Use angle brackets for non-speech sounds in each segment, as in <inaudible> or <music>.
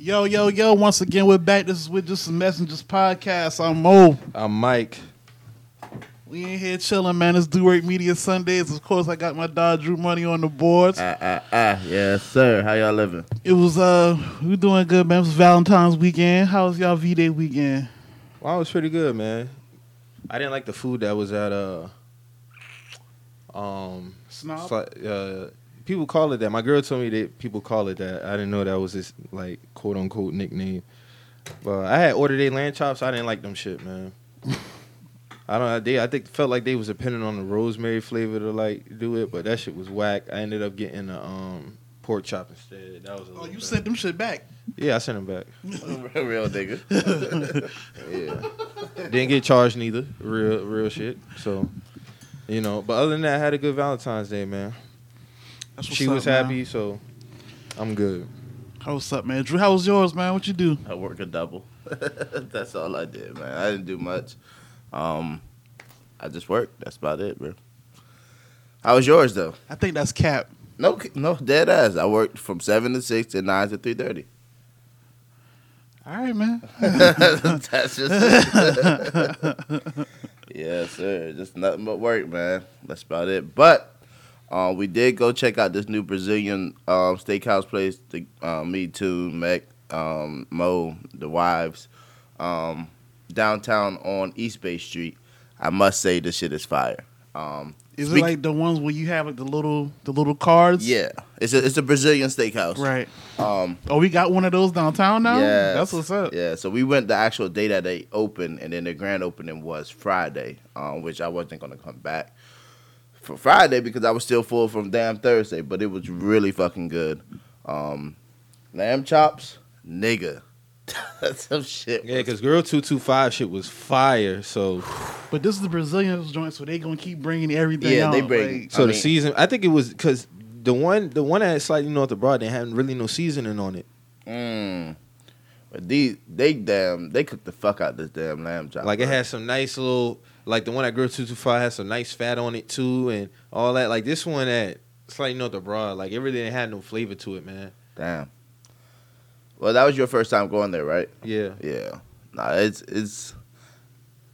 Yo, yo, yo, once again, we're back. This is with Just a Messengers podcast. I'm Mo. I'm Mike. We in here chilling, man. It's Do Work Media Sundays. Of course, I got my dog Drew Money on the boards. Ah, ah, ah. Yes, sir. How y'all living? It was, uh, we doing good, man. It was Valentine's weekend. How was y'all V-Day weekend? Well, it was pretty good, man. I didn't like the food that was at uh um Snob? sli- uh people call it that. My girl told me that people call it that. I didn't know that was this like quote unquote nickname. But I had ordered a lamb chops. I didn't like them shit, man. <laughs> I don't. They. I think felt like they was depending on the rosemary flavor to like do it, but that shit was whack. I ended up getting the um pork chop instead. That was. A Oh, you better. sent them shit back. Yeah, I sent them back. <laughs> <laughs> Real nigga. Yeah. Didn't get charged neither. Real real shit. So, you know, but other than that, I had a good Valentine's Day, man. That's she up, was man. happy, so I'm good. How was up, man? Drew, how was yours, man? What you do? I work a double. <laughs> That's all I did, man. I didn't do much. Um, I just worked. That's about it, bro. How was yours though? I think that's Cap. No, no, dead ass. I worked from seven to six and nine to three thirty. All right, man. <laughs> That's just it. <laughs> yes, sir. Just nothing but work, man. That's about it. But uh, we did go check out this new Brazilian um, steakhouse place. The, uh, me too, Mac, um, Mo, the wives, um, downtown on East Bay Street. I must say this shit is fire. Um, Is speak- it like the ones where you have like the little the little cards? yeah, it's a it's a Brazilian steakhouse. Right. Um, Oh, we got one of those downtown now? Yeah, That's what's up. Yeah, so we went the actual day that they opened, and then the grand opening was Friday, um, which I wasn't gonna come back for Friday because I was still full from damn Thursday, but it was really fucking good. Um, lamb chops, nigga, that's <laughs> some shit. Yeah, because Grill Two Two Five shit was fire. So, But this is the Brazilian joint, so they gonna keep bringing everything Yeah, out. they bring- like- so I the mean- season, I think it was because the one, the one that slightly north of Broad, they had really no seasoning on it. Mm. But these, they damn, they cooked the fuck out this damn lamb chop. Like it bro. had some nice little, like the one at Grill Two Two Five had some nice fat on it too, and all that. Like this one at slightly north of Broad, like it really didn't have no flavor to it, man. damn. Well, that was your first time going there, right? Yeah, Yeah. Nah, it's it's.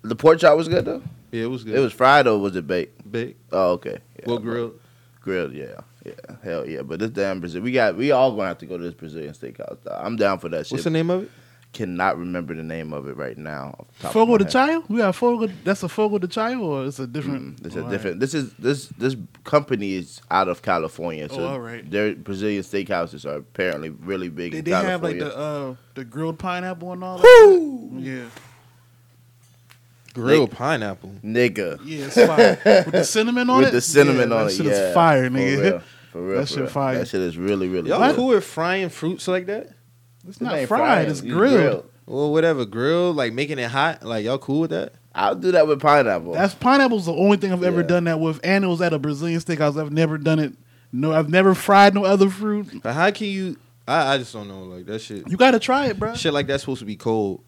The pork chop was good though. yeah, it was good. It was fried or was it baked? Baked. Oh, okay. Yeah, Well grilled. Grilled, yeah, yeah, hell yeah. But this damn Brazil, we got, we all gonna have to go to this Brazilian steakhouse. Dog. I'm down for that shit. What's the name of it? Cannot remember the name of it right now. off the top of Fogo de head. Chayo? We got Fogo. That's a Fogo de Chão, or it's a different. Mm, It's a All different. This is this this company is out of California, so Oh, all right. their Brazilian steakhouses are apparently really big They, in they have like the uh the grilled pineapple and all that. Yeah, Grilled pineapple. Nigga, yeah, it's fire with the <laughs> cinnamon on with it. With the cinnamon yeah, on that it, shit yeah, is fire, For nigga. real, for <laughs> real, That for shit real. fire. That shit is really, really. Y'all good. cool with frying fruits like that? It's not ain't fried. It's it's grilled. Well, whatever. Grilled, like making it hot. Like y'all cool with that? I'll do that with pineapple. That's pineapple's the only thing I've ever Yeah. done that with, and it was at a Brazilian steakhouse. I've never done it. No, I've never fried no other fruit. But how can you? I, I just don't know. Like that shit. You got to try it, bro. Shit like that's supposed to be cold.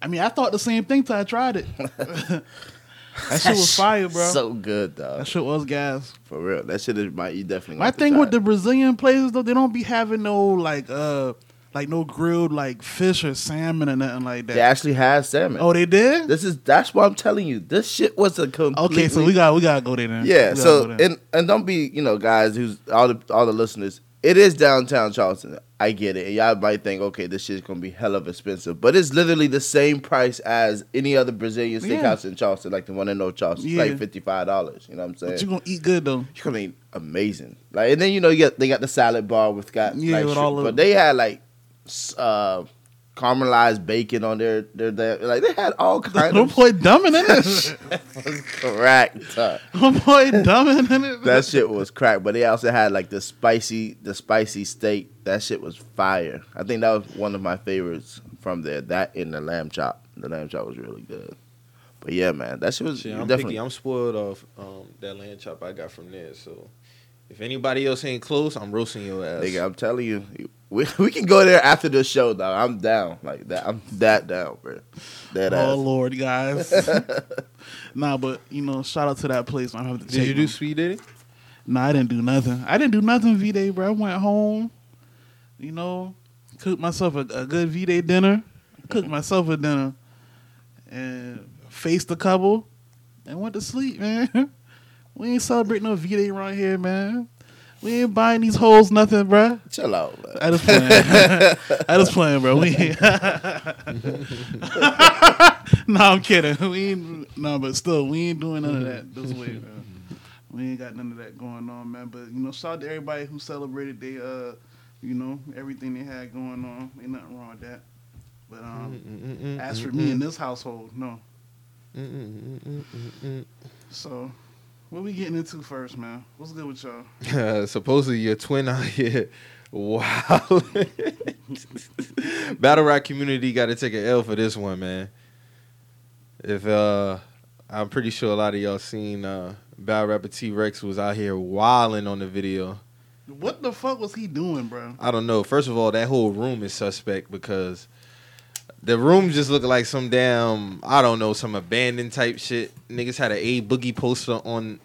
I mean, I thought the same thing till I tried it. <laughs> that shit was fire, bro. So good, dog. that shit was gas. For real, that shit is my. You definitely. My thing try with the. Brazilian places though, they don't be having no like uh like no grilled like fish or salmon or nothing like that. they actually had salmon. oh, they did. this is that's what I'm telling you. This shit was a complete. Okay, so we got we gotta go there then. yeah. So there. and and don't be you know guys who's all the all the listeners. It is downtown Charleston. I get it. And y'all might think, okay, this shit's gonna be hell of expensive, but it's literally the same price as any other Brazilian Yeah. steakhouse in Charleston, like the one in North Charleston. It's Yeah. like fifty five dollars. You know what I'm saying? but you gonna eat good though. You're gonna eat amazing. Like, and then you know you get they got the salad bar with got Yeah, like, with shrimp, of- but they had like uh caramelized bacon on their their, their like they had all <laughs> kinds No of boy dumbing in it. correct. No boy dumbing in it. <laughs> that shit was crack. But they also had like the spicy the spicy steak. That shit was fire. I think that was one of my favorites from there. That and the lamb chop. The lamb chop was really good. But yeah, man, that shit was Shit, I'm definitely. picky. I'm spoiled off um, that lamb chop I got from there. So if anybody else ain't close, I'm roasting your ass. Nigga, I'm telling you, we, <laughs> we can go there after the show, though. I'm down like that. I'm that down, bro. That Oh ass. Lord, guys. <laughs> nah, but you know, shout out to that place. I'm have to Did take you do them. speed dating? Nah, I didn't do nothing. I didn't do nothing V Day, bro. I went home, you know, cooked myself a, a good V Day dinner, cooked myself a dinner, and faced a couple, and went to sleep, man. <laughs> We ain't celebrating no V Day around here, man. We ain't buying these hoes nothing, bruh. Chill out, man. I just playing. <laughs> I just playing, bro. We ain't. <laughs> no, I'm kidding. We ain't. No, but still, we ain't doing none of that this way, man. We ain't got none of that going on, man. But you know, shout out to everybody who celebrated they, uh, you know, everything they had going on. Ain't nothing wrong with that. But um, mm, mm, mm, as for me in this household, no. So, what we getting into first, man? What's good with y'all? <laughs> supposedly your twin out here. Wow. <laughs> Battle rap community got to take an L for this one, man. If uh, I'm pretty sure a lot of y'all seen uh, Battle rapper T Rex was out here wilding on the video. What the fuck was he doing, bro? I don't know. First of all, that whole room is suspect because the room just looked like some damn I don't know some abandoned type shit. Niggas had an A Boogie poster on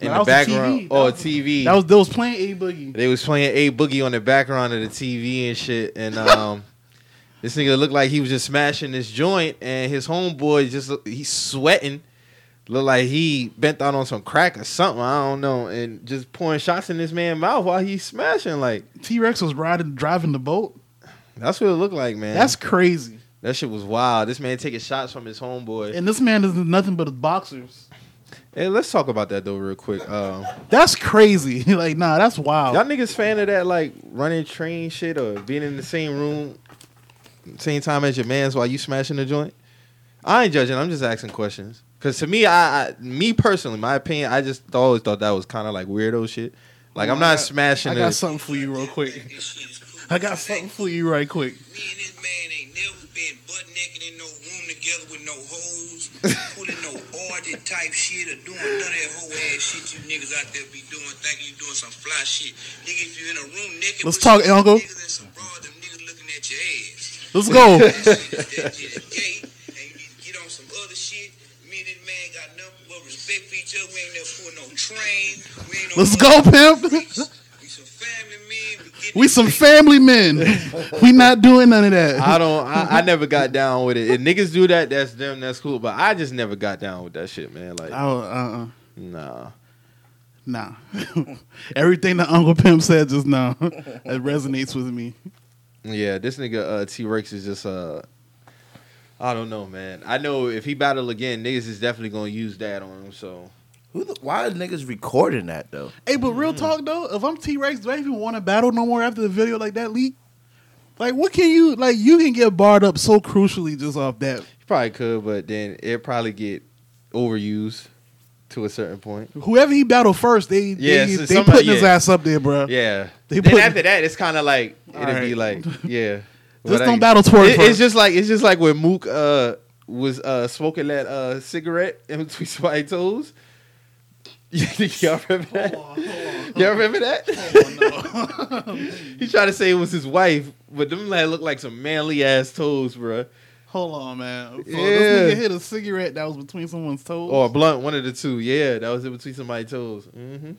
in That the background or a TV. That was they was playing A Boogie. They was playing A Boogie on the background of the TV and shit, and um, <laughs> this nigga looked like he was just smashing this joint, and his homeboy just he's sweating, looked like he bent out on some crack or something. I don't know, and just pouring shots in this man's mouth while he's smashing. Like T Rex was riding, driving the boat. that's what it looked like, man. That's crazy. That shit was wild. This man taking shots from his homeboy. And this man is nothing but boxers. Hey, let's talk about that though, real quick. Um, That's crazy. <laughs> like, nah, that's wild. Y'all niggas fan of that like running train shit or being in the same room, same time as your man's while you smashing the joint? I ain't judging. I'm just asking questions. Cause to me, I, I me personally, my opinion, I just always thought that was kind of like weirdo shit. Like I'm I not got- smashing I got it. something for you real quick. I got something for you right quick. Me and this man butt naked in no room together with no <laughs> pulling no orgy type shit or doing none of that whole ass shit you niggas out there be doing, thinking you doing some fly shit. Nigga, if you in a room naked Let's talk, Uncle. niggas and some broad, them niggas looking at your ass. Let's go. That shit, <laughs> that shit is gay, and you need to get on some other shit. Me and this man got nothing but respect for each other. We ain't never pulled no train. We ain't no Let's go, pimp. We, get We this some family men. We not doing none of that. I don't. I, I never got down with it. If niggas do that, that's them. That's cool. But I just never got down with that shit, man. Like, Oh, uh-uh. nah. Nah. <laughs> Everything that Uncle Pimp said just now, it resonates with me. Yeah, this nigga uh, T Rex is just uh I don't know, man. I know if he battle again, niggas is definitely gonna use that on him. So the, why are niggas recording that though? Hey, but real talk though, if I'm T Rex, do I even want to battle no more after the video like that leak? Like, what can you like? You can get barred up so crucially just off that. he probably could, but then it probably get overused to a certain point. Whoever he battled first, they Yeah, they, so they somebody- putting his ass up there, bro. Yeah. They then put- after that, it's kind of like it'll All be like yeah. <laughs> Just But don't I- battle toward It- it's just like it's just like when Mook uh was uh smoking that uh cigarette in between <laughs> somebody's toes. <laughs> Y'all remember that? Y'all remember that? he tried to say it was his wife, but them like look like some manly ass toes, bruh. Hold on, man. So Yeah. This nigga hit a cigarette that was between someone's toes. Or a blunt, one of the two. Yeah, that was in between somebody's toes. hmm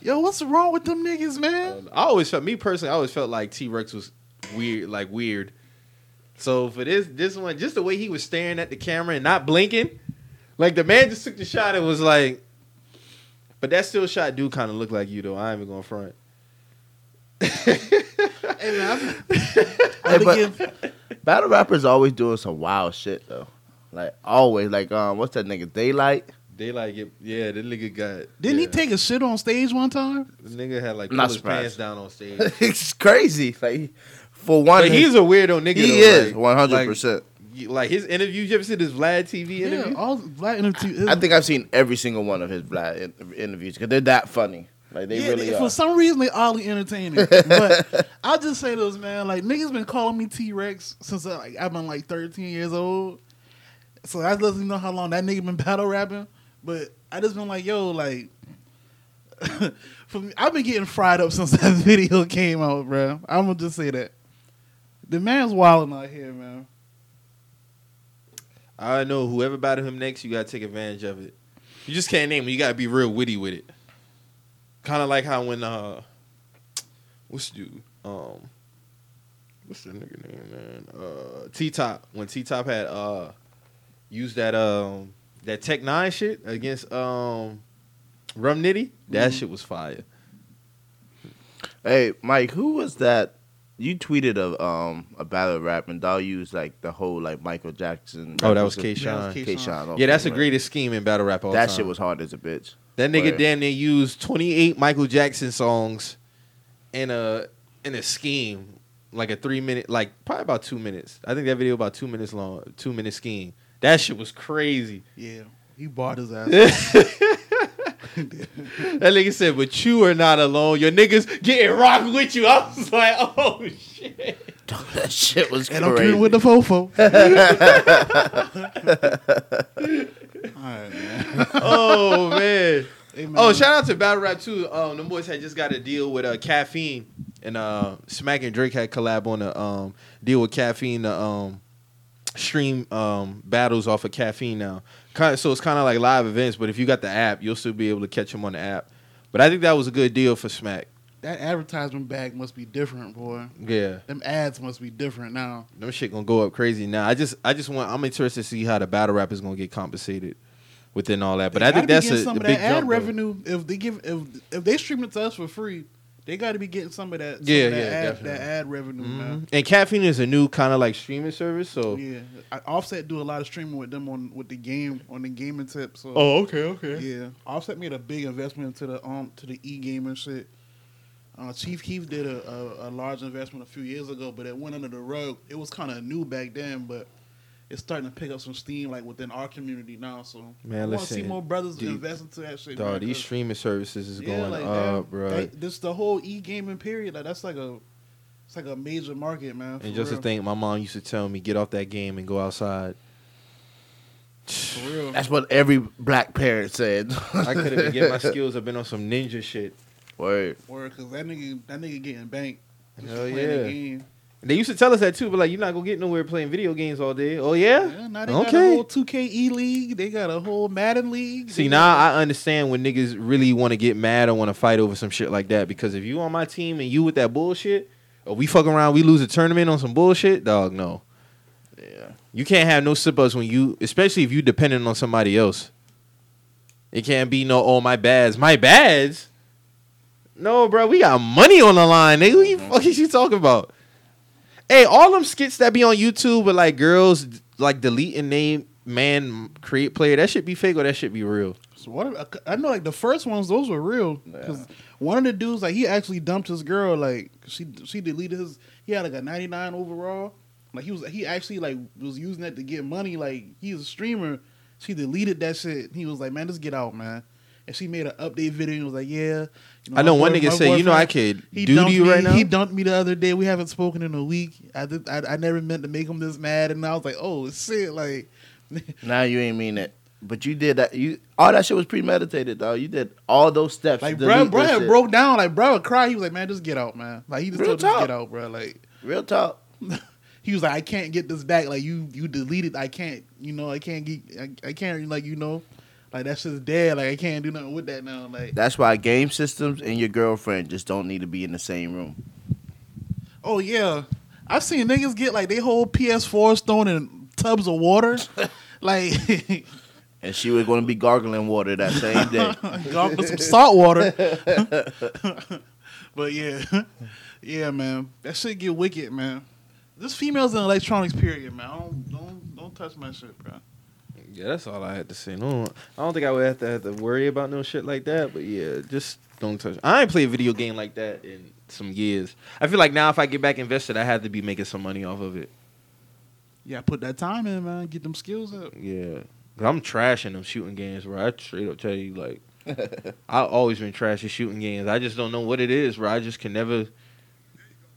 Yo, what's wrong with them niggas, man? I always felt, me personally, I always felt like T Rex was weird, like weird. So for this, this one, just the way he was staring at the camera and not blinking, like the man just took the shot and was like, but that still shot do kind of look like you though. I ain't even gonna front. Hey, man, I've, <laughs> Hey, I've but- give, Battle rappers always doing some wild shit though. Like always, like um, what's that nigga Daylyt? Daylyt like it, yeah. The nigga got. didn't he take a shit on stage one time? The nigga had like Not his pants down on stage. <laughs> it's crazy. Like for one, but he's a weirdo nigga. he though, is like- one hundred like- percent. You- Like his interviews. you ever see this Vlad TV interview? Yeah, all black interview. I think I've seen every single one of his Vlad in- interviews because they're that funny. Like they yeah, really they- are. for some reason they oddly entertaining. <laughs> but I'll just say this, man. Like niggas been calling me T Rex since uh, like I've been like 13 years old. So that lets me know how long that nigga been battle rapping. But I just been like, yo, like, <laughs> for me, I've been getting fried up since <laughs> that video came out, bro. I'm gonna just say that. The man's wilding out here, man. I know whoever battle him next, you gotta take advantage of it. You just can't name him. You gotta be real witty with it. Kind of like how when uh, what's the dude? Um, what's the nigga name, man? Uh, T Top. When T Top had uh used that um that Tech Nine shit against um Rum Nitty, that Mhm. shit was fire. Hey, Mike, who was that? You tweeted a um a battle rap and Doll used like the whole like Michael Jackson. Oh, that was K. K Yeah, Shine. K- Sean. Yeah, that's the okay, greatest scheme in battle rap all That time. shit was hard as a bitch. That nigga Word. damn near used 28 Michael Jackson songs in a in a scheme, like a three minute, like probably about two minutes. I think that video about two minutes long, two minute scheme. That shit was crazy. Yeah, he bought his ass. <laughs> <laughs> That nigga said, "But you are not alone. Your niggas getting rocked with you." I was like, "Oh shit." that shit was and I'm crazy. with the fofo. <laughs> All right, man. Oh man. Hey, man. Oh, shout out to Battle Rap too. Um, the boys had just got a deal with uh, caffeine, and uh, Smack and Drake had collab on a um deal with caffeine to um stream um battles off of caffeine now. Kind so it's kind of like live events, but if you got the app, you'll still be able to catch them on the app. But I think that was a good deal for Smack. that advertisement bag must be different, boy. Yeah, Them ads must be different now. them shit gonna go up crazy now. I just I just want I'm interested to see how the battle rap is gonna get compensated within all that. But They I think that's a, some a of big that ad jump. though. revenue. If they give, if if they stream it to us for free, they got to be getting some of that. Some Yeah, of that yeah, ad, definitely. that ad revenue, man. Mhm. And caffeine is a new kind of like streaming service, so Yeah, I, Offset do a lot of streaming with them on with the game on the gaming tip. So Oh, okay, okay. yeah, Offset made a big investment into the um to the e gaming shit. Uh, Chief Keef did a, a, a large investment a few years ago, but it went under the rug. It was kind of new back then, but it's starting to pick up some steam like within our community now. So Man, I want to see more brothers dude, invest into that shit. Dog, man, these 'cause- streaming services is yeah, going like, up, damn, bro. that- this the whole e gaming period. Like that's like a it's like a major market, man. and just real. to think, my mom used to tell me, "Get off that game and go outside." for real. That's what every black parent said. <laughs> I could have been getting my <laughs> skills. I've been on some ninja shit. Word. Or because that nigga that nigga getting banked. just Hell playing yeah. They used to tell us that too, but like, you're not gonna get nowhere playing video games all day. Oh yeah. Yeah, now they got a Okay. whole 2K E league. They got a whole Madden league. See They now got- I understand when niggas really want to get mad or want to fight over some shit like that because if you on my team and you with that bullshit, or we fuck around, we lose a tournament on some bullshit, dog. No, Yeah. you can't have no slip ups when you, especially if you dependent on somebody else. It can't be no oh my bads, my bads. No, bro, we got money on the line, nigga. What the mm-hmm. fuck is you talking about? Hey, all them skits that be on YouTube with like girls like deleting name man create player, that should be fake or that should be real. So what? I know like the first ones, those were real. Because one of the dudes, like he actually dumped his girl. Like she she deleted his. He had like a 99 overall. Like he was he actually like was using that to get money. Like he's a streamer. She deleted that shit. He was like, man, just get out, man. And she made an update video and was like, yeah. You I know one nigga my said, you know, I could He do to dumped you me. right now. He dumped me the other day. We haven't spoken in a week. I did, I, I never meant to make him this mad, and I was like, oh shit, like <laughs> Now you ain't mean it. But you did that. You all that shit was premeditated, though. You did all those steps. like bro, bro that had broke down. Like bro would cry. He was like, man, just get out, man. Like he just Real told him just get out, bro. Like Real talk. <laughs> he was like, I can't get this back. Like you, you deleted. I can't. You know, I can't get. I, I can't. Like you know, like that's shit's dead. Like I can't do nothing with that now. Like That's why game systems and your girlfriend just don't need to be in the same room. oh yeah, I've seen niggas get like they whole PS4 thrown in tubs of water. <laughs> like <laughs> And she was going to be gargling water that same day. <laughs> gargle some salt water. but yeah, yeah, man, that shit get wicked, man. This females in electronics period, man. I don't don't don't touch my shit, bro. Yeah, that's all I had to say. No, I don't think I would have to have to worry about no shit like that. But yeah, just don't touch. I ain't played a video game like that in some years. I feel like now if I get back invested, I have to be making some money off of it. Yeah, put that time in, man. Get them skills up. Yeah, i I'm trashing them shooting games, bro. I straight up tell you, like, <laughs> I always been trashing shooting games. I just don't know what it is, bro. I just can never.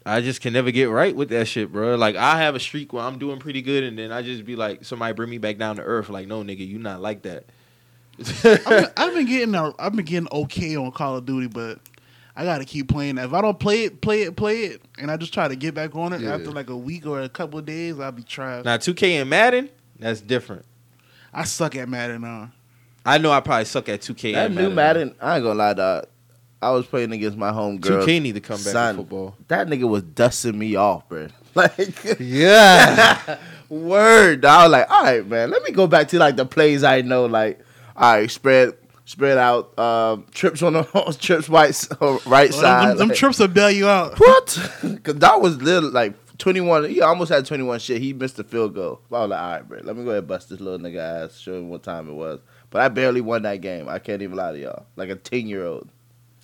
I just can never get right with that shit, bro. Like I have a streak where I'm doing pretty good, and then I just be like, somebody bring me back down to earth. Like, no, nigga, you not like that. I've been, <laughs> I've been getting a, I've been getting okay on Call of Duty, but I gotta keep playing that. If I don't play it, play it, play it, and I just try to get back on it Yeah. after like a week or a couple of days, I'll be trash. Now, 2K and Madden, that's different. I suck at Madden now. I know I probably suck at 2K. that and new Madden, I ain't gonna lie, dog. I was playing against my home Two girl. K need to come back Son. to football. That nigga was dusting me off, bro. <laughs> Like, Yeah. <laughs> word. I was like, all right, man. Let me go back to like the plays I know. Like, all right, spread, spread out. Um, trips on the <laughs> trips right, right Well, side. them, them, like- trips will bail you out. What? Because that was little, like 21. He almost had 21 shit. He missed the field goal. I was like, all right, bro, let me go ahead and bust this little nigga ass, show him what time it was. But I barely won that game. I can't even lie to y'all. Like a 10 year old.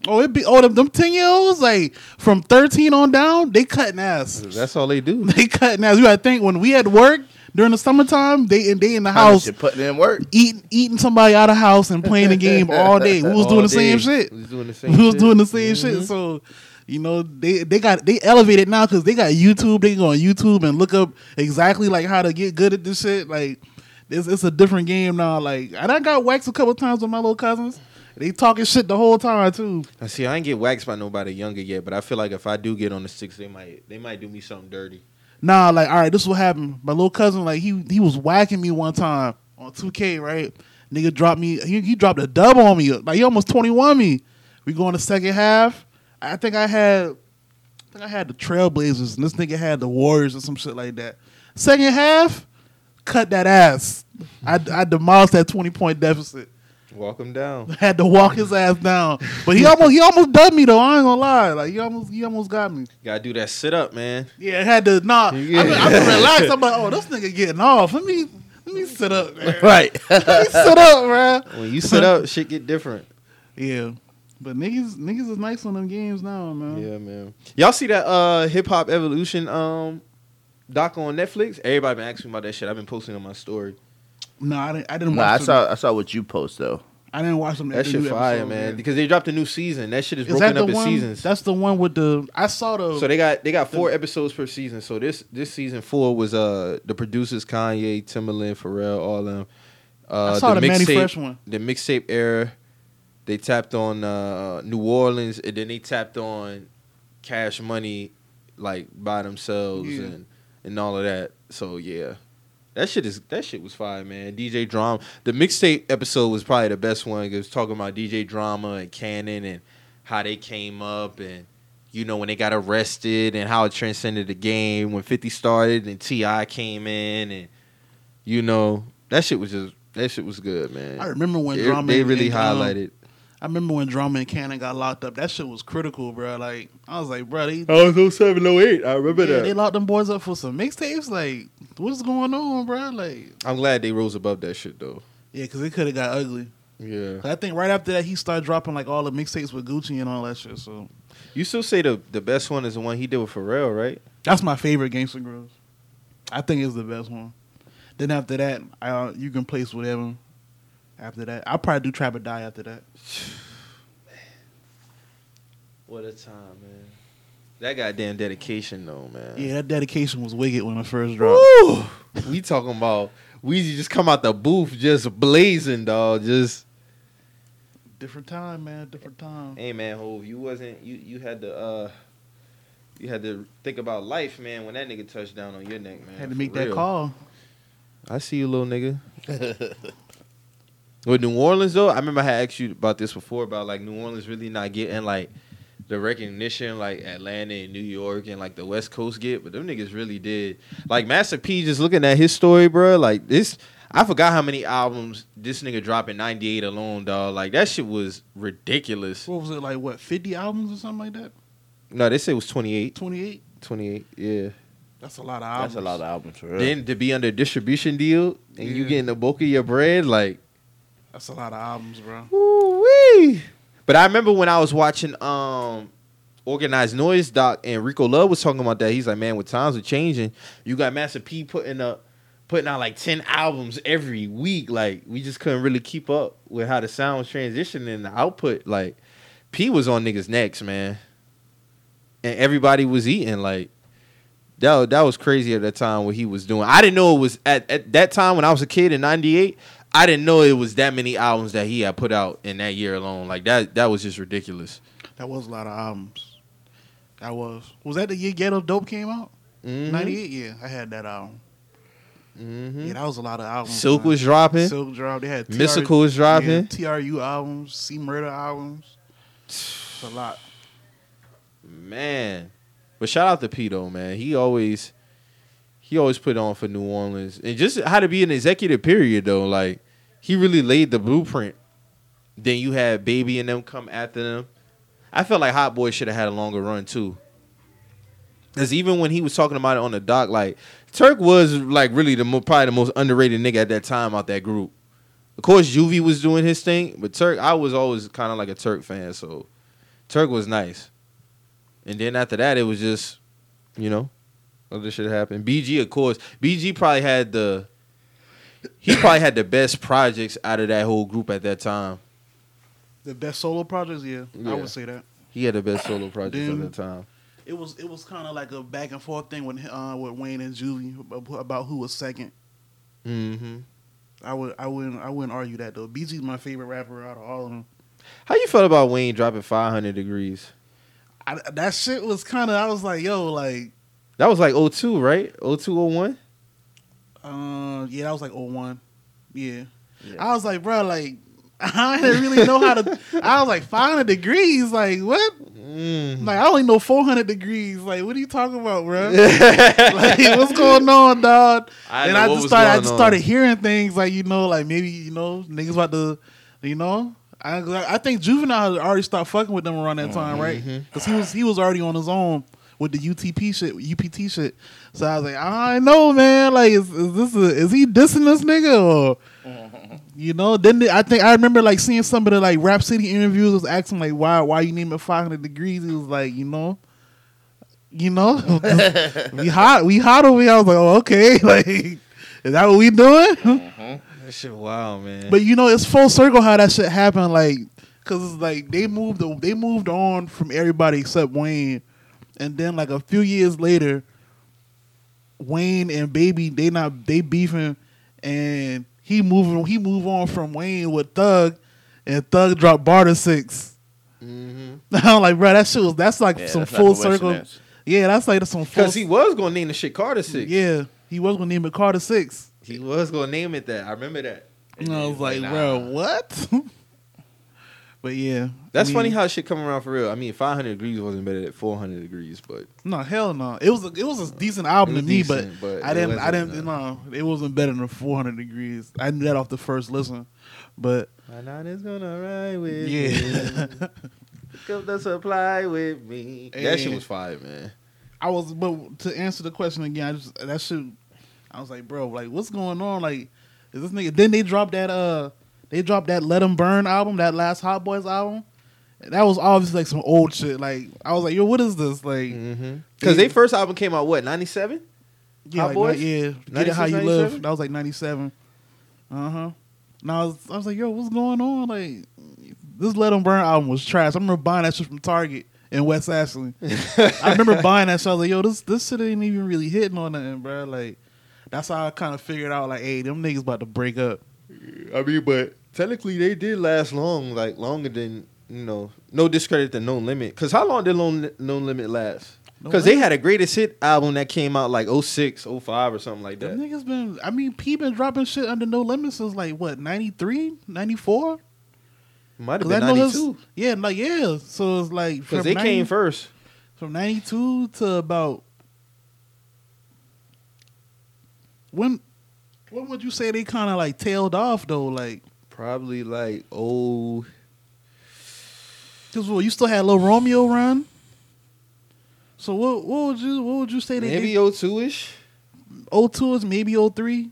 Oh, it be oh them, them ten year olds like from thirteen on down, they cutting ass. That's all they do. <laughs> They cutting ass. You gotta think when we had work during the summertime, they in they in the house putting in work. eating eating somebody out of house and playing the game <laughs> all day. We was doing All the same shit. We was doing the same We was shit. doing the same Mhm. shit. So, you know, they they got they elevated now because they got YouTube. They can go on YouTube and look up exactly like how to get good at this shit. Like, it's it's a different game now. Like, and I got waxed a couple times with my little cousins. They talking shit the whole time too. I see. I ain't get waxed by nobody younger yet, but I feel like if I do get on the six, they might they might do me something dirty. Nah, like, all right, this is what happened. My little cousin, like, he he was whacking me one time on 2K, right? Nigga dropped me, he, he dropped a dub on me. Like, he almost 21 me. We go in the second half. I think I had, I think I had the Trailblazers, and this nigga had the Warriors or some shit like that. Second half, cut that ass. I, I demolished that 20 point deficit. Walk him down. <laughs> Had to walk his ass down. But he almost he almost dubbed me though. I ain't gonna lie. Like he almost he almost got me. You Gotta do that sit up, man. Yeah, I had to nah. Yeah. I been, I been relaxed. I'm like, oh, this nigga getting off. Let me let me sit up, man. <laughs> Right. Let me sit up, man. When you sit up, shit get different. Yeah. But niggas niggas is nice on them games now, man. Yeah, man. Y'all see that uh hip hop evolution um doc on Netflix? Everybody been asking me about that shit. I've been posting on my story. No, I didn't I didn't nah, watch I them. saw I saw what you post though. I didn't watch them. That shit new fire, episode, man. Because they dropped a new season. That shit is Is broken up the in one? seasons. That's the one with the I saw the So they got they got four episodes per season. So this this season four was uh the producers Kanye, Timbaland, Pharrell, all them. Uh, I saw the, Manny mixtape- Fresh one. The mixtape era. They tapped on uh, New Orleans, and then they tapped on Cash Money, like by themselves, Yeah. and and all of that. So yeah, that shit is that shit was fire, man. DJ Drama, the mixtape episode was probably the best one. It was talking about DJ Drama and Cannon and how they came up and you know when they got arrested and how it transcended the game when 50 started and Ti came in and you know that shit was just that shit was good, man. I remember when They- drama they really and, um, highlighted. I remember when Drama and Cannon got locked up. That shit was critical, bro. Like I was like, bro, they, I was 07, 08. I remember yeah, they locked them boys up for some mixtapes. Like, what's going on, bro? Like, I'm glad they rose above that shit though. yeah, because it could have got ugly. Yeah. I think right after that he started dropping like all the mixtapes with Gucci and all that shit. So You still say the the best one is the one he did with Pharrell, right? that's my favorite Gangsta Grillz. I think it's the best one. Then after that, uh, you can place whatever. After that, I'll probably do Trap or Die after that. Man. <sighs> What a time, man. That goddamn dedication though, man. Yeah, that dedication was wicked when I first dropped. Woo! we talking about Weezy just come out the booth just blazing, dog. Just Different time, man. Different time. hey man, Hov, you wasn't you you had to uh you had to think about life, man, when that nigga touched down on your neck, man. Had to for make that real. call. I see you, little nigga. <laughs> With New Orleans though, I remember I had asked you about this before about like New Orleans really not getting like the recognition like Atlanta and New York and like the West Coast get, but them niggas really did. Like Master P, just looking at his story, bro. Like this, I forgot how many albums this nigga dropped in '98 alone, dog. Like that shit was ridiculous. What was it like? What fifty albums or something like that? No, they say it was 28. Twenty eight. 28, yeah. That's a lot of albums. That's a lot of albums for real. Then to be under a distribution deal and you getting the bulk of your bread, like That's a lot of albums, bro. Woo-wee. But I remember when I was watching um Organized Noize doc and Rico Love was talking about that. He's like, man, with times are changing, you got Master P putting up putting out like 10 albums every week. Like we just couldn't really keep up with how the sound was transitioning and the output. Like P was on niggas' necks, man. And everybody was eating. Like that, that was crazy at that time what he was doing. I didn't know it was at, at that time when I was a kid in '98. I didn't know it was that many albums that he had put out in that year alone. Like that, that was just ridiculous. That was a lot of albums. That was. Was that the year Ghetto Dope came out? Mhm. Ninety eight. Yeah, I had that album. Mhm. Yeah, that was a lot of albums. Silkk man. was dropping. Silkk dropped. They had Mystikal was dropping. Yeah, TRU albums, C Murder albums. It's a lot. Man. But shout out to P though, man. He always he always put on for New Orleans. And just how to be an executive period though, like he really laid the blueprint. Then you had Baby and them come after them. I felt like Hot Boy should have had a longer run too. Cause even when he was talking about it on the doc, like Turk was like really the probably the most underrated nigga at that time out that group. Of course, Juvie was doing his thing, but Turk, I was always kind of like a Turk fan, so Turk was nice. And then after that, it was just, you know, other shit happened. BG, of course, BG probably had the, he probably had the best projects out of that whole group at that time. The best solo projects, yeah, Yeah. I would say that. He had the best solo projects Then- at that time. It was it was kind of like a back and forth thing with uh, with Wayne and Juvie ab- about who was second. hmm I would I wouldn't I wouldn't argue that though. BG's my favorite rapper out of all of them. How you felt about Wayne dropping 500 Degreez? I, that shit was kind of I was like yo like That was like 02, right? 0201? uh yeah that was like 01. Yeah. Yeah. I was like bro like <laughs> I didn't really know how to. I was like 500 degrees. Like what? Mm. Like I only know 400 degrees. Like what are you talking about, bro? <laughs> like what's going on, dog? I and know I what just was started, I just on. started hearing things like you know, like maybe you know niggas about to, you know. I I think Juvenile had already stopped fucking with them around that time, right? Mm-hmm. Because he was he was already on his own with the UTP shit, UPT shit. So I was like, I know, man. Like, is, is this a, is he dissing this nigga or? <laughs> You know, then they- I think I remember like seeing some of the like Rap City interviews was asking like why why you name it 500 Degreez. He was like, you know, you know, <laughs> we hot, we hot over here. I was like, oh okay, <laughs> like is that what we doing? Mm-hmm. That shit wild, man. but you know, it's full circle how that shit happened. Like, cause it's like they moved they moved on from everybody except Wayne, and then like a few years later, Wayne and Baby they not they beefing, and he moving he move on from Wayne with Thug, and Thug dropped Barter Six. hmm <laughs> I'm like, bro, that shit was that's like Yeah, some that's full coincidence. circle. Yeah, that's like some full. Because he was going to name the shit Carter 6. yeah, he was gonna name it Carter Six. He was going to name it that. I remember that. And I was like, Nah. bro, what? <laughs> but yeah, That's I mean, funny how shit come around for real. I mean, 500 Degreez wasn't better than 400 Degreez, but No, hell no. It was a, it was a decent album to me, decent, but, but I didn't I didn't no, it wasn't better than 400 Degreez. I knew that off the first listen, but my night is going to ride with me. yeah, Pick up the supply with me. That shit was fire, man. I was. But to answer the question again, I just that shit. I was like, bro, like what's going on? Like, is this nigga? Then they dropped that uh, they dropped that Let 'Em Burn album, that last Hot Boys album. That was obviously like some old shit. Like I was like, yo, what is this? Like, Mm-hmm. Because their first album came out, what, 97? Yeah, Hot like, Boys? Yeah, get it how 96, you live. 97? That was like ninety seven. Uh huh. And I was, I was like, yo, what's going on? Like, this Let 'Em Burn album was trash. I remember buying that shit from Target in West Ashley. <laughs> I remember buying that shit. I was like, yo, this this shit ain't even really hitting on nothing, bro. Like, that's how I kind of figured out, like, hey, them niggas about to break up. I mean, but technically they did last long, like longer than, you know, no discredit to No Limit. Because how long did No, no Limit last? No Because they had a greatest hit album that came out like 06, 05 or something like Them that. niggas been, I mean, P been dropping shit under no limits since like what 93, 94? Might have been 92. Yeah, like yeah. So it's like Because they 90 came first. from 92 to about when when would you say they kind of like tailed off though like Probably like, oh, because well, you still had Lil Romeo run so what what would you what would you say they maybe did 02 ish. 02 is maybe 03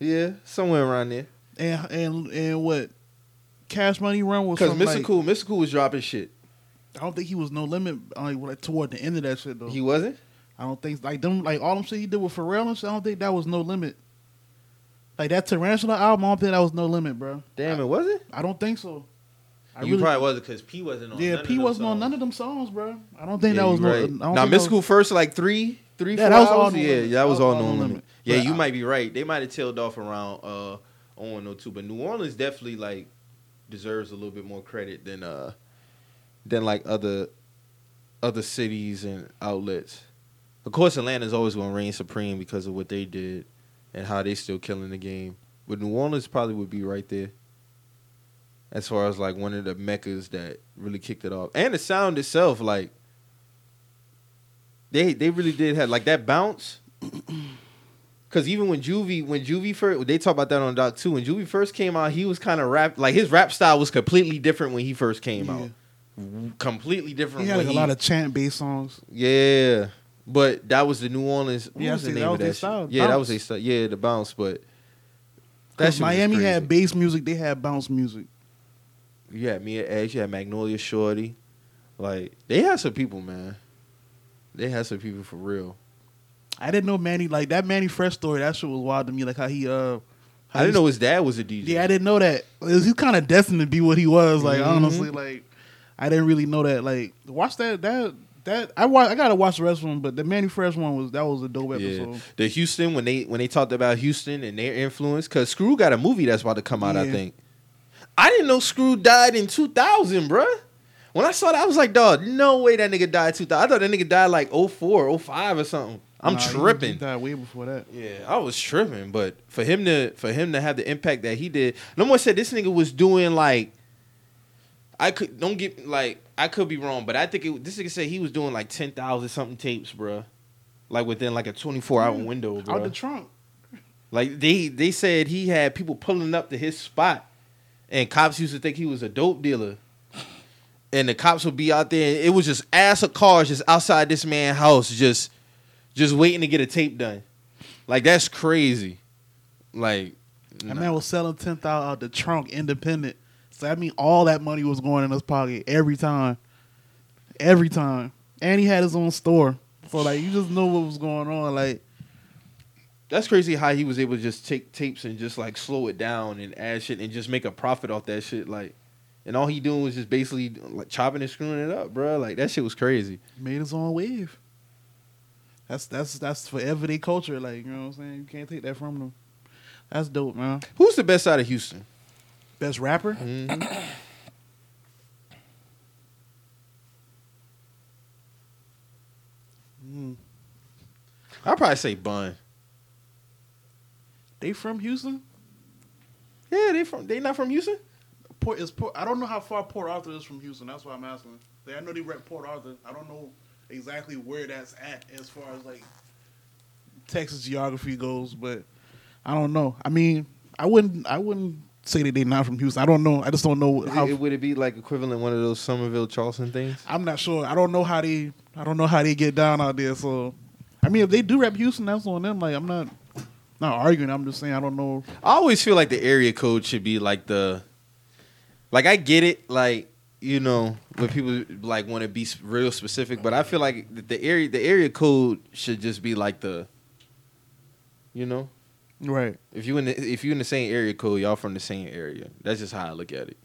Yeah, somewhere around there. and and and what Cash Money run was Because from like, Mystikal, Mystikal was dropping shit. I don't think he was no limit like, like toward the end of that shit though He wasn't? I don't think like them like all them shit he did with Pharrell and shit I don't think that was no limit like that Tarantula album I don't think that was no limit bro Damn, it was it? I don't think so. I you really- probably wasn't because P wasn't on. yeah, none P of them wasn't on none of them songs, bro. I don't think Yeah, that was you no. I don't Now think that was- first like three, three, Yeah, four that was all hours. No Yeah, Limit. that was all no No limit. Limit. Yeah, But you I- might be right. They might have tailed off around uh 0102, but New Orleans definitely like deserves a little bit more credit than uh than like other other cities and outlets. Of course, Atlanta's always going to reign supreme because of what they did and how they still killing the game. But New Orleans probably would be right there as far as like one of the meccas that really kicked it off, and the sound itself, like they they really did have like that bounce. <clears throat> Cause even when Juvie when Juvie first they talk about that on Doc too. When Juvie first came out, he was kind of rap like his rap style was completely different when he first came Yeah. out. Completely different. He had like, a lot of chant based songs. yeah, but that was the New Orleans. What Yeah, was the name that of was that? their style, Yeah, that was a style. Yeah, the bounce, but that Because shit was Miami had bass music, they had bounce music. You had Mia X, you had Magnolia Shorty. Like they had some people, man. They had some people for real. I didn't know Manny like that Manny Fresh story. That shit was wild to me. Like how he uh, how I didn't know his dad was a DJ. Yeah, I didn't know that. He's kind of destined to be what he was. Like Mhm. honestly, like I didn't really know that. Like watch that that that I wa- I gotta watch the rest of them. But the Manny Fresh one was that was a dope Yeah, episode. the Houston when they when they talked about Houston and their influence, because Screw got a movie that's about to come out. I think. I didn't know Screw died in two thousand, bruh. When I saw that, I was like, dog, no way that nigga died two thousand. I thought that nigga died like 04, 05 or something. I'm Nah, tripping. He died way before that. Yeah, I was tripping, but for him to for him to have the impact that he did, no one said this nigga was doing like. I could don't get like I could be wrong, but I think it, this nigga said he was doing like ten thousand something tapes, bruh. Like within like a twenty four hour Yeah. window, Out the trunk. Like they they said he had people pulling up to his spot, and cops used to think he was a dope dealer. And the cops would be out there. And it was just ass of cars just outside this man's house, just just waiting to get a tape done. Like that's crazy. Like That nah. man was selling ten thousand out the trunk, independent. So I mean, all that money was going in his pocket every time, every time. And he had his own store, so like you just know what was going on. Like that's crazy how he was able to just take tapes and just like slow it down and add shit and just make a profit off that shit. Like, and all he doing was just basically like chopping and screwing it up, bro. Like that shit was crazy. made his own wave. That's that's that's for everyday culture. Like you know what I'm saying. You can't take that from them. That's dope, man. Who's the best out of Houston? Best rapper. Mhm. Mm. I'd probably say Bun. They from Houston. Yeah, they from they not from Houston. Port is Port. I don't know how far Port Arthur is from Houston. That's why I'm asking. They, I know they rep Port Arthur. I don't know exactly where that's at as far as like Texas geography goes, but I don't know. I mean, I wouldn't. I wouldn't say that they're not from Houston. I don't know. I just don't know how. It- would it be like equivalent one of those Summerville Charleston things? I'm not sure. I don't know how they. I don't know how they get down out there. So, I mean, if they do rep Houston, that's on them. Like, I'm not. Not arguing. I'm just saying I don't know. I always feel like the area code should be like the, like I get it, like you know when people like want to be real specific, but I feel like the- the area the area code should just be like the, you know, Right. if you in the if you in the same area code, y'all from the same area. That's just how I look at it.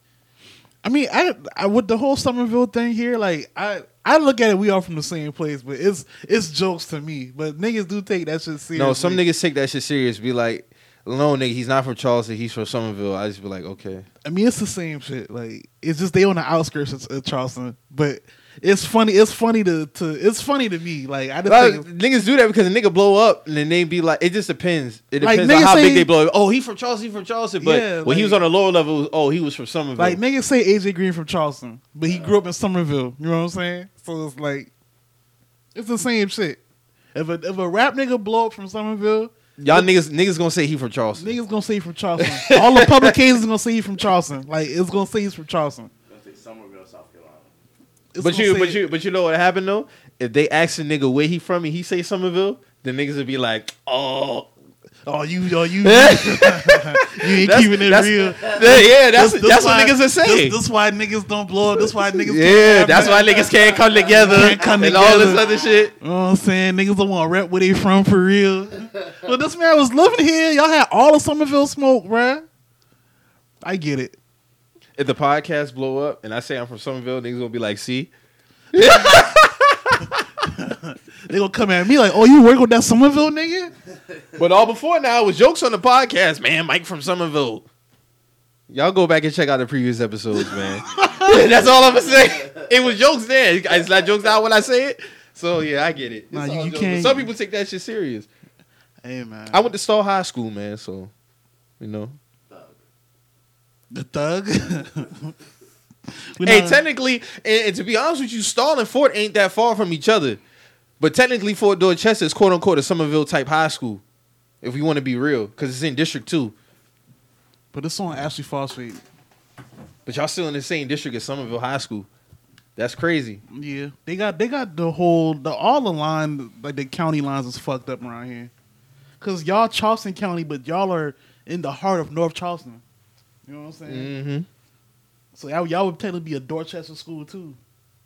I mean, I, I with the whole Summerville thing here, like I I look at it, we all from the same place, but it's it's jokes to me. But niggas do take that shit serious. No, some niggas take that shit serious. Be like, no, nigga, he's not from Charleston. He's from Summerville. I just be like, okay. I mean, it's the same shit. Like it's just they on the outskirts of, of Charleston, but it's funny. It's funny to, to it's funny to me. Like I just Like, think niggas do that because a nigga blow up and then they be like, it just depends. It Like, depends on how say- big they blow up. Oh, he from Charleston, he from Charleston. But Yeah, when he was on the lower level, was, oh, he was from Summerville. like niggas say AJ Green from Charleston, but he grew up in Summerville. You know what I'm saying? So it's like it's the same shit. If a if a rap nigga blow up from Summerville, Y'all niggas niggas gonna say he from Charleston. niggas gonna say he from Charleston. All the publications gonna say he from Charleston. Like it's gonna say he's from Charleston. Summerville, South Carolina. It's but you but you but you know what happened though? If they ask a nigga where he from and he say Summerville, the niggas would be like, oh, Oh, you, oh, you, <laughs> <laughs> you ain't That's- keeping it that's- real. yeah, that's This- that's this what niggas are saying. This, this why niggas don't blow up. This why niggas. yeah, that's why niggas can't come together Can't come and all this other shit. You know what I'm saying? Niggas don't want to rep where they from for real. but this man was living here. Y'all had all of Summerville smoke, bruh. I get it. If the podcast blow up and I say I'm from Summerville, niggas gonna be like, see, <laughs> They gonna come at me like, oh, you work with that Summerville nigga? But all before now, it was jokes on the podcast, man. Mike from Summerville. Y'all go back and check out the previous episodes, man. <laughs> That's all I'm gonna say. It was jokes there. It's not jokes out when I say it. So yeah, I get it. Nah, you- you can't- Some people take that shit serious. Hey man, I went to Stall High School, man. So you know, The thug. <laughs> Hey, technically, and, and to be honest with you, Stall and Fort ain't that far from each other. But technically, Fort Dorchester is quote unquote a Summerville type high school, if we want to be real, because it's in District Two. but it's on Ashley Phosphate. But y'all still in the same district as Summerville High School. That's crazy. Yeah, they got they got the whole the all the line like the county lines is fucked up around here. Cause y'all Charleston County, but y'all are in the heart of North Charleston. You know what I'm saying? Mm-hmm. So y'all, y'all would technically be a Dorchester school too.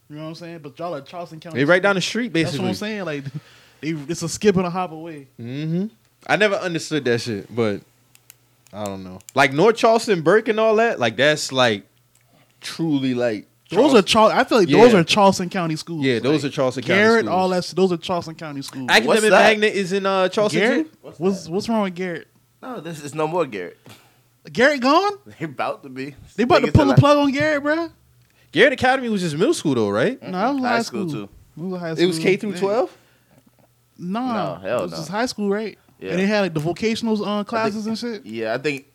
You know what I'm saying? But y'all are Charleston County. They right school. down the street, basically. That's what. I'm saying. Like, <laughs> they, it's a skip and a hop away. Mm-hmm. I never understood that shit, but I don't know. Like North Charleston, Burke, and all that. Like that's like truly like Those are Charles. I feel like Yeah. those are Charleston County schools. Yeah, those Like, are Charleston County Garrett, schools. all that. Those are Charleston County schools. Academic that? Magnet is in uh, Charleston Garrett, too. What's what's what's wrong with Garrett? No, this is no more Garrett. Garrett gone? <laughs> They about to be. They about to pull the plug on Garrett, bro. Garrett Academy was just middle school though, right? No, that was High high, school, school, too. It was a high It was. K through twelve. Nah, No, hell it was no. just high school, right? Yeah. And they had like the vocational uh, classes and shit. Yeah, I think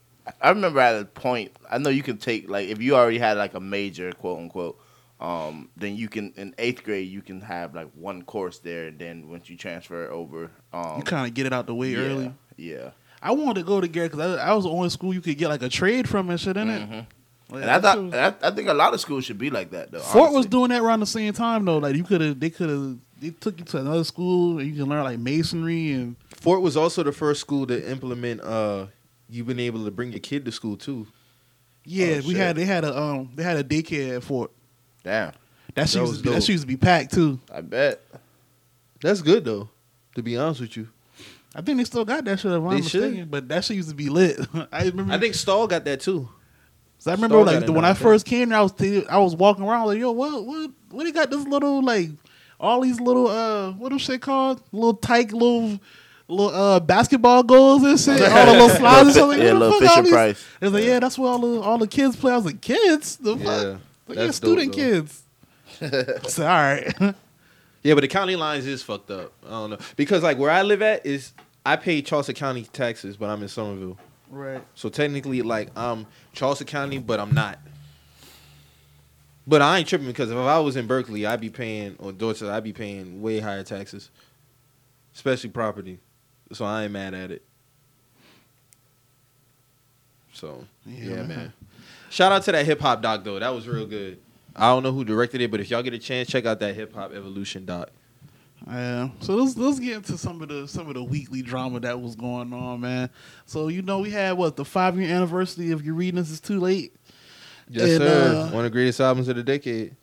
I remember at a point. I know you can take like if you already had like a major, quote unquote. Um, then you can in eighth grade you can have like one course there. And then once you transfer over, um, You kind of get it out the way yeah, early. Yeah, I wanted to go to Garrett because I, I was the only school you could get like a trade from and shit in it. Mhm. Like, and I thought was- I, I think a lot of schools should be like that though. Fort was doing that around the same time though. Like you could have, they could have, they took you to another school and you can learn like masonry and Fort was also the first school to implement. uh You've been able to bring your kid to school too. yeah, Oh, we shit. had they had a um they had a daycare at Fort. Damn, That shit That used was to be, that dope. shit used to be packed too. I bet. That's good though. To be honest with you, I think they still got that shit if I'm They should. But that shit used to be lit. <laughs> I remember. I think Stall got that too. 'cause I remember Stall like the, when I okay. first came there, I was th- I was walking around like yo what what what they got this little like all these little uh what them shit called little tight little. Little uh, basketball goals and shit, all the little <laughs> slides and shit. Like, Yeah, little Fisher these- Price. It was like, yeah, that's where all the all the kids play. I was like, kids, the fuck, Yeah, like, yeah, student dope, kids. <laughs> so all right, Yeah, but the county lines is fucked up. I don't know because like where I live at is I pay Charleston County taxes, but I'm in Summerville. right. So technically, like I'm Charleston County, but I'm not. But I ain't tripping because if I was in Berkeley, I'd be paying or Dorchester, I'd be paying way higher taxes, especially property. So I ain't mad at it. So yeah, Yeah. man. Shout out to that hip hop doc though. That was real good. I don't know who directed it, but if y'all get a chance, check out that hip hop evolution doc. Yeah. So let's let's get into some of the some of the weekly drama that was going on, man. So you know we had what the five year anniversary of You're Reading This Is Too Late, Yes, And, sir. uh, One of the greatest albums of the decade.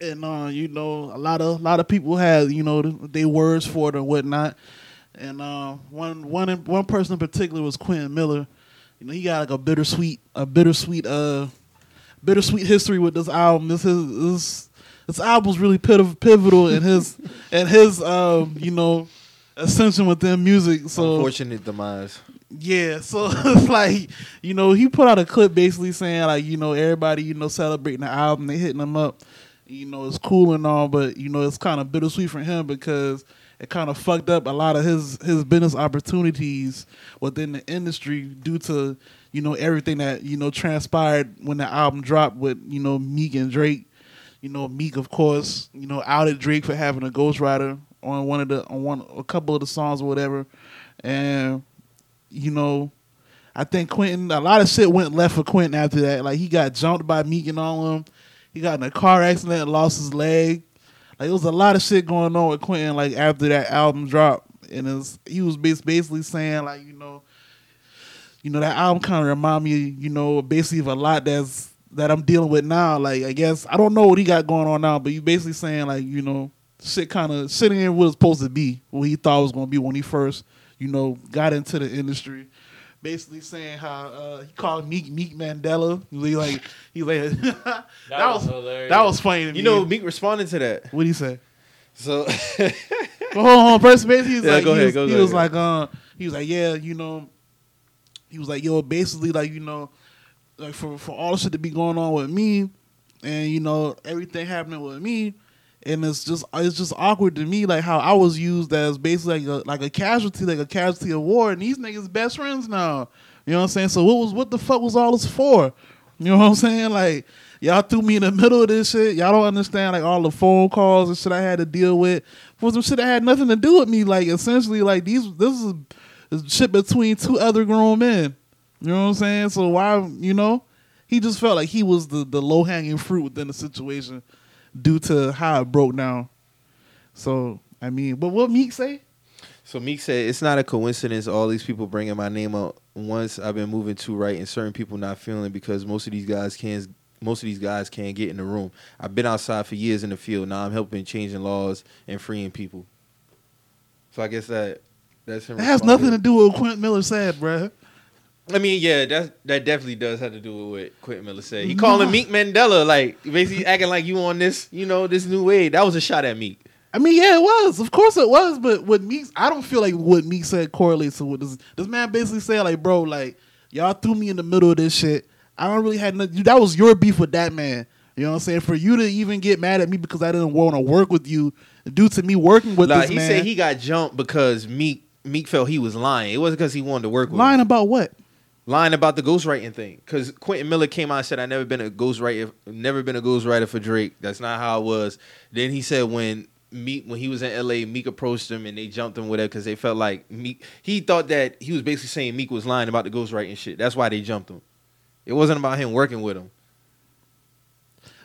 and uh, you know a lot of a lot of people had you know their words for it or whatnot. And uh, one one one person in particular was Quentin Miller. You know he got like a bittersweet a bittersweet uh bittersweet history with this album. This is this this album's really pivotal in his <laughs> and his um you know ascension within music. So Unfortunate demise. yeah, so <laughs> it's like you know he put out a clip basically saying like you know everybody you know celebrating the album, they hitting him up. You know it's cool and all, but you know it's kind of bittersweet for him because it kind of fucked up a lot of his his business opportunities within the industry due to you know everything that you know transpired when the album dropped with you know Meek and Drake. You know Meek, of course, you know outed Drake for having a ghostwriter on one of the on one a couple of the songs or whatever, and you know, I think Quentin, a lot of shit went left for Quentin after that. Like he got jumped by Meek and all them. He got in a car accident and lost his leg. Like it was a lot of shit going on with Quentin. Like after that album dropped, and was, he was basically saying like you know, you know that album kind of remind me, you know, basically of a lot that's that I'm dealing with now. Like I guess I don't know what he got going on now, but you basically saying like you know, shit kind of sitting in what it's supposed to be, what he thought it was going to be when he first you know got into the industry. Basically saying how uh, he called Meek Meek Mandela. He like he like <laughs> that, was hilarious. that was funny. To You me. know, Meek responded to that. what do you say? So <laughs> But hold on, first base. He was Yeah, like, go he ahead, was, go, he go, was go. like, uh, he was like, yeah, you know, he was like, yo, basically, like, you know, like for for all the shit to be going on with me, and you know everything happening with me, and it's just it's just awkward to me, like how I was used as basically like a like a casualty, like a casualty of war, and these niggas best friends now. You know what I'm saying? So what was what the fuck was all this for? You know what I'm saying? Like y'all threw me in the middle of this shit. Y'all don't understand like all the phone calls and shit I had to deal with for some shit that had nothing to do with me. Like essentially, like these this is shit between two other grown men. You know what I'm saying? So why you know he just felt like he was the the low hanging fruit within the situation due to how it broke down. So I mean, but what Meek say? So Meek said it's not a coincidence all these people bringing my name up once I've been moving to right and certain people not feeling because most of these guys can't most of these guys can't get in the room. I've been outside for years in the field. Now I'm helping changing laws and freeing people. So I guess that that's him. It has nothing to do with what Quentin Miller said, bruh. I mean, yeah, that that definitely does have to do with what Quentin Miller said. He calling Meek Mandela, like basically acting like you on this, you know, this new wave. That was a shot at Meek. I mean, yeah, it was. Of course it was. But what Meek, I don't feel like what Meek said correlates to what this, this man basically said, like, bro, like, y'all threw me in the middle of this shit. I don't really had nothing. That was your beef with that man. You know what I'm saying? For you to even get mad at me because I didn't want to work with you due to me working with Like this he man. said he got jumped because Meek Meek felt he was lying. It wasn't because he wanted to work with him. lying about what? lying about the ghostwriting thing. Because Quentin Miller came out and said, "I never been a ghostwriter, never been a ghostwriter for Drake. That's not how it was." Then he said when Meek when he was in L.A., Meek approached him and they jumped him with it because they felt like Meek. He thought that he was basically saying Meek was lying about the ghostwriting shit. That's why they jumped him. It wasn't about him working with him.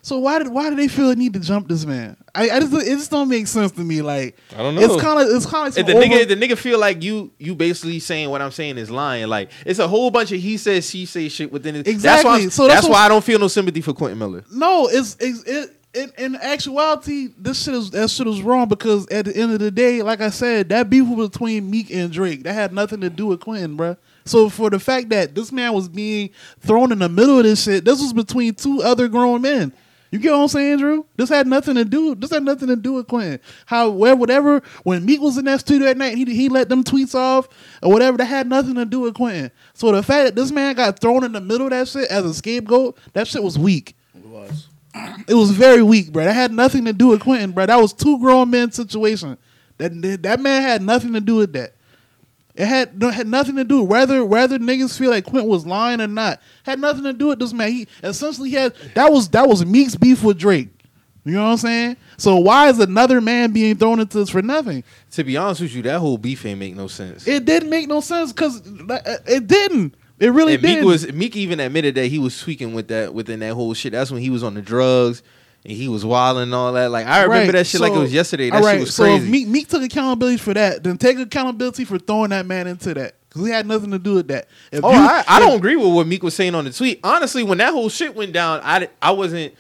So why did why did they feel the need to jump this man? I, I just it just don't make sense to me. Like I don't know. it's kind of it's kind of If the nigga, the nigga feel like you, you basically saying what I'm saying is lying. Like it's a whole bunch of he says, she says shit within it. That's Exactly. why, So that's that's, what- why I don't feel no sympathy for Quentin Miller. No, it's, it's it. In, in actuality, this shit is that shit is wrong because at the end of the day, like I said, that beef was between Meek and Drake. That had nothing to do with Quentin, bro. So for the fact that this man was being thrown in the middle of this shit, this was between two other grown men. You get what I'm saying, Drew? This had nothing to do. This had nothing to do with Quentin. How, where, whatever. When Meek was in that studio at night, he he let them tweets off or whatever. That had nothing to do with Quentin. So the fact that this man got thrown in the middle of that shit as a scapegoat, that shit was weak. It was. <clears throat> It was very weak, bro. That had nothing to do with Quentin, bro. That was two grown men situation. That that man had nothing to do with that. It had no- had nothing to do whether whether niggas feel like Quentin was lying or not. Had nothing to do with this man. He essentially had that was that was Meek's beef with Drake. You know what I'm saying? So why is another man being thrown into this for nothing? To be honest with you, that whole beef ain't make no sense. It didn't make no sense because uh, it didn't. It really and Meek didn't. was Meek even admitted that he was tweaking with that within that whole shit. That's when he was on the drugs and he was wilding and all that. Like I remember Right, that shit like it was yesterday. That all shit right, was so crazy. if Meek, Meek took accountability for that, then take accountability for throwing that man into that because he had nothing to do with that. If oh, you- I, I if- don't agree with what Meek was saying on the tweet. Honestly, when that whole shit went down, I, I wasn't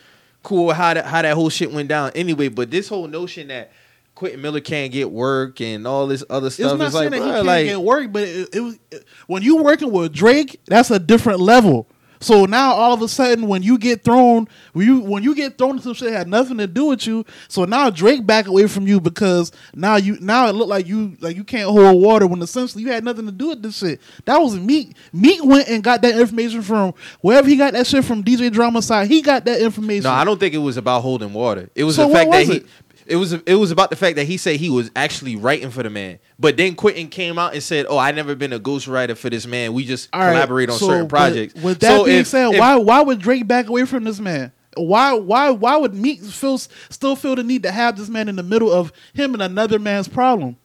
cool with how that how that whole shit went down anyway. But this whole notion that Quentin Miller can't get work and all this other stuff. It's not is saying like, that he can't like get work, but it, it was it- when you working with Drake, that's a different level. So now all of a sudden, when you get thrown, when you when you get thrown into some shit that had nothing to do with you, so now Drake back away from you because now you now it looked like you like you can't hold water when essentially you had nothing to do with this shit. That was Meek. Meek went and got that information from wherever he got that shit from DJ Drama side. He got that information. No, I don't think it was about holding water. It was So the fact that was he. It? It was it was about the fact that he said he was actually writing for the man, but then Quentin came out and said, "Oh, I never been a ghostwriter for this man. We just All right, collaborate on so, certain but projects." With that so being if- said, if- why why would Drake back away from this man? Why why why would Meek feel still feel the need to have this man in the middle of him and another man's problem?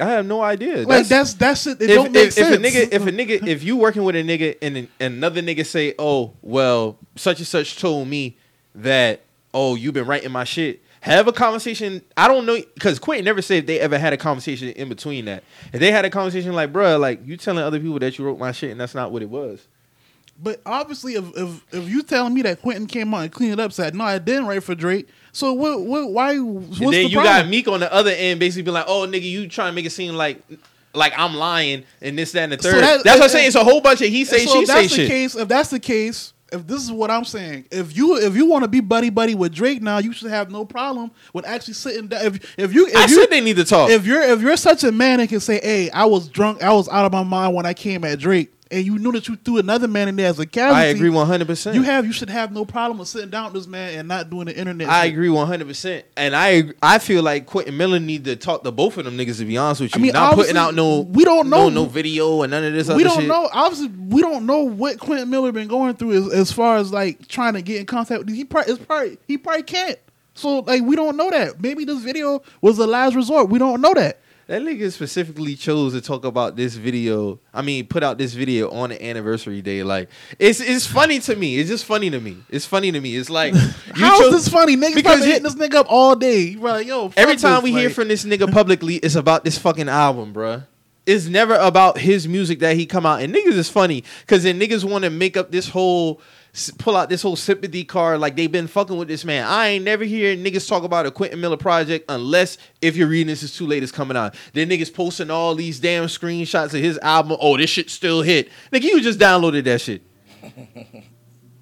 I have no idea. Like that's that's it. It if, don't make if, sense. if a nigga, if a nigga, if you working with a nigga and, an- another nigga say, "Oh, well, such and such told me that, oh, you've been writing my shit." Have a conversation. I don't know because Quentin never said they ever had a conversation in between that. If they had a conversation like, "Bruh, like you telling other people that you wrote my shit and that's not what it was." but obviously, if, if if you telling me that Quentin came out and cleaned it up, said no, I didn't write for Drake. So what? What? Why? What's and then the you problem? got Meek on the other end, basically being like, "Oh, nigga, you trying to make it seem like." Like I'm lying and this, that, and the So third. that- that's what I'm saying. It's a whole bunch of he say, so she if say that's the shit. case, if that's the case, if this is what I'm saying, if you if you want to be buddy buddy with Drake now, you should have no problem with actually sitting down. If if you if I you, said they need to talk. if you're if you're such a man and can say, "Hey, I was drunk, I was out of my mind when I came at Drake," and you knew that you threw another man in there as a casualty, I agree one hundred percent. You have you should have no problem with sitting down with this man and not doing the internet. I shit. agree one hundred percent, and I I feel like Quentin Miller need to talk to both of them niggas. To be honest with you, I mean, not putting out no we don't no, know- no video and none of this. we don't shit. know. Obviously, we don't know what Quentin Miller been going through as, as far as like trying to get in contact with. He probably, it's probably he probably can't. So like we don't know that. Maybe this video was the last resort. We don't know that. That nigga specifically chose to talk about this video. I mean, put out this video on the anniversary day. Like, it's it's funny to me. It's just funny to me. It's funny to me. It's like <laughs> How is this funny? Niggas Because hitting this nigga up all day. You like, yo. Every time this, we hear from this nigga publicly, it's about this fucking album, bruh. It's never about his music that he come out. And niggas is funny because then niggas want to make up this whole, pull out this whole sympathy card like they've been fucking with this man. I ain't never hear niggas talk about a Quentin Miller project unless if you're reading this is too late, it's coming out. Then niggas posting all these damn screenshots of his album. Oh, this shit still hit. Nigga, you just downloaded that shit. <laughs>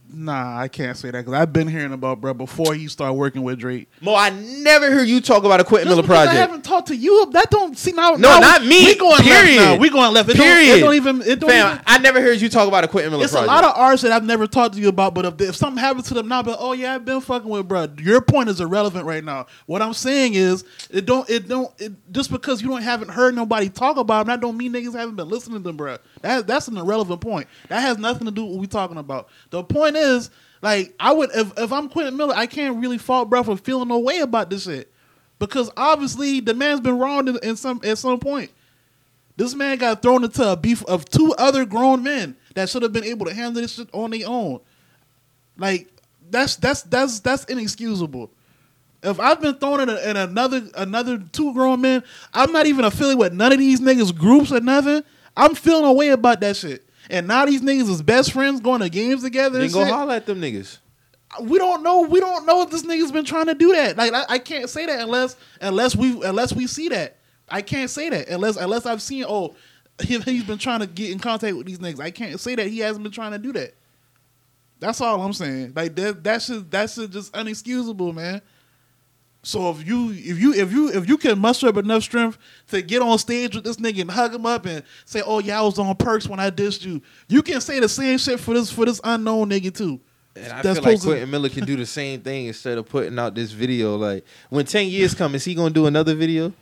Nah, I can't say that because I've been hearing about bro before he started working with Drake. Mo, I never heard you talk about a Quentin Just Miller project. I haven't talked to you. That don't see now. No, now not me. We going Period. left now. We going left. It Period. Don't, it don't even. It don't Fam, even, I never heard you talk about a Quentin Miller It's project. a lot of artists that I've never talked to you about, but if, if something happens to them now, but oh yeah, I've been fucking with bro. Your point is irrelevant right now. What I'm saying is, it don't, it don't, it, just because you don't haven't heard nobody talk about them, that don't mean niggas haven't been listening to them, bro. That that's an irrelevant point. That has nothing to do with what we're talking about. The point is, like, I would if if I'm Quentin Miller, I can't really fault bro for feeling no way about this shit because obviously the man's been wronged in, in some at some point. This man got thrown into a beef of two other grown men that should have been able to handle this shit on their own. Like that's that's that's that's inexcusable. If I've been thrown in, a, in another another two grown men, I'm not even affiliated with none of these niggas groups or nothing. I'm feeling a way about that shit. And now these niggas is best friends going to games together. Then and go shit. holler at them niggas. we don't know. We don't know if this nigga's been trying to do that. Like I, I can't say that unless unless we unless we see that. I can't say that unless unless I've seen oh he, he's been trying to get in contact with these niggas. I can't say that he hasn't been trying to do that. That's all I'm saying. Like that that shit that shit just unexcusable, man. So if you if you if you if you can muster up enough strength to get on stage with this nigga and hug him up and say, "Oh yeah, I was on perks when I dissed you," you can say the same shit for this for this unknown nigga too. And I That's feel like to- Quentin Miller can do the same thing instead of putting out this video. Like when ten years come, is he gonna do another video?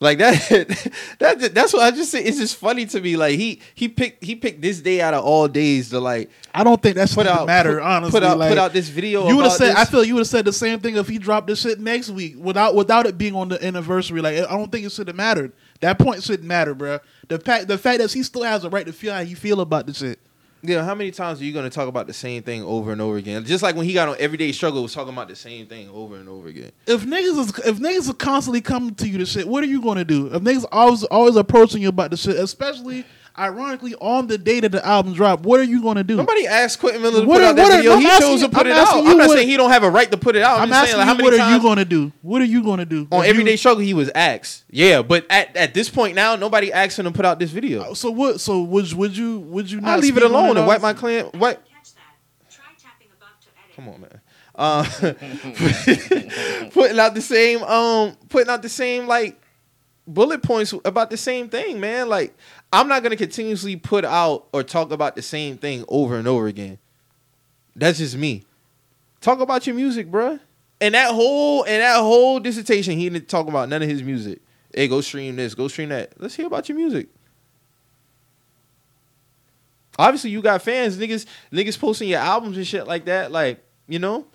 Like that, <laughs> that that's what I just say. It's just funny to me. Like he he picked he picked this day out of all days to like I don't think that's put out matter. put, honestly, put out like, put out this video. You would have said. this. I feel you would have said the same thing if he dropped this shit next week without without it being on the anniversary. Like I don't think it should have mattered. That point shouldn't matter, bro. The fact the fact that he still has a right to feel how he feel about this shit. Yeah, how many times are you gonna talk about the same thing over and over again? Just like when he got on Everyday Struggle, was talking about the same thing over and over again. If niggas is if niggas are constantly coming to you to shit, what are you gonna do? If niggas always always approaching you about the shit, especially ironically on the day that the album dropped, what are you gonna do? Nobody asked Quentin Miller to What put are- out that what are- video. I'm He asking chose to put I'm it out. I'm not what- saying he don't have a right to put it out. I'm, I'm just asking saying like, how you, many what are you gonna do? What are you gonna do on If you- Everyday Struggle he was asked. Yeah, but at, at this point now, nobody asked him to put out this video. So what? So would would you would you not I leave it alone and wipe my client. Wipe. Catch that. Try tapping above to edit. Come on, man. Uh, <laughs> putting out the same, um, putting out the same like bullet points about the same thing, man. Like I'm not gonna continuously put out or talk about the same thing over and over again. That's just me. Talk about your music, bruh. And that whole and that whole dissertation, he didn't talk about none of his music. Hey, go stream this, go stream that. Let's hear about your music. Obviously, you got fans, niggas, niggas posting your albums and shit like that. Like, you know,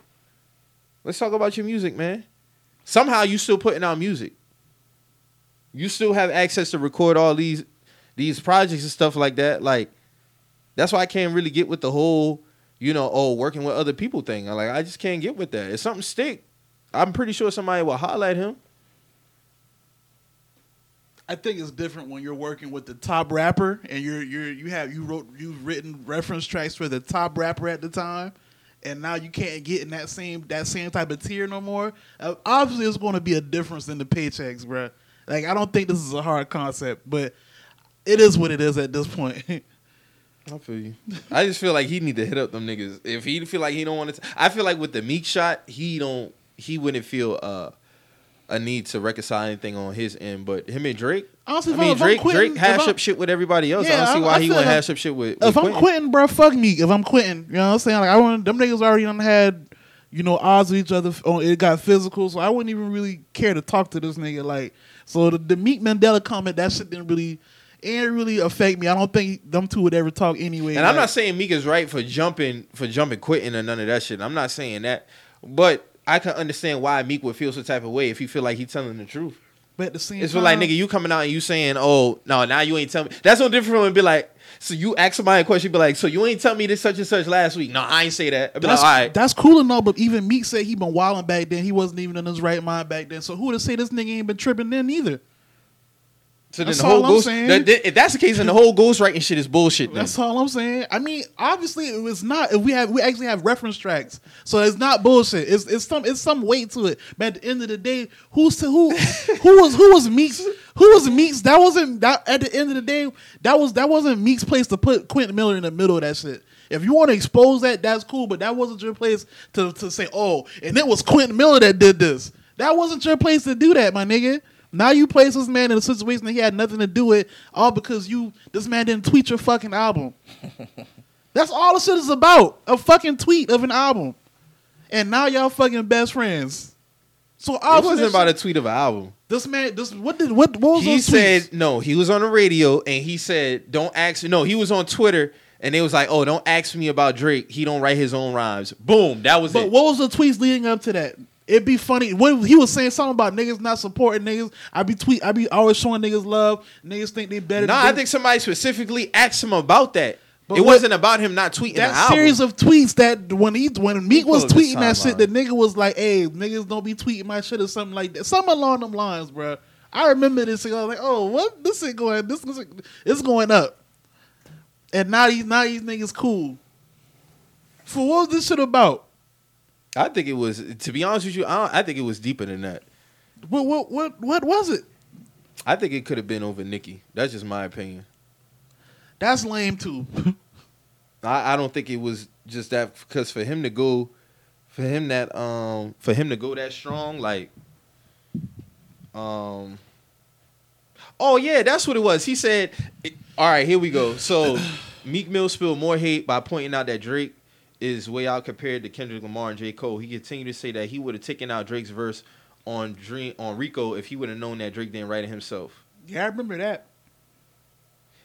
let's talk about your music, man. Somehow, you still putting out music. You still have access to record all these these projects and stuff like that. Like, that's why I can't really get with the whole, you know, oh, working with other people thing. Like, I just can't get with that. If something stick, I'm pretty sure somebody will highlight him. I think it's different when you're working with the top rapper and you're you're you have you wrote you've written reference tracks for the top rapper at the time, and now you can't get in that same that same type of tier no more. Uh, obviously, it's going to be a difference in the paychecks, bruh. Like I don't think this is a hard concept, but it is what it is at this point. <laughs> I feel you. I just feel like he need to hit up them niggas. If he feel like he don't want to, I feel like with the Meek shot, he don't. He wouldn't feel uh a need to reconcile anything on his end. But him and Drake, Honestly, I mean Drake, quitting- Drake hash up shit with everybody else. I don't see why I he wouldn't hash up shit with. with if I'm quitting, bro, fuck me. If I'm quitting, you know what I'm saying? Like I want them niggas already done had, you know, odds with each other. On it got physical, so I wouldn't even really care to talk to this nigga. Like, so the, the Meek Mandela comment, that shit didn't really, it didn't really affect me. I don't think them two would ever talk anyway. And I'm not saying Meek is right for jumping for jumping quitting or none of that shit. I'm not saying that, but I can understand why Meek would feel some type of way if he feel like he's telling the truth. but at the same It's time, like nigga, you coming out and you saying, "Oh no, now you ain't telling me." That's no different from be like, so you ask somebody a question, be like, "So you ain't tell me this such and such last week?" No, I ain't say that. Be like, That's, "All right." that's cool and all, but even Meek said he been wilding back then. He wasn't even in his right mind back then. So who would say this nigga ain't been tripping then either? So then That's the whole all I'm ghost. saying. that- that- if that's the case, then the whole ghostwriting shit is bullshit. Then. That's all I'm saying. I mean, obviously it was not. If we have, we actually have reference tracks, so it's not bullshit. It's it's some it's some weight to it. But at the end of the day, who's to, who who was who was Meeks? Who was Meeks? That wasn't that. At the end of the day, that was that wasn't Meeks' place to put Quentin Miller in the middle of that shit. If you want to expose that, that's cool. But that wasn't your place to to say, oh, and it was Quentin Miller that did this. That wasn't your place to do that, my nigga. Now you place this man in a situation that he had nothing to do with, all because you this man didn't tweet your fucking album. <laughs> That's all the shit is about. A fucking tweet of an album. And now y'all fucking best friends. So It wasn't about a tweet of an album. This man this what did what what was He said no. He was on the radio and he said, "Don't ask." No, he was on Twitter and they was like, "Oh, don't ask me about Drake. He don't write his own rhymes." Boom. That was it. But it. what was the tweets leading up to that? It'd be funny when he was saying something about niggas not supporting niggas. I be tweet I be always showing niggas love. Niggas think they better No, than I think somebody specifically asked him about that. But it what- wasn't about him not tweeting the that album. series of tweets that when he when Meek was pull up this tweeting that shit, the nigga was like, "Hey, niggas don't be tweeting my shit or something like that." Something along them lines, bro. I remember this. and I was like, "Oh, what? This is going. This is it's going up." And now these now these niggas cool. For what was this shit about? I think it was. To be honest with you, I, don't, I think it was deeper than that. What what what what was it? I think it could have been over Nicki. That's just my opinion. That's lame too. <laughs> I, I don't think it was just that because for him to go, for him that um for him to go that strong, like, um, oh yeah, that's what it was. He said, "All right, here we go." So <coughs> Meek Mill spilled more hate by pointing out that Drake is way out compared to Kendrick Lamar and J Cole. He continued to say that he would have taken out Drake's verse on Dream on Rico if he would have known that Drake didn't write it himself. yeah, I remember that.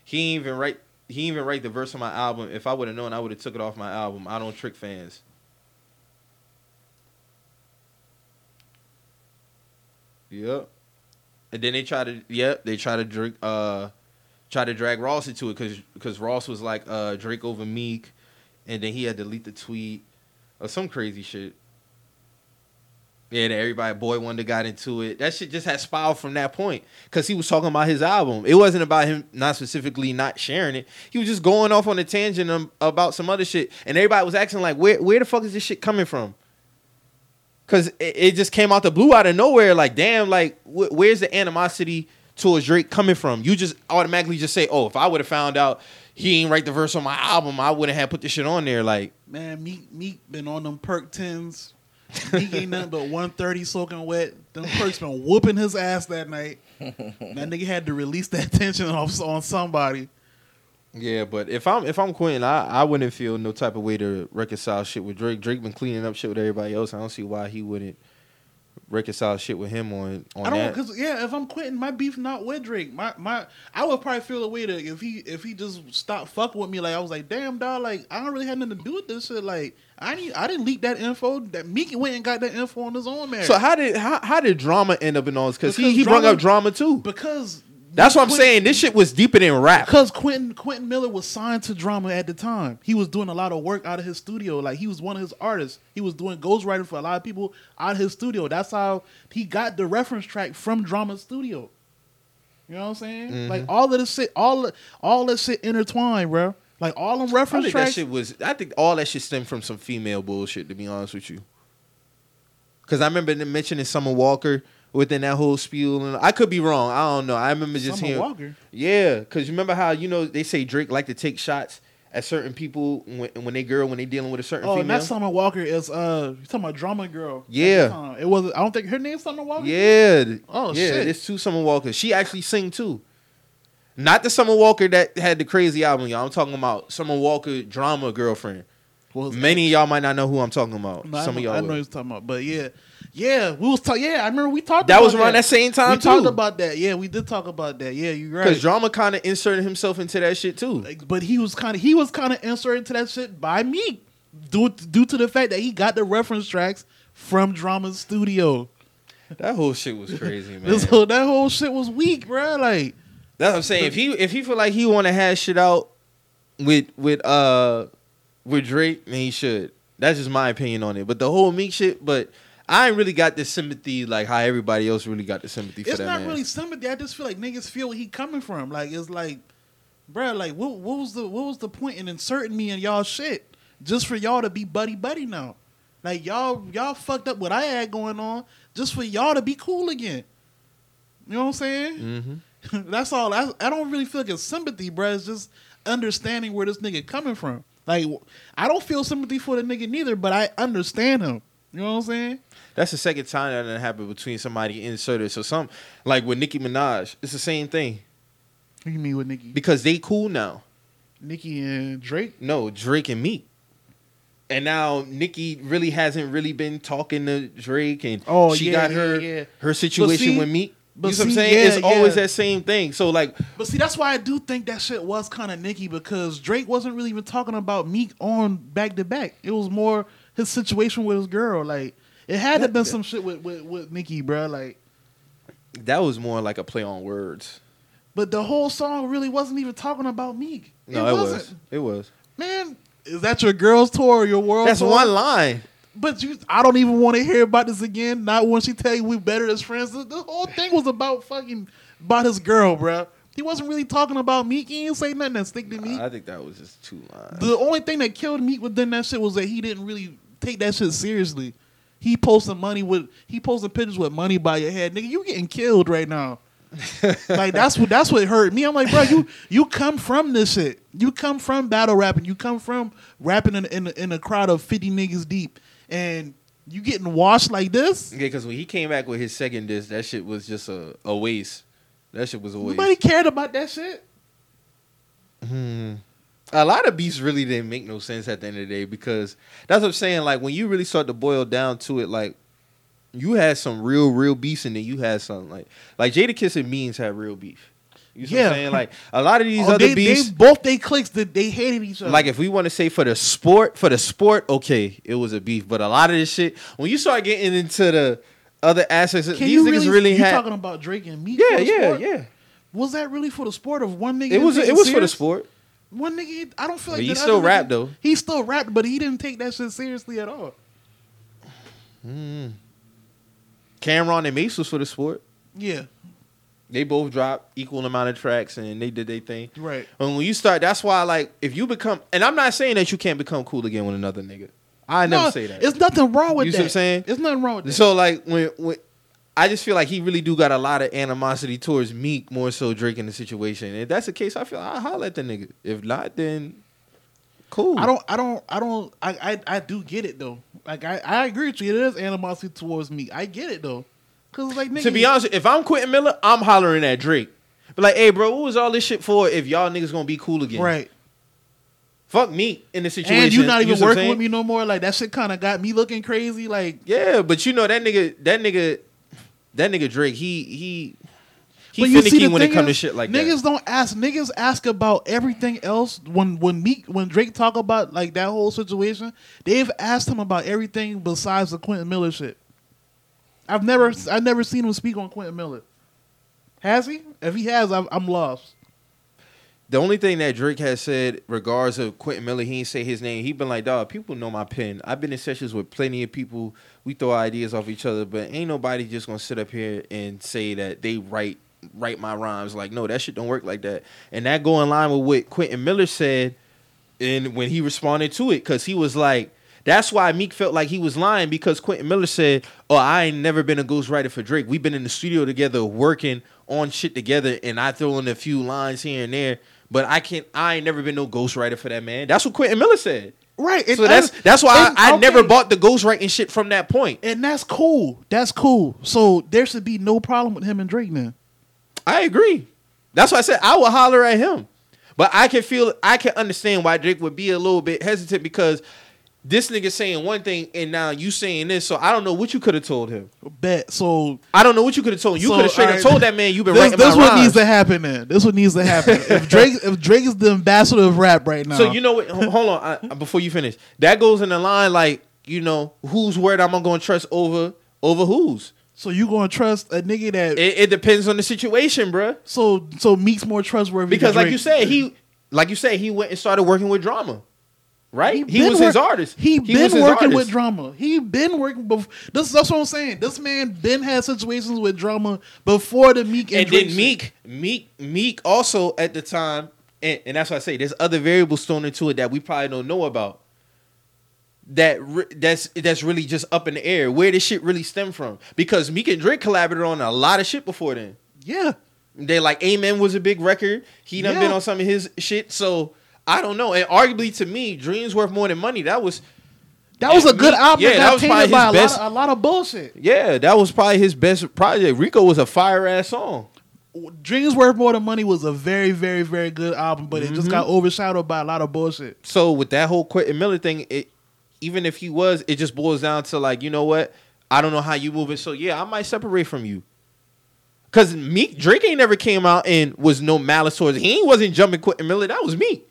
He ain't even write. He even write the verse on my album. If I would have known, I would have took it off my album. I don't trick fans. Yep. And then they try to. Yep. They try to drink. Uh, try to drag Ross into it because because Ross was like uh Drake over Meek, and then he had to delete the tweet or some crazy shit. Yeah, everybody, Boi-1da got into it. That shit just had spiraled from that point because he was talking about his album. It wasn't about him not specifically not sharing it. He was just going off on a tangent um, about some other shit, and everybody was asking like, "Where, where the fuck is this shit coming from?" Because it, it just came out the blue out of nowhere. Like, damn, like, wh- where's the animosity towards Drake coming from? You just automatically just say, "Oh, if I would have found out he ain't write the verse on my album, I wouldn't have put this shit on there." Like, Man, Meek Meek been on them perk tens. Meek ain't nothing but one thirty soaking wet. Them perks been whooping his ass that night. that nigga had to release that <laughs> tension off on somebody. Yeah, but if I'm if I'm Quentin, I, I wouldn't feel no type of way to reconcile shit with Drake. Drake been cleaning up shit with everybody else. I don't see why he wouldn't reconcile shit with him on on I don't that. because yeah, if I'm quitting, my beef not with Drake. My my I would probably feel a way to if he if he just stopped fucking with me. Like I was like, damn dog, like I don't really have nothing to do with this shit. Like I need I didn't leak that info. That Meek went and got that info on his own man. so how did how, how did drama end up in all this? Because he he brought up drama too. because That's what I'm Quentin- saying. This shit was deeper than rap. Because Quentin Quentin Miller was signed to Drama at the time. He was doing a lot of work out of his studio. Like he was one of his artists. He was doing ghostwriting for a lot of people out of his studio. That's how he got the reference track from Drama Studio. You know what I'm saying? Mm-hmm. Like all of this shit, all all that shit intertwined, bro. Like all them I reference think that shit was. I think all that shit stemmed from some female bullshit. To be honest with you, because I remember them mentioning Summer Walker within that whole spiel, and I could be wrong. I don't know. I remember just Summer hearing. Walker. Yeah, because you remember how you know they say Drake like to take shots at certain people when, when they girl when they dealing with a certain Oh, and female. that Summer Walker is uh, you talking about drama girl? Yeah. It was. I don't think her name's Summer Walker. Yeah. Oh, yeah, shit. There's two Summer Walkers. She actually sing too. Not the Summer Walker that had the crazy album, y'all. I'm talking about Summer Walker drama girlfriend. Many of y'all might not know who I'm talking about. No, I Some know, of y'all. I know what you're talking about, but yeah, yeah, we was talking. Yeah, I remember we talked. About that was around that same time, we too. talked about that. Yeah, we did talk about that. Yeah, you're right. Because drama kind of inserted himself into that shit too. Like, but he was kind of he was kind of inserted to that shit by me, due due to the fact that he got the reference tracks from Drama's studio. That whole shit was crazy, <laughs> man. This whole that whole shit was weak, bro. Like, That's what I'm saying. If he if he feel like he want to hash shit out with with uh with Drake, then he should. That's just my opinion on it. But the whole Meek shit, but I ain't really got the sympathy like how everybody else really got the sympathy for it's that not man. really sympathy. I just feel like niggas feel where he coming from. Like, it's like, bro, like what what was the what was the point in inserting me in y'all shit just for y'all to be buddy buddy now? Like y'all y'all fucked up what I had going on just for y'all to be cool again. You know what I'm saying? mm-hmm. <laughs> That's all. I, I don't really feel like it's sympathy, bro. It's just understanding where this nigga coming from. Like I don't feel sympathy for the nigga neither, but I understand him. You know what I'm saying? That's the second time that done happened between somebody inserted. So some like with Nicki Minaj, it's the same thing What you mean with Nicki? because they cool now. Nicki and Drake? No, Drake and Meek. And now Nicki really hasn't really been talking to Drake, and Oh, she yeah, got yeah, her yeah. her situation see- with Meek. But you know what I'm see, saying? yeah, it's always yeah. that same thing. So like, But see, that's why I do think that shit was kind of Nicki because Drake wasn't really even talking about Meek on back to back. It was more his situation with his girl. Like it had to have been some shit with with, with Nicki, bro. Like, that was more like a play on words. but the whole song really wasn't even talking about Meek. No, it, wasn't. was. It was. Man, is that your girl's tour or your world? That's tour? one line. But you, I don't even want to hear about this again. Not when she tell you we better as friends. The, the whole thing was about fucking about his girl, bro. He wasn't really talking about Meek. He didn't say nothing that stick to Meek. I think that was just two lines. The only thing that killed Meek within that shit was that he didn't really take that shit seriously. He posted money with he posted pictures with money by your head, nigga. You getting killed right now. <laughs> like that's what that's what hurt me. I'm like, bro, you you come from this shit. You come from battle rapping. You come from rapping in in, in a crowd of 50 niggas deep, and you getting washed like this. Yeah, because when he came back with his second disc, that shit was just a, a waste. That shit was a waste. Nobody cared about that shit. Hmm. A lot of beefs really didn't make no sense at the end of the day because that's what I'm saying. Like when you really start to boil down to it, like you had some real, real beefs, and then you had some like like Jadakiss and Beans had real beef. You see what Yeah. I'm saying? Like a lot of these Oh, other they, beefs. they both they clicks that they hated each other. like if we want to say for the sport, for the sport, okay, it was a beef. But a lot of this shit, when you start getting into the other aspects, Can these niggas really, really, you had. talking about Drake and Meek? yeah, yeah, sport? yeah. Was that really for the sport of one nigga? It was. It was for the sport. One nigga, I don't feel like But he still rapped, nigga- though. He still rapped, but he didn't take that shit seriously at all. Hmm. Cam'ron and Mase was for the sport. Yeah, They both dropped equal amount of tracks and they did their thing. right. And when you start, that's why like if you become, and I'm not saying that you can't become cool again with another nigga. I never No, say that. It's nothing wrong with You see what I'm saying? It's nothing wrong with that. So like when when I just feel like he really do got a lot of animosity towards Meek more so Drake in the situation. If that's the case, I feel I'll holler at the nigga. If not, then cool. I don't, I don't, I don't, I, I, I do get it though. Like I, I agree with you. It is animosity towards me. I get it though. Cause like nigga, to be honest, if I'm Quentin Miller, I'm hollering at Drake. But like, hey, bro, what was all this shit for? If y'all niggas gonna be cool again, right? Fuck me in the situation. And you not even what I'm working with me no more. Like that shit kind of got me looking crazy. Like Yeah, but you know that nigga, that nigga, that nigga Drake, he he he But you see, finicky the when it thing come to shit like niggas that. Niggas don't ask. Niggas ask about everything else. When when Meek when Drake talk about like that whole situation, they've asked him about everything besides the Quentin Miller shit. I've never I've never seen him speak on Quentin Miller. Has he? If he has, I'm, I'm lost. The only thing that Drake has said regards of Quentin Miller, he ain't say his name. He been like, dog, people know my pen. I've been in sessions with plenty of people. We throw ideas off each other, but ain't nobody just gonna sit up here and say that they write write my rhymes. Like, no, that shit don't work like that. And that go in line with what Quentin Miller said and when he responded to it, because he was like, that's why Meek felt like he was lying because Quentin Miller said, "Oh, I ain't never been a ghostwriter for Drake. We've been in the studio together, working on shit together, and I throw in a few lines here and there, but I can't. I ain't never been no ghostwriter for that man. That's what Quentin Miller said. Right. and So that's that's why and- I, I okay, never bought the ghostwriting shit from that point. And that's cool. That's cool. So there should be no problem with him and Drake now. I agree. That's why I said I would holler at him. But I can feel I can understand why Drake would be a little bit hesitant because this nigga saying one thing and now you saying this. So I don't know what you could have told him. Bet. So I don't know what you could have told him. You So, could have straight up alright. told that man you've been this, this what rhymes. needs to happen then. This what needs to happen. <laughs> if Drake if Drake is the ambassador of rap right now. So you know what? Hold on, I, before you finish, that goes in the line like you know whose word I'm gonna trust over over whose. so you gonna trust a nigga that It, it depends on the situation, bruh. so so Meek's more trustworthy Because than like you said, he like you said he went and started working with drama, right? He, been was his artist. He, was been working artist. with drama. He been working. Before, this that's what I'm saying. This man been had situations with drama before the Meek and, and then. Meek, Meek, Meek also at the time, and, and that's why I say there's other variables thrown into it that we probably don't know about. That re- that's that's really just up in the air. Where this shit really stem from? Because Meek and Drake collaborated on a lot of shit before then. Yeah, They like Amen was a big record. He done Yeah. been on some of his shit. So I don't know. And arguably to me, Dreams Worth More Than Money. That was that was a good album. yeah, that that was probably by a his lot, best- of, a lot of bullshit. yeah, that was probably his best project. Rico was a fire ass song. Dreams Worth More Than Money was a very, very, very good album, but it just Mm-hmm. got overshadowed by a lot of bullshit. so with that whole Quentin Miller thing, it even if he was, it just boils down to like, you know what? I don't know how you move it. So yeah, I might separate from you. Cause Meek Drake ain't never came out and was no malice towards. He wasn't jumping Quentin Miller. That was Meek.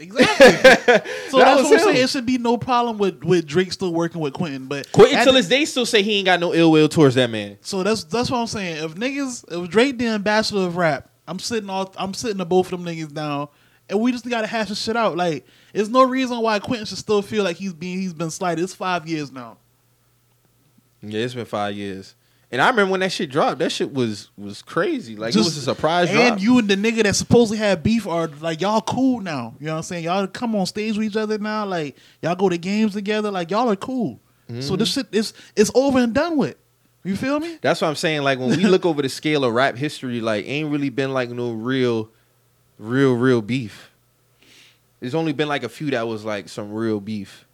Exactly. <laughs> so That that's what I'm him. saying. It should be no problem with, with Drake still working with Quentin, but Quentin at till the- this day still say he ain't got no ill will towards that man. So that's that's what I'm saying. If niggas, if Drake the ambassador of rap, I'm sitting all, I'm sitting to both of them niggas down, and we just gotta hash this shit out. Like, there's no reason why Quentin should still feel like he's being he's been slighted. It's five years now. Yeah, it's been five years. And I remember when that shit dropped. That shit was was crazy. Like it was a surprise and drop. you and the nigga that supposedly had beef are like y'all cool now. You know what I'm saying? Y'all come on stage with each other now. Like y'all go to games together. Like y'all are cool. Mm-hmm. So this shit is it's over and done with. You feel me? That's what I'm saying. Like when we look over the scale of rap history, like ain't really been like no real, real, real beef. There's only been like a few that was like some real beef.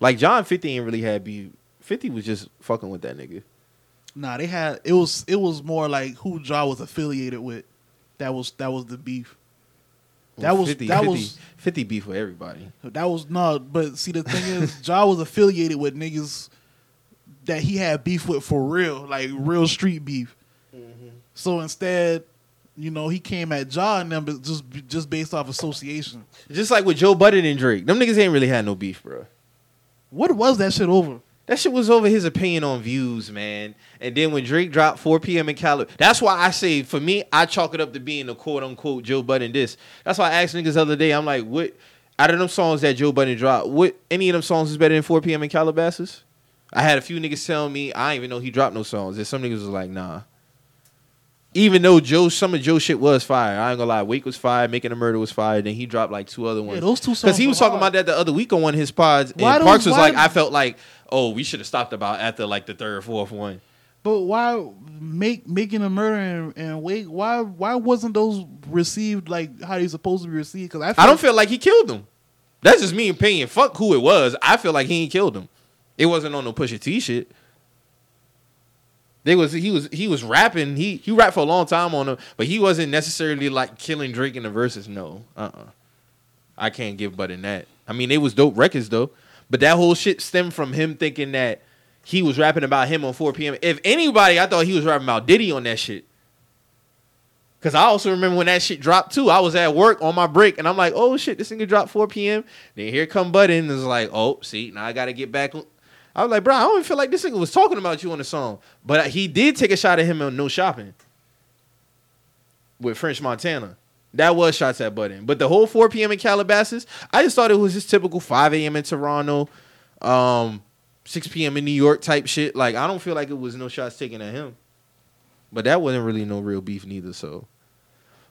Like John 50 ain't really had beef. 50 was just fucking with that nigga. Nah, they had it was it was more like who Ja was affiliated with. That was that was the beef. That was 50, that 50, was 50 beef with everybody. that was no. But see, the thing is, Ja was affiliated with niggas that he had beef with for real, like real street beef. Mm-hmm. So instead, you know, he came at Ja and them just just based off association. Just like with Joe Budden and Drake. Them niggas ain't really had no beef, bro. What was that shit over? That shit was over his opinion on views, man. And then when Drake dropped 4 p.m. in Cali, that's why I say for me, I chalk it up to being a quote unquote Joe Budden this. That's why I asked niggas the other day, I'm like, what out of them songs that Joe Budden dropped, what any of them songs is better than 4 p.m. in Calabasas? I had a few niggas tell me I didn't even know he dropped no songs. And some niggas was like, nah. Even though Joe, some of Joe shit was fire. I ain't gonna lie. Wake was fire. Making a Murder was fire. Then he dropped like two other ones. Yeah, those two songs. Because he was talking hard. about that the other week on one of his pods. Why and those- Parks was why- like, I felt like, oh, we should have stopped about after like the third, fourth one. But why make making a murder and, and wait? Why why wasn't those received like how they supposed to be received? Because I I don't feel like he killed them. That's just me opinion. Fuck who it was. I feel like he ain't killed him. It wasn't on no Pusha T shit. They was he was he was rapping. He he rapped for a long time on them, but he wasn't necessarily like killing Drake in the verses. No, uh, uh I can't give but in that. I mean, they was dope records though, but that whole shit stemmed from him thinking that he was rapping about him on 4 p.m. If anybody, I thought he was rapping about Diddy on that shit. Cause I also remember when that shit dropped too. I was at work on my break and I'm like, oh shit, this nigga dropped 4 p.m. Then here come Budden and it's like, oh, see, now I gotta get back. I was like, bro, I don't even feel like this nigga was talking about you on the song. But he did take a shot at him on No Shopping with French Montana. That was shots at Budden. But the whole 4 p.m. in Calabasas, I just thought it was just typical 5 a.m. in Toronto, um, 6 p.m. in New York type shit. Like, I don't feel like it was no shots taken at him. But that wasn't really no real beef neither. So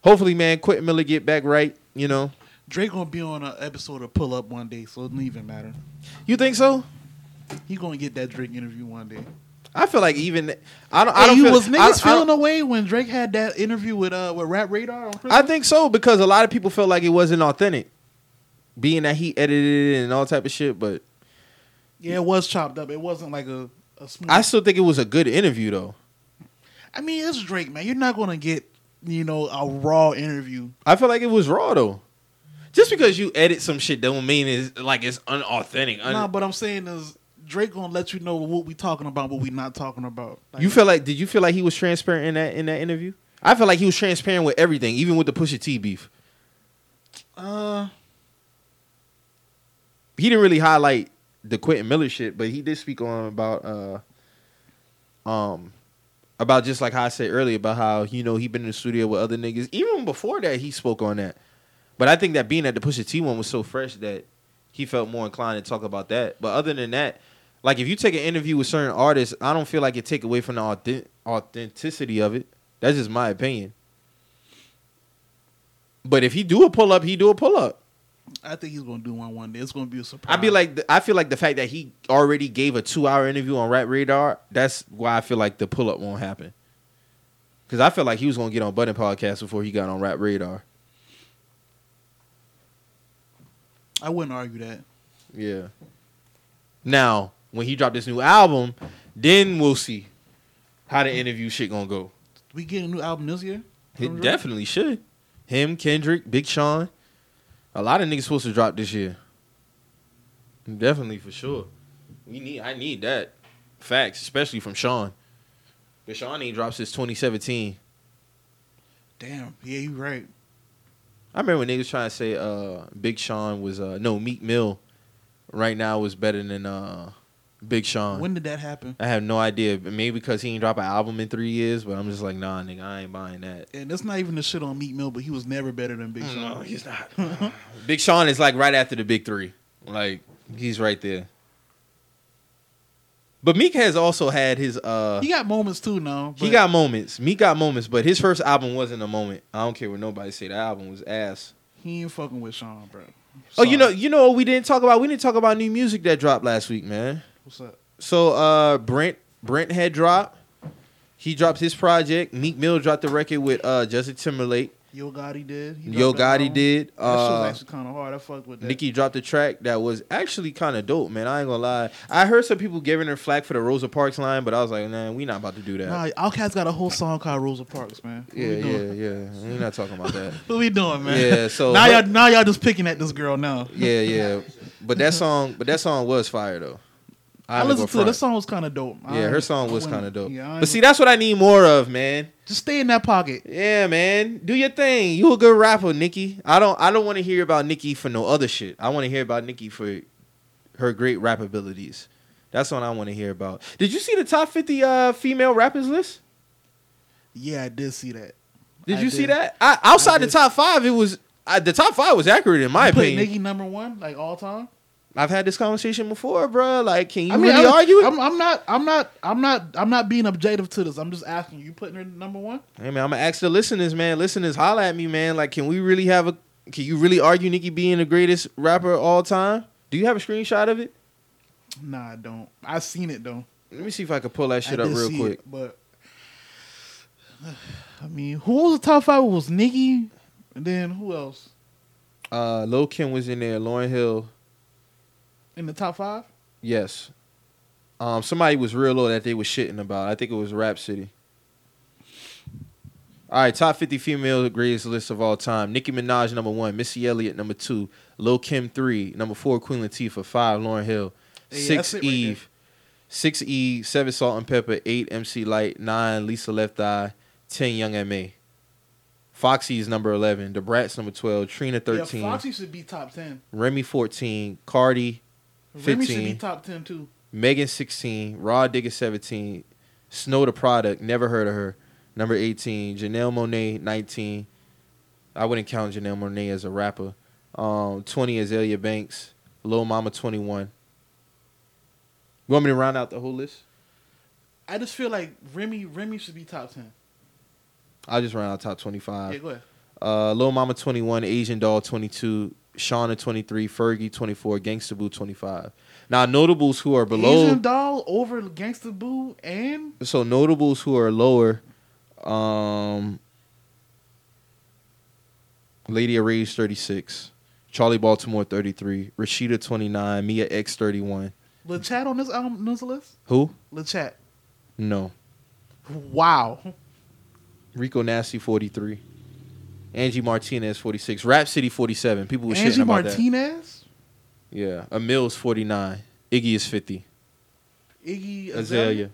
hopefully, man, Quentin Miller get back right. You know, Drake gonna be on an episode of Pull Up one day, so it don't even matter. you think so? He gonna get that Drake interview one day. I feel like even I don't. I don't you feel, was niggas I, feeling don't- away when Drake had that interview with uh with Rap Radar on I think so because a lot of people felt like it wasn't authentic, being that he edited it and all type of shit. But yeah, it was chopped up. It wasn't like a, a smooth. I still think it was a good interview though. I mean, it's Drake, man. You're not gonna get you know a raw interview. I feel like it was raw though. Just because you edit some shit don't mean it's like it's unauthentic. Un- nah, but I'm saying is Drake gonna let you know what we talking about, what we not talking about. Like, you feel like did you feel like he was transparent in that in that interview? I feel like he was transparent with everything, even with the Pusha T beef. uh, He didn't really highlight the Quentin Miller shit, but he did speak on about uh um about just like how I said earlier about how you know he been in the studio with other niggas. Even before that, he spoke on that. But I think that being at the Pusha T one was so fresh that he felt more inclined to talk about that. But other than that, like if you take an interview with certain artists, I don't feel like it take away from the authen- authenticity of it. That's just my opinion. But if he do a pull up, he do a pull up. I think he's gonna do one one day. It's gonna be a surprise. I'd be like, I feel like the fact that he already gave a two hour interview on Rap Radar, that's why I feel like the pull up won't happen. Because I feel like he was gonna get on Button Podcast before he got on Rap Radar. I wouldn't argue that. Yeah. Now, when he dropped this new album, then we'll see how the interview shit gonna go. We get a new album this year. It definitely should. Him, Kendrick, Big Sean. A lot of niggas supposed to drop this year. Definitely for sure. We need I need that. Facts, especially from Sean. But Sean ain't dropped since 2017. Damn. Yeah, you right. I remember when niggas trying to say uh Big Sean was uh no Meek Mill right now was better than uh Big Sean. When did that happen? I have no idea. Maybe because he ain't drop an album in three years, but I'm just like, nah, nigga, I ain't buying that. And that's not even the shit on Meek Mill, but he was never better than Big Sean. No, he's not. <laughs> Big Sean is like right after the big three. Like he's right there. But Meek has also had his uh He got moments too now. he got moments. Meek got moments, but his first album wasn't a moment. I don't care what nobody say. The album was ass. he ain't fucking with Sean, bro. Oh, you know, you know what we didn't talk about? We didn't talk about new music that dropped last week, man. What's up? So uh Brent Brent had dropped. He dropped his project. Meek Mill dropped the record with uh Justin Timberlake. Yo Gotti did. He Yo Gotti did. That shit was Uh, actually kind of hard. I fucked with that. Nicki dropped a track that was actually kind of dope, man. I ain't gonna lie. I heard some people giving her flack for the Rosa Parks line, but I was like, man, we not about to do that. Nah, Outkast got a whole song called Rosa Parks, man. What yeah, we yeah, doing? yeah. We're not talking about that. <laughs> What we doing, man? Yeah, so now her- y'all now y'all just picking at this girl now. yeah, yeah. But that song, but that song was fire though. I ain't listened to it. That song was kind of dope. I Yeah, her song was kind of dope. Yeah, but see, that's what I need more of, man. just stay in that pocket. Yeah, man. Do your thing. You a good rapper, Nicki. I don't I don't want to hear about Nicki for no other shit. I want to hear about Nicki for her great rap abilities. That's what I want to hear about. Did you see the top 50 uh female rappers list? Yeah, I did see that. Did I you see that? I, outside I the top 5, it was the top 5 was accurate in my You opinion. Nicki number one, like all time. I've had this conversation before, bro. Like, can you I mean, really I'm, argue? I'm, I'm not. I'm not. I'm not. I'm not being objective to this. I'm just asking you. Putting her number one? Hey man, I'm gonna ask the listeners, man. Listeners, holla at me, man. Like, can we really have a? Can you really argue Nicki being the greatest rapper of all time? Do you have a screenshot of it? Nah, I don't. I seen it though. Let me see if I can pull that shit I up real quick. it, but <sighs> I mean, who was the top five? It was Nicki, and then who else Uh, Lil Kim was in there. Lauryn Hill, in the top five? yes. Um, somebody was real low that they was shitting about. I think it was Rapsody. All right, top 50 female greatest list of all time. Nicki Minaj, number one. Missy Elliott, number two. Lil Kim, three. Number four, Queen Latifah. Five, Lauryn Hill. Six, right Eve. Six, E. Seven, Salt-N-Pepa. Eight, MC Lyte. Nine, Lisa Left Eye. Ten, Young M.A. Foxy's number 11. The Brats, number 12. Trina, 13. Yeah, Foxy should be top ten. Remy, 14. Cardi, Remy should be top ten too. Megan 16, Rah Digga 17, Snow Tha Product, never heard of her. Number 18, Janelle Monáe 19. I wouldn't count Janelle Monáe as a rapper. Um, 20 Azealia Banks, Lil Mama 21. You want me to round out the whole list? I just feel like Remy Remy should be top ten. I'll just round out top twenty five. yeah, 25. go ahead. Uh, Lil Mama 21, Asian Doll 22, Shawnna 23, Fergie 24, Gangsta Boo 25. Now notables who are below Asian doll over Gangsta Boo and so notables who are lower um Lady of Rage 36, Charli Baltimore 33, Rasheeda 29, Mia X 31. Lil Chat on this album, this list. Who? Lil Chat. No. Wow. Rico Nasty 43. Angie Martinez 46. Rapsody 47. People were Angie shitting about that. Angie Martinez, Yeah. Emil's 49. Iggy is 50. Iggy Azalea. Azalea,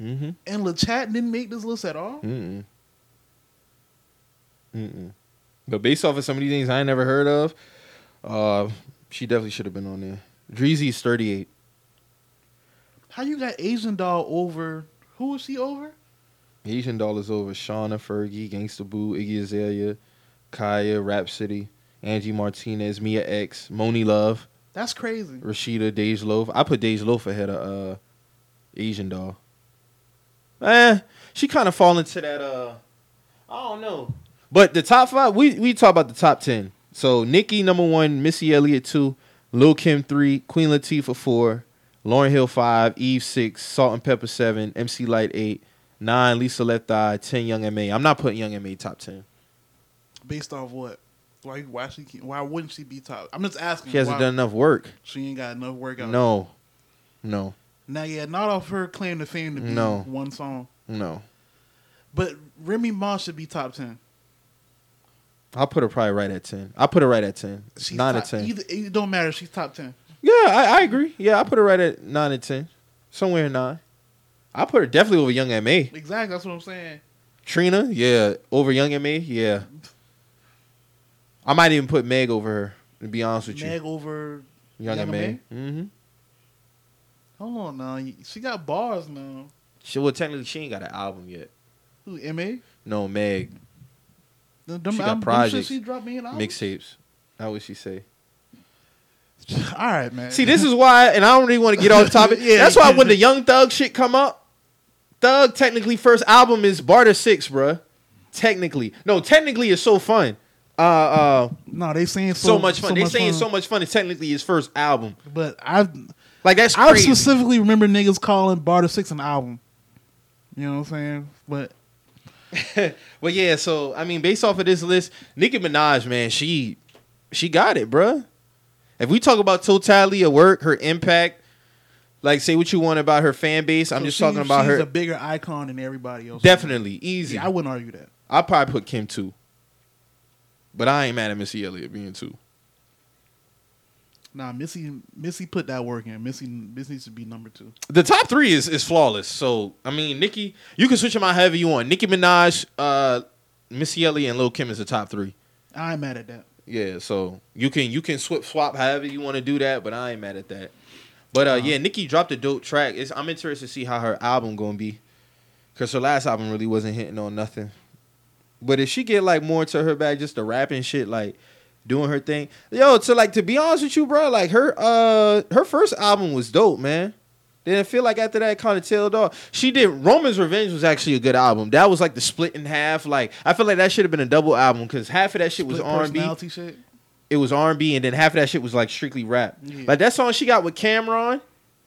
Mm-hmm. and Lil Chat didn't make this list at all. Mm-mm. Mm-mm. But based off of some of these things I never heard of, uh, she definitely should have been on there. Dreezy is 38. How you got Asian doll over? Who was she over? Asian Doll is over. Shawnna, Fergie, Gangsta Boo, Iggy Azalea, Kaya, Rapsody, Angie Martinez, Mia X, Monie Love, That's crazy. Rasheeda, Dej Loaf. I put Dej Loaf ahead of uh, Asian Doll. Eh, she kind of fall into that. Uh, I don't know. But the top five, we we talk about the top ten. So Nicki number one, Missy Elliott two, Lil Kim three, Queen Latifah four, Lauryn Hill five, Eve six, Salt-N-Pepa seven, MC Lyte eight, nine, Lisa Left Eye, uh, ten, Young M.A. I'm not putting Young M.A. top ten. Based off what? Why? Why she? Why wouldn't she be top? I'm just asking. She hasn't done enough work. She ain't got enough work out. No, no, Now, yeah, not off her claim to fame to be No. one song, no. but Remy Ma should be top ten. I'll put her probably right at ten. I'll put her right at ten. She's nine top, to ten. Either, it don't matter. She's top ten. Yeah, I, I agree. Yeah, I put her right at nine and ten, somewhere in nine. I put her definitely over Young Ma. Exactly. That's what I'm saying. Trina, yeah, over Young Ma. Yeah, I might even put Meg over her. To be honest with you. Meg over. Young Young Ma. Mm-hmm. Hold on now. She got bars now. She well, technically she ain't got an album yet. Who? Ma. No, Meg Them, them She got shit projects, She dropped me an album. mixtapes. How would she say? All right, man. See, this is why, and I don't really want to get off topic. <laughs> Yeah. That's why when the Young Thug shit come up, Thug technically first album is Barter Six, bruh. Technically, no, technically it's so fun. Uh, uh, no, they saying so, so, much fun. they saying fun. so much fun. It's technically his first album. But I, Like that's I specifically remember niggas calling Barter Six an album. You know what I'm saying? But <laughs> Well, yeah. So I mean, based off of this list, Nicki Minaj, man, she she got it, bruh. If we talk about totality of work, her impact, like say what you want about her fan base, I'm so just she- talking about she's her. a bigger icon than everybody else. Definitely easy. Yeah, I wouldn't argue that. I'd probably put Kim two. But I ain't mad at Missy Elliott being two. Nah, Missy, Missy put that work in. Missy, Missy needs to be number two. The top three is is flawless. So I mean, Nicki, you can switch them out however you want. Nicki Minaj, uh, Missy Elliott, and Lil Kim is the top three. I ain't mad at that. Yeah, so you can you can swap swap however you want to do that, but I ain't mad at that. But uh, yeah, Nicki dropped a dope track. It's, I'm interested to see how her album gonna be, cause her last album really wasn't hitting on nothing. But if she get like more to her bag, just the rapping shit, like doing her thing, yo, to like to be honest with you, bro, like her uh her first album was dope, man. Didn't feel like after that kind of tailed off. She did Roman's Revenge was actually a good album. That was like the split in half. Like I feel like that should have been a double album because half of that shit was R and B. it was R and B, and then half of that shit was like strictly rap. Yeah. Like that song she got with Cam'ron,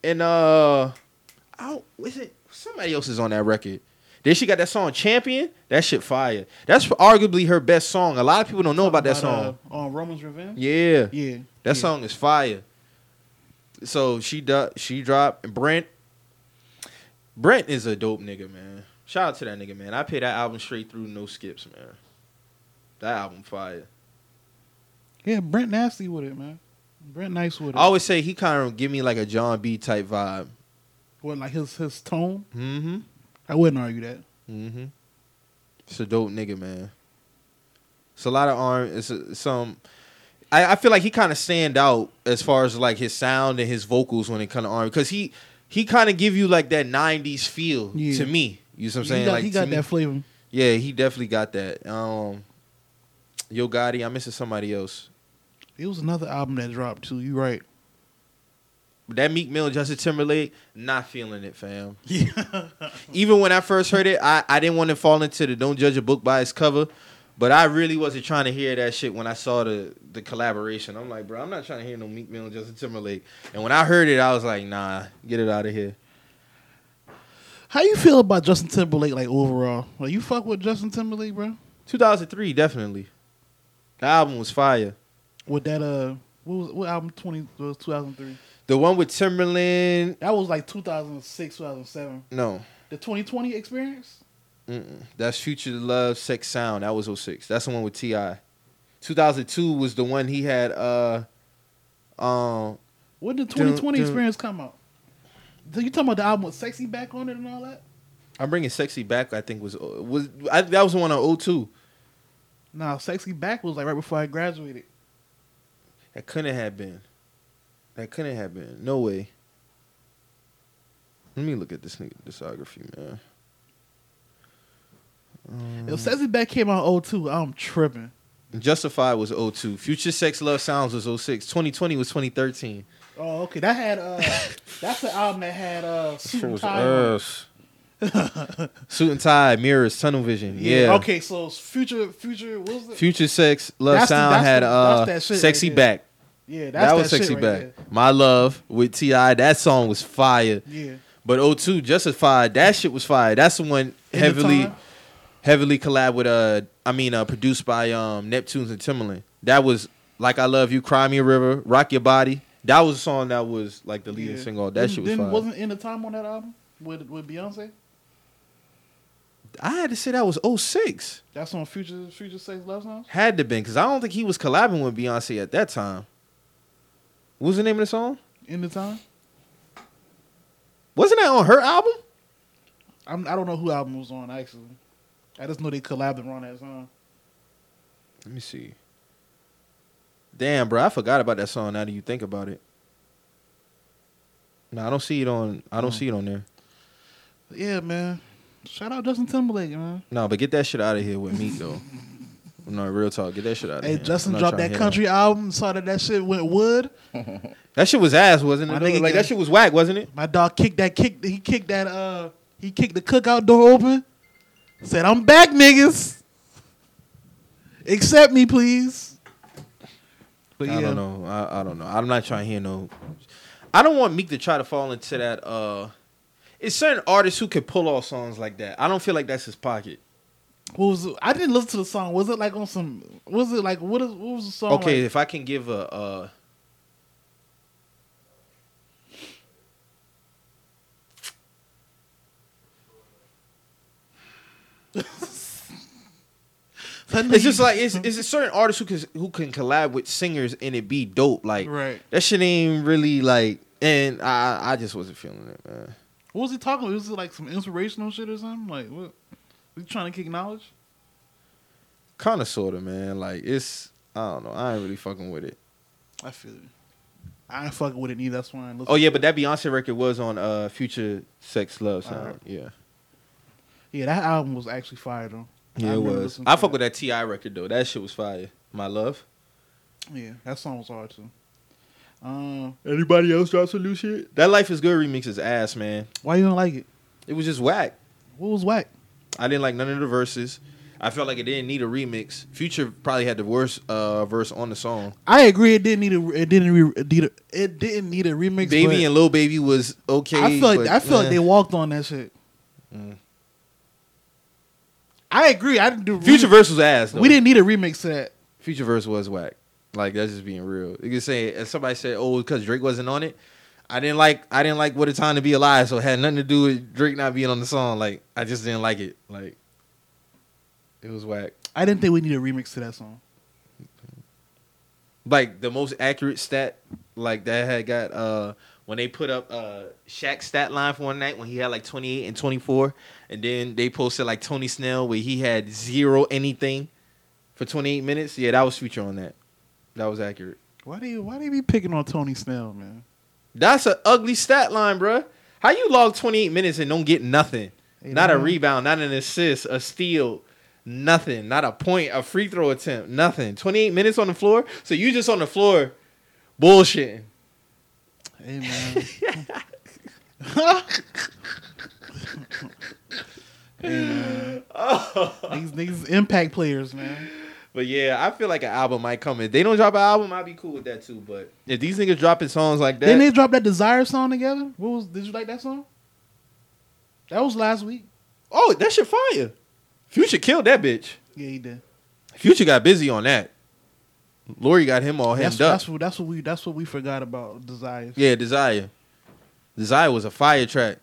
and uh, oh, was it somebody else is on that record? Then she got that song Champion. That shit fire. That's arguably her best song. A lot of people don't know about that song. Uh, on Roman's Revenge. Yeah, Yeah, that yeah. song is fire. So she do, she dropped And Brent. Brent is a dope nigga, man. Shout out to that nigga, man. I pay that album straight through, no skips, man. That album fire. Yeah, Brent nasty with it, man. Brent nice with it. I always say he kind of give me like a Jon B type vibe. what like his his tone? Mm-hmm. I wouldn't argue that. Mm-hmm. It's a dope nigga, man. It's a lot of arm. It's a, some. I, I feel like he kind of stand out as far as like his sound and his vocals when it kind of arm because he he kind of give you like that '90s feel Yeah. to me. You know what I'm he saying? got, like he got me- that flavor. Yeah, he definitely got that. Um, Yo Gotti, I'm missing somebody else. It was another album that dropped too. You right. But that Meek Mill, Justin Timberlake, not feeling it, fam. <laughs> Yeah. even when I first heard it, I, I didn't want to fall into the don't judge a book by its cover. But I really wasn't trying to hear that shit when I saw the the collaboration. I'm like, bro, I'm not trying to hear no Meek Mill and Justin Timberlake. And when I heard it, I was like, nah, get it out of here. How you feel about Justin Timberlake, like overall? Like you fuck with Justin Timberlake, bro? 2003, definitely. The album was fire. With that, uh, what was what album? Twenty was two thousand three. The one with Timbaland, That was like two thousand six, two thousand seven. no. The twenty twenty experience. Mm-mm. That's Future Love Sex Sound. That was 06. That's the one with T.I. 2002 was the one he had uh um When did twenty twenty dun. experience come out? So you talking about the album with "Sexy" back on it and all that? I'm bringing Sexy Back I think was was I, that was the one on 02. Nah, "Sexy" back was like right before I graduated. That couldn't have been. That couldn't have been. No way. Let me look at this nigga discography, man. If "Sexy" back came out in 02, I'm tripping. Justified was 02. Future Sex Love Sounds was 06. 2020 was 2013. Oh, okay. That had uh, <laughs> that's the album that had uh, suit Shit and was tie. On it. ass. Suit and tie, mirrors, tunnel vision. Yeah. Okay, so future, future, what was it? Future Sex Love That's the- Sound that's had the- uh that's that Sexy right. Back. Yeah, that's that was shit Sexy right Back. there. My Love with T.I. That song was fire. Yeah. But 02 Justified, that shit was fire. That's the one In the heavily time? heavily collab with uh I mean uh produced by um Neptunes and Timbaland. That was like I Love You, Cry Me a River, Rock Your Body. That was a song that was like the leading Yeah. single. That Didn't- shit was didn't- fire. Wasn't in the time on that album with with Beyonce. I had to say that was 06. That's on Future Future Sex Love Songs. Had to been because I don't think he was collabing with Beyonce at that time. What was the name of the song? In the time, Wasn't that on her album? I'm, I don't know who album was on actually. I just know they collabed on that song. Let me see. Damn, bro, I forgot about that song. Now that you think about it, no, I don't see it on. I don't Hmm. see it on there. Yeah, man. Shout out Justin Timberlake, man. No, but get that shit out of here with Meek though. <laughs> no, real talk. Get that shit out of Hey, here. Justin dropped that country album. Saw that that shit went wood. <laughs> That shit was ass, wasn't it? Like got- that shit was whack, wasn't it? My dog kicked that kick. He kicked that. Uh, he kicked the cookout door open. Said, "I'm back, niggas. Accept me, please." But yeah, I don't know. I, I don't know. I'm not trying to hear no. I don't want Meek to try to fall into that. uh It's certain artists who can pull off songs like that. I don't feel like that's his pocket. What was it? I didn't listen to the song. Was it like on some? Was it like what? Is, what was the song? Okay, like? if I can give a. uh <laughs> It's just like it's it's a certain artists who can who can collab with singers and it be dope. Like right. that shit ain't really like. And I I just wasn't feeling it, man. What was he talking? about? Was it like some inspirational shit or something? Like what? Was he trying to kick knowledge? Kind of, sorta, man. Like it's I don't know. I ain't really fucking with it. I feel it. I ain't fucking with it either. That's why I. Oh yeah, but that Beyonce record was on uh Future Sex Love Sound. Alright. Yeah. yeah, that album was actually fire though. Yeah, I it was. I fuck with that T.I. record though. That shit was fire. My love. Yeah, that song was hard too. Um, Anybody else drop some new shit? That Life is Good remix is ass, man. why you don't like it? It was just whack. What was whack? I didn't like none of the verses. I felt like it didn't need a remix. Future probably had the worst uh, verse on the song. I agree. It didn't need a. It didn't. Re, it, need a, it didn't need a remix. Baby and Lil Baby was okay. I feel like but, I feel like eh. they walked on that shit. Mm. I agree. I didn't do Future verse was ass. Though. We didn't need a remix to that. Future verse was whack. Like that's just being real. You can say if somebody said, "Oh, because Drake wasn't on it." I didn't like. I didn't like "What a Time to Be Alive," so it had nothing to do with Drake not being on the song. Like I just didn't like it. Like it was whack. I didn't think we needed a remix to that song. Like the most accurate stat, like that had got uh when they put up uh Shaq's stat line for one night when he had like twenty eight and twenty four, and then they posted like Tony Snell where he had zero anything for twenty eight minutes. Yeah, that was Future on that. That was accurate. Why do you Why do you be picking on Tony Snell, man? That's an ugly stat line, bruh. How you log 28 minutes and don't get nothing? Hey, not a rebound, not an assist, a steal, nothing. Not a point, a free throw attempt, nothing. 28 minutes on the floor. So you just on the floor bullshitting. Hey man. <laughs> hey, man. Oh. <laughs> These niggas impact players, man. But yeah, I feel like an album might come. If they don't drop an album, I'd be cool with that too. But if these niggas dropping songs like that, Didn't they drop that Desire song together? What was? Did you like that song? That was last week. oh, that shit fire. Future killed that bitch. Yeah, he did. Future got busy on that. Lori got him all That's, hemmed up. that's what that's what we that's what we forgot about Desire. Yeah, Desire. Desire was a fire track.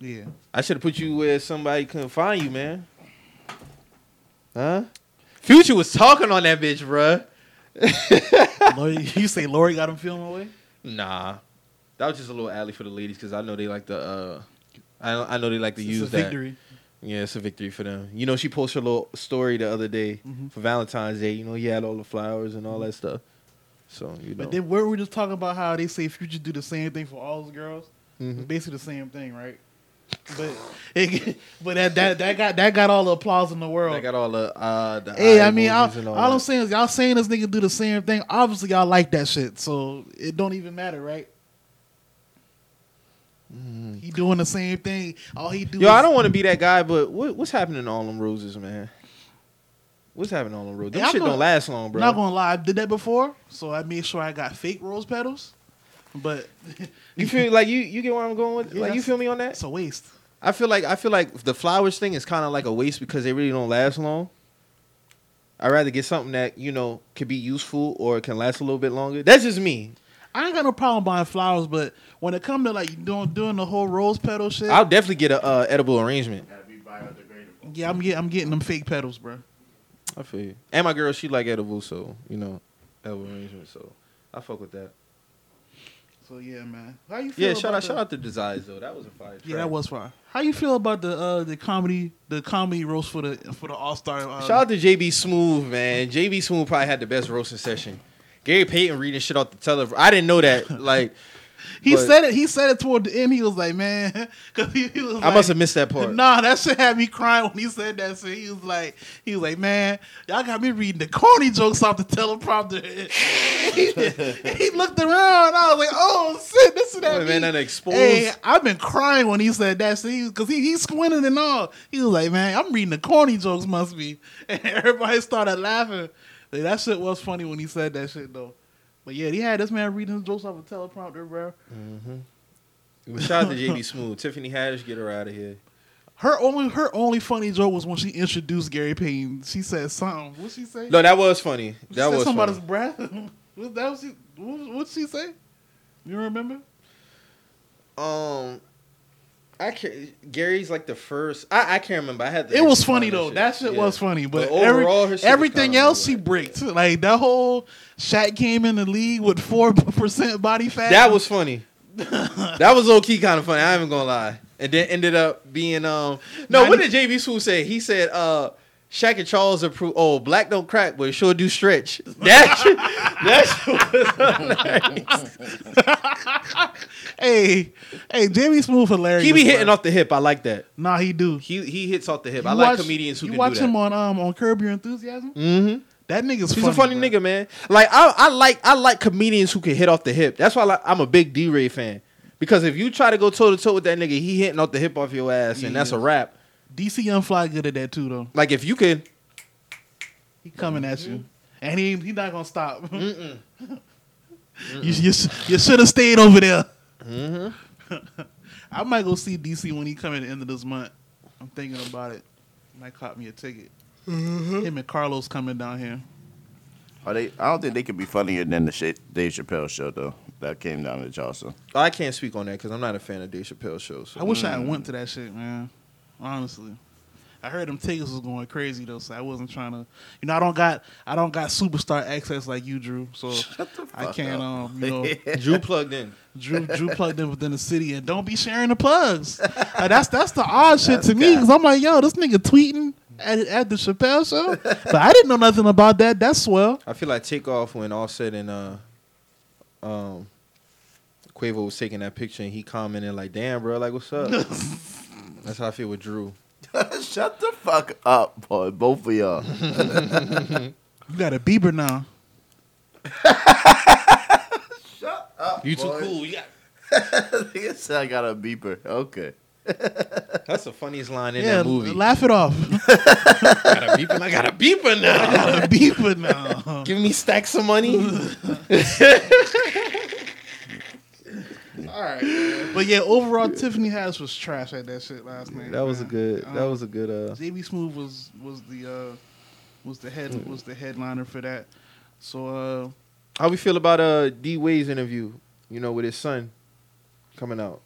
Yeah. I should have put you where somebody couldn't find you, man. Huh? Future was talking on that bitch, bruh. <laughs> Lori, you say Lori got him feeling away? Nah, that was just a little alley for the ladies because I know they like to. Uh, I I know they like to It's use a that. victory. Yeah, it's a victory for them. You know, she posted a little story the other day Mhm. for Valentine's Day. You know, he had all the flowers and all that stuff. So you know, But then where we just talking about how they say Future do the same thing for all those girls. Mhm. It's basically the same thing, right? But <laughs> it, but that, that that got that got all the applause in the world. they got all the uh, the Hey, I mean, all, all, all I'm saying is y'all saying this nigga do the same thing. Obviously, y'all like that shit, so it don't even matter, right? He doing the same thing. All he do. Yo, I don't want to be that guy, but what, what's happening to all them roses, man? What's happening to all them roses? Them I'm shit gonna- don't last long, bro. Not gonna lie, I did that before, so I made sure I got fake rose petals. But you feel like you you get where I'm going with? Yeah, like you feel me on that? it's a waste. I feel like I feel like the flowers thing is kind of like a waste because they really don't last long. I'd rather get something that you know could be useful or can last a little bit longer. That's just me. I ain't got no problem buying flowers, but when it come to like doing doing the whole rose petal shit, I'll definitely get a uh, edible arrangement. Gotta be biodegradable. yeah, I'm getting I'm getting them fake petals, bro. I feel you. And my girl, she like edible, so you know, edible arrangement. So I fuck with that. So yeah, man. How you feel? Yeah, shout out, the- shout out to Desires though. That was a fire. Yeah, that was fine. How you feel about the uh the comedy the comedy roast for the for the All Star? Uh, Shout out to JB Smoove, man. JB Smoove probably had the best roasting session. Gary Payton reading shit off the television. I didn't know that. <laughs> Like, he but- said it. He said it toward the end. He was like, man, <laughs> because he, he was. I like- must have missed that part. Nah, that shit had me crying when he said that shit. He was like, he was like, man, y'all got me reading the corny jokes off the teleprompter. <laughs> he, he looked around. I was like, oh shit, this is that. Wait, man, that exposed- Hey, I've been crying when he said that shit because he, he squinted and all. He was like, man, I'm reading the corny jokes, must be. <laughs> And everybody started laughing. Like, that shit was funny when he said that shit though. But yeah, he had this man reading his jokes off a teleprompter, bro. But shout out to JB <laughs> Smoove. Tiffany Haddish, get her out of here. Her only her only funny joke was when she introduced Gary Payton. She said something. What she say? No, that was funny. She That was about funny. his breath. <laughs> what that was? She, what what she say? You remember? Um, I can't. Gary's like the first. I, I can't remember. I had. It was funny though. That shit Yeah. was funny, but, But overall, every, everything else like- bricked. Like that whole Shaq came in the league with four <laughs> percent body fat. That was funny. that was low key kind of funny. I ain't even gonna lie. And then ended up being um. No, what did JB Smoove say? He said uh. Shaq and Charles approve. Oh, black don't crack, but it sure do stretch. <laughs> That shit, that shit was <laughs> hey hey JB Smoove hilarious. He be bro. hitting off the hip. I like that. Nah, he do. He he hits off the hip. You I like comedians who you can watch do that. him on um on Curb Your Enthusiasm. mm-hmm. That nigga's He's funny, a funny bro. nigga, man. Like I, I like I like comedians who can hit off the hip. That's why I like, I'm a big D Ray fan. Because if you try to go toe to toe with that nigga, he hitting off the hip off your ass, and that's a wrap. DC Young Fly good at that too though. Like if you can, He coming at you, and he he not gonna stop. <laughs> you you, you should have stayed over there. Mm-hmm. <laughs> I might go see DC when he come at the end of this month. I'm thinking about it. Might cop me a ticket. Mm-hmm. Him and Karlous coming down here. Are they? I don't think they could be funnier than the Sha- Dave Chappelle show though. That came down to Charleston. I can't speak on that because I'm not a fan of Dave Chappelle shows. I So. wish I Mm. had went to that shit, man. Honestly. I heard them tickets was going crazy though, so I wasn't trying to. You know, I don't got I don't got superstar access like you, Drew. So <laughs> I can't, up. um, you know, <laughs> Drew plugged in. Drew Drew plugged in within the city, and don't be sharing the plugs. Like, <laughs> that's that's the odd shit to me because I'm like, yo, this nigga tweeting at at the Chappelle show, but I didn't know nothing about that. That's swell. I feel like Takeoff when Offset and uh, um, Quavo was taking that picture and he commented like, "Damn, bro, like what's up?" That's how I feel with Drew. <laughs> Shut the fuck up, boy. Both of y'all. <laughs> You got a Bieber now. <laughs> Shut up. You too boy. cool. You got Nigga said I got a beeper. Okay. That's the funniest line in yeah, that movie. laugh it off. got a beeper. I got a beeper now. I Got a beeper now. Give me stacks of money. All right, but yeah, overall, Tiffany Haddish was trash at that shit last night. that was a good. That Um, was a good. Uh, JB Smoove was was the uh was the head was the headliner for that. So uh how we feel about uh D Wade's interview? You know, with his son coming out.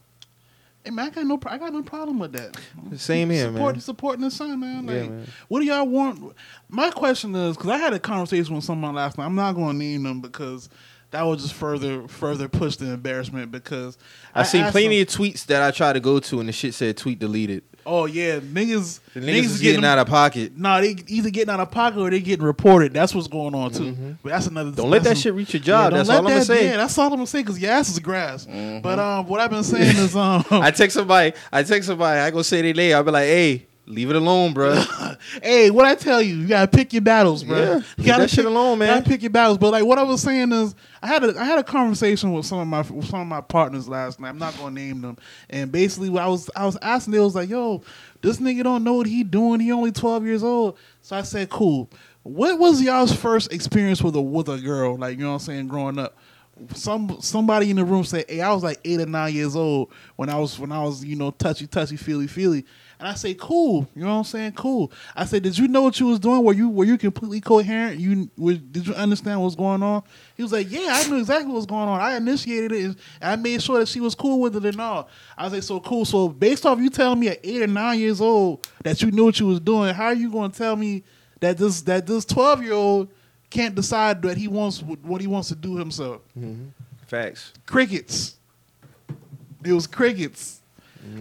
hey man, I got no I got no problem with that. Same here, Support, man. Supporting the son, man. Like, Yeah, man. what do y'all want? My question is because I had a conversation with someone last night. I'm not going to name them because that would just further further push the embarrassment. Because I've seen plenty them- of tweets that I tried to go to, and the shit said tweet deleted. Oh yeah, niggas. The niggas, is getting them- out of pocket. Nah, they either getting out of pocket or they getting reported. That's what's going on too. But that's another. Mm-hmm. Don't let that shit reach your Yeah, job. don't That's all I'm gonna say. Yeah, that's all I'm gonna say because your ass is grass. But um, what I've been saying is <laughs> um, I text somebody. I text somebody. I go say they lay. I'll be like, hey, leave it alone, bro. <laughs> hey, what I tell you, you gotta pick your battles, bro. Yeah, you leave gotta that shit alone, man. Gotta pick your battles. But like what I was saying is, I had a I had a conversation with some of my with some of my partners last night. I'm not gonna name them. And basically, what I was I was asking, they was like, "Yo, this nigga don't know what he doing. He only 12 years old." So I said, "Cool. What was y'all's first experience with a with a girl? Like you know what I'm saying, growing up." Some somebody in the room said, "Hey, I was like eight or nine years old when I was when I was you know touchy touchy feely feely," and I say, "Cool, you know what I'm saying? Cool." I said, "Did you know what you was doing? Were you were you completely coherent? You were, did you understand what was going on?" He was like, "Yeah, I knew exactly what was going on. I initiated it, and I made sure that she was cool with it and all." I was like, "So cool. So based off you telling me at eight or nine years old that you knew what you was doing, how are you going to tell me that this that this 12 year old can't decide that he wants what he wants to do himself?" Mm-hmm. Facts. crickets. It was crickets.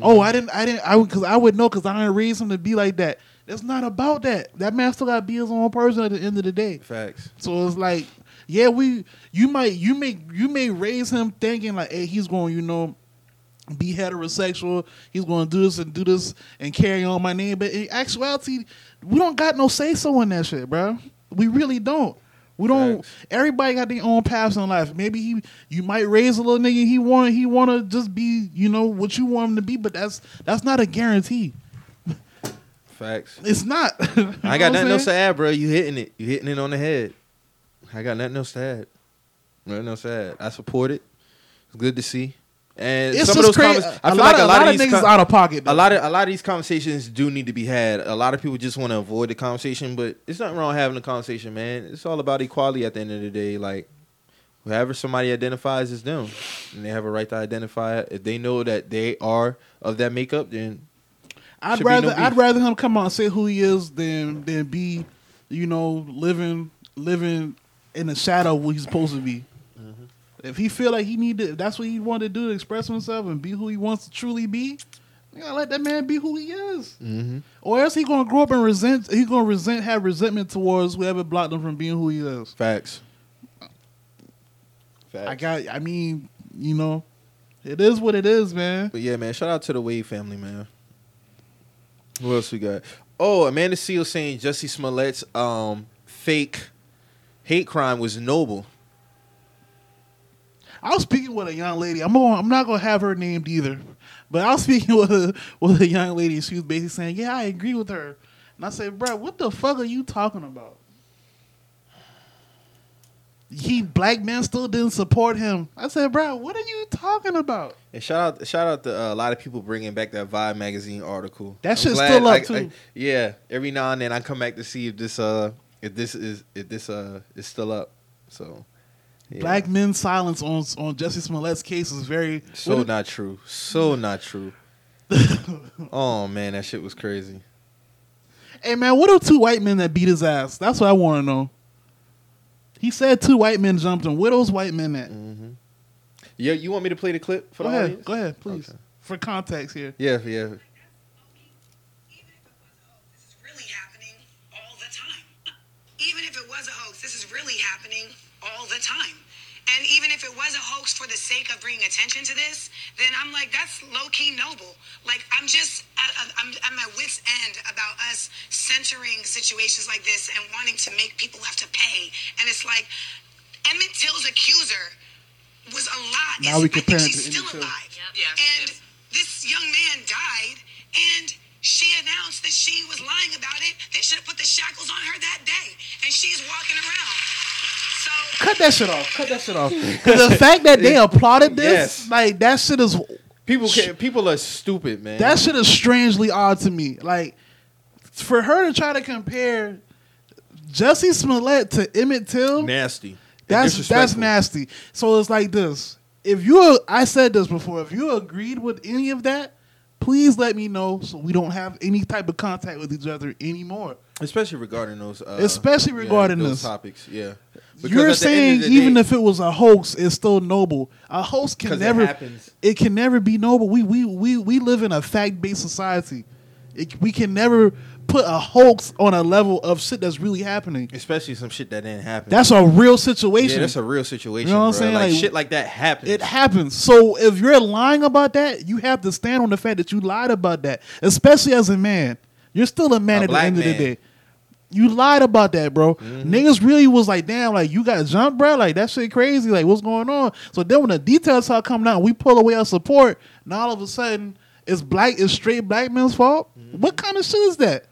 Oh, I didn't, I didn't, I because I would know because I didn't raise him to be like that. It's not about that. That man still got to be his own person at the end of the day. Facts. So it's like, yeah, we, you might, you may, you may raise him thinking like, hey, he's going, you know, be heterosexual. He's going to do this and do this and carry on my name. But in actuality, we don't got no say so in that shit, bro. We really don't. We don't. Facts. Everybody got their own paths in life. Maybe he, you might raise a little nigga. He want, he want to just be, you know, what you want him to be. But that's that's not a guarantee. Facts. It's not. <laughs> I got nothing else to add, bro. You hitting it. You hitting it on the head. I got nothing else to add. Nothing else to add. I support it. It's good to see. And It's some of just those crazy. convers- I a feel lot like of, a lot of these niggas co- out of pocket. though. a lot of a lot of these conversations do need to be had. A lot of people just want to avoid the conversation, but it's nothing wrong having a conversation, man. It's all about equality at the end of the day. Like whoever somebody identifies as them, and they have a right to identify. it. If they know that they are of that makeup, then I'd be no rather. I'd rather him come out and say who he is than than be, you know, living living in the shadow of what he's supposed to be. If he feel like he need to, that's what he wanted to do to express himself and be who he wants to truly be. You gotta let that man be who he is, mm-hmm. or else he gonna grow up and resent. He gonna resent, have resentment towards whoever blocked him from being who he is. facts. Facts. I got. I mean, you know, it is what it is, man. But yeah, man, shout out to the Wade family, man. What else we got? Oh, Amanda Seales saying Jussie Smollett's um, fake hate crime was noble. I was speaking with a young lady. I'm going, I'm not gonna have her named either, but I was speaking <laughs> with a, with a young lady. She was basically saying, "Yeah, I agree with her." And I said, "Bro, what the fuck are you talking about?" He black man still didn't support him. I said, "Bro, what are you talking about?" And shout out, shout out to uh, a lot of people bringing back that Vibe magazine article. That shit's still up, I- too. I- yeah, every now and then I come back to see if this uh if this is if this uh is still up. So yeah. Black men's silence on on Jussie Smollett's case is very so what- not true, so not true. <laughs> oh man, that shit was crazy. Hey man, what are two white men that beat his ass? That's what I want to know. He said two white men jumped him. Where those white men at? Mm-hmm. Yeah, you want me to play the clip for Go the ahead, audience? go ahead, please. Okay. For context here. Yeah, yeah. And even if it was a hoax for the sake of bringing attention to this, then I'm like, that's low key noble. Like, I'm just, at, I'm at my wits' end about us centering situations like this and wanting to make people have to pay. And it's like, Emmett Till's accuser was alive. Now we I think compare it she's still Emmett Till. alive. Yes, and yes. this young man died, and she announced that she was lying about it. They should have put the shackles on her that day, and she's walking around. Cut that shit off. Cut that shit off. <laughs> Because the fact that they applauded this, Yes. like that shit is People can, people are stupid, man. that shit is strangely odd to me. Like for her to try to compare Jussie Smollett to Emmett Till, nasty. that's that's disrespectful. nasty. So it's like this. If you, I said this before. If you agreed with any of that, please let me know so we don't have any type of contact with each other anymore. especially regarding those. Uh, Especially yeah, regarding those this. topics. Yeah, Because You're saying even day- if it was a hoax, it's still noble. A hoax can it never happens. it can never be noble. We we we we live in a fact based society. It, we can never put a hoax on a level of shit that's really happening. especially some shit that didn't happen. That's a real yeah, situation. that's a real situation. You know what I'm bro. saying? Like, Like, shit like that happens. it happens. So if you're lying about that, you have to stand on the fact that you lied about that. Especially as a man, you're still a man A at the end of the day. You lied about that, bro. Mm-hmm. Niggas really was like, damn, like you got jumped, bro. Like that shit crazy. Like what's going on? So then when the details start coming out, we pull away our support. Now all of a sudden, it's black, it's straight black men's fault. Mm-hmm. What kind of shit is that?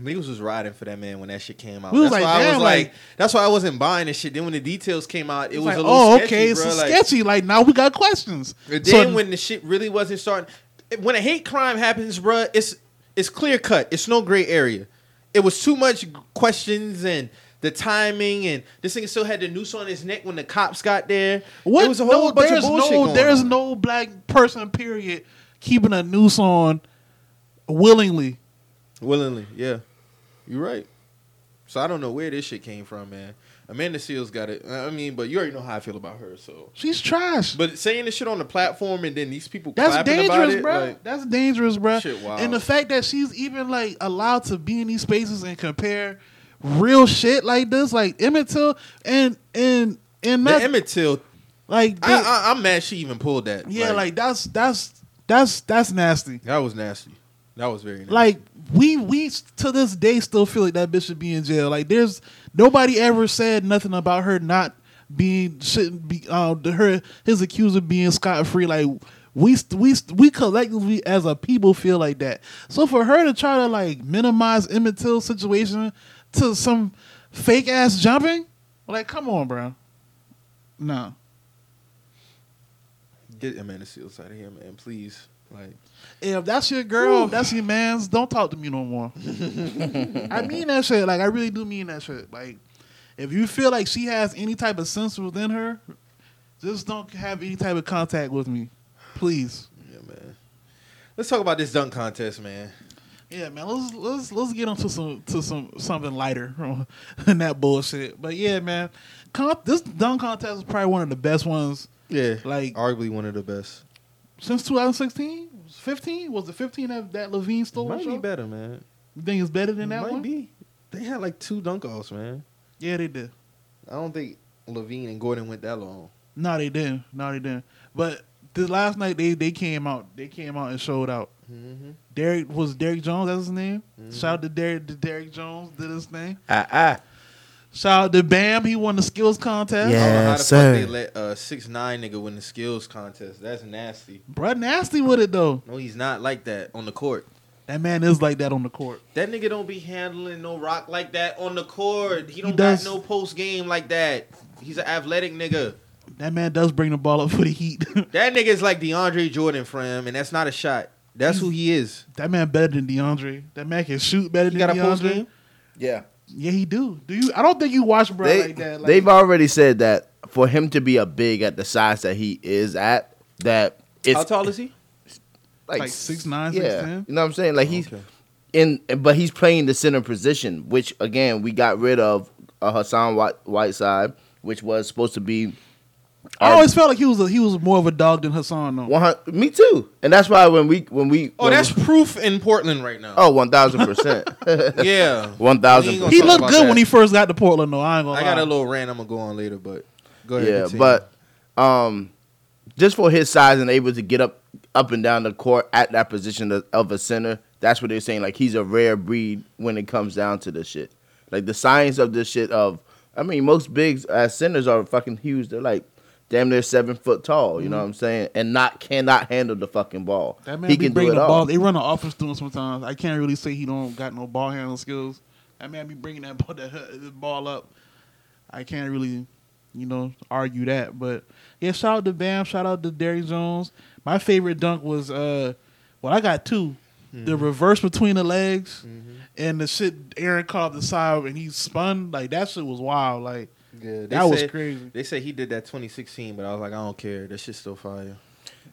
Niggas was riding for that man when that shit came out. We was that's like, why I was like, like- that's why I wasn't buying this shit. Then when the details came out, it was like, a little oh, sketchy, okay, bro. it's like, sketchy. Like now we got questions. And So- then when the shit really wasn't starting, when a hate crime happens, bruh, it's it's clear cut. It's no gray area. It was too much questions and the timing, and this nigga still had the noose on his neck when the cops got there. What? It was a whole no, bunch of there's bullshit no, going There's on. no black person, period, keeping a noose on willingly. willingly. Yeah, you're right. So I don't know where this shit came from, man. Amanda Seales got it. I mean, but you already know how I feel about her. So, She's trash. but saying this shit on the platform and then these people That's dangerous, it, bro. like, That's dangerous, bro. Shit wild. And the fact that she's even like allowed to be in these spaces and compare real shit like this, like Emmett Till and and and the not Emmett Till. like they- I, I, I'm mad she even pulled that. yeah, like, that's that's that's that's nasty. that was nasty. That was very nasty. Like we we to this day still feel like that bitch should be in jail. Like there's nobody ever said nothing about her not being shouldn't be uh her his accuser being scot free. Like we we we collectively as a people feel like that. So for her to try to like minimize Emmett Till's situation to some fake ass jumping, like come on, bro. No. Get Amanda Seales out of here, man, please. Like, If that's your girl, if that's your man's, don't talk to me no more. <laughs> I mean that shit. Like I really do mean that shit. Like if you feel like she has any type of sense within her, just don't have any type of contact with me, please. yeah, man. Let's talk about this dunk contest, man. Yeah, man. Let's let's let's get onto some to some something lighter <laughs> than that bullshit. But yeah, man. Con- this dunk contest is probably one of the best ones Yeah, Like- arguably one of the best. Since 2016. 15 was it 15 that that LaVine stole? the Might be better, man. You think it's better than that Might one? be. They had like two dunk offs, man. Yeah, they did. I don't think LaVine and Gordon went that long. No, they didn't. No, they didn't. But the last night they they came out. They came out and showed out. Mm-hmm. Derrick was Derrick Jones. That's his name. Shout out to Derrick. To Derrick Jones did his thing. Ah, ah. Shout out to Bam. He won the skills contest. Yeah. I don't know how the Yes, fuck they let a six nine nigga win the skills contest. That's nasty. Bruh, nasty with it though. No, he's not like that on the court. That man is like that on the court. That nigga don't be handling no rock like that on the court. He don't does. got no post game like that. He's an athletic nigga. That man does bring the ball up for the Heat. <laughs> That nigga is like DeAndre Jordan for him, and that's not a shot. That's who he is. that man better than DeAndre. That man can shoot better He than got a post DeAndre. game. Yeah. Yeah, he do. Do you? I don't think you watch bro They, like that. Like, they've already said that for him to be a big at the size that he is at, that it's How tall is he? like, Like 6'9", yeah. 6'10"? You know what I'm saying? Like he's Okay. in, but he's playing the center position, which again we got rid of uh, Hassan White, Whiteside, which was supposed to be. I always felt like he was a, he was more of a dog than Hassan though. 100 me too, and that's why when we when we Oh, when that's we- proof in Portland right now. oh one thousand percent. <laughs> <laughs> yeah, One thousand We ain't gonna He talk looked about good that. when he first got to Portland though. I ain't gonna I got lie. a little rant I'm gonna go on later, but go ahead. Yeah, continue. but um, just for his size and able to get up up and down the court at that position of, of a center, that's what they're saying. Like he's a rare breed when it comes down to this shit. Like the science of this shit of, I mean, most bigs as centers are fucking huge. They're like damn near seven foot tall. You know Mm-hmm. what I'm saying? And not cannot handle the fucking ball. That man he be can do bringing it the all. ball. They run an offense through him sometimes. I can't really say he don't got no ball handling skills. That man be bringing that <laughs> ball, that, that ball up. I can't really, you know, argue that. But yeah, shout out to Bam. Shout out to Derrick Jones. My favorite dunk was, uh, well, I got 2 Mm-hmm. The reverse between the legs and the shit Aaron caught off the side and he spun. Like that shit was wild. Like Yeah, they that was said- crazy. They said he did that 2016, but I was like, I don't care. That shit's still fire.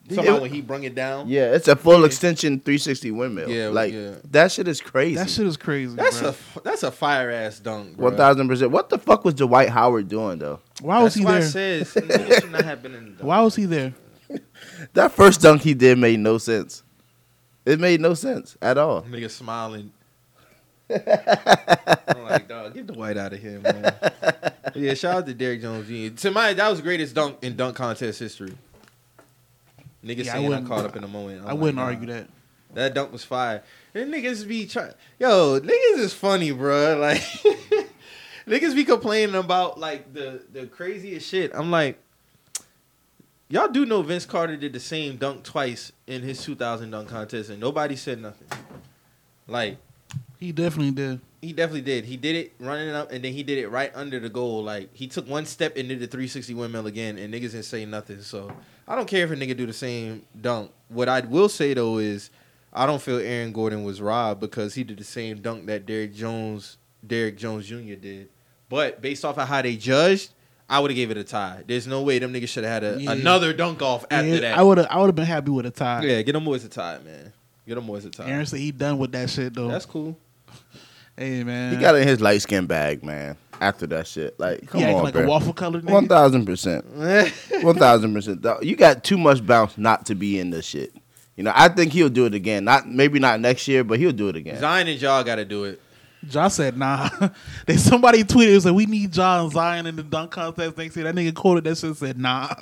Yeah. Talking when he brung it down. Yeah, it's a full extension 360 windmill. Yeah, like yeah. that shit is crazy. That shit is crazy. That's bro. a f- that's a fire ass dunk. Bro. One thousand percent. What the fuck was Dwight Howard doing though? Why was That's he why I there? said should not have been in the dunk. Why was he there? <laughs> That first dunk he did made no sense. It made no sense at all. Nigga smiling. <laughs> I'm like, dog, get the white out of here, man. But <laughs> yeah, shout out to Derrick Jones Jr. To my, that was the greatest dunk in dunk contest history. Niggas Yeah, saying I, wouldn't- caught up in a moment. I'm I like, wouldn't nah. argue that. That dunk was fire. And niggas be trying. Yo, niggas is funny, bro. <laughs> Like, niggas be complaining about like the the craziest shit. I'm like, y'all do know Vince Carter did the same dunk twice in his 2000 dunk contest, and nobody said nothing. Like, He definitely did. he definitely did. He did it running up, and then he did it right under the goal. Like, he took one step and did the 360 windmill again, and niggas didn't say nothing. So, I don't care if a nigga do the same dunk. What I will say though is, I don't feel Aaron Gordon was robbed because he did the same dunk that Derrick Jones, Derrick Jones Jr. did. But based off of how they judged, I would have gave it a tie. There's no way them niggas should have had a, Yeah. another dunk off after Yeah, that. I would have. I would have been happy with a tie. yeah, get them boys a tie, man. Get them boys a tie. Aaron said he done with that shit though. That's cool. Hey man, He got it in his light skin bag, man. After that shit, like, come he on, like bro. a waffle colored thousand percent. One thousand percent. <laughs> Dog, You got too much bounce not to be in this shit. You know, I think he'll do it again. Not maybe not next year, but he'll do it again. Zion and y'all got to do it. Ja said nah. <laughs> they somebody tweeted it was like we need Ja and Zion in the dunk contest next year. That nigga quoted that shit said nah.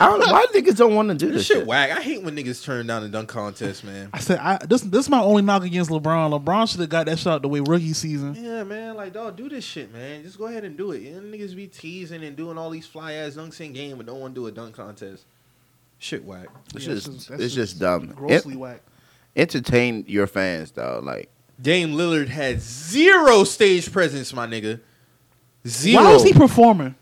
I don't know why niggas don't want to do This this shit shit. whack. I hate when niggas turn down the dunk contest, man. I said I, this this is my only knock against LeBron. LeBron should have got that shot the way rookie season. Yeah, man. Like, dog, do this shit, man. Just go ahead and do it. You know, niggas be teasing and doing all these fly ass dunks in game, but don't want to do a dunk contest. Shit whack. It's Yeah, just, that's that's it's just dumb. Grossly En- whack. entertain your fans, dog. Like, Dame Lillard had zero stage presence, my nigga. Zero. Why was he performing?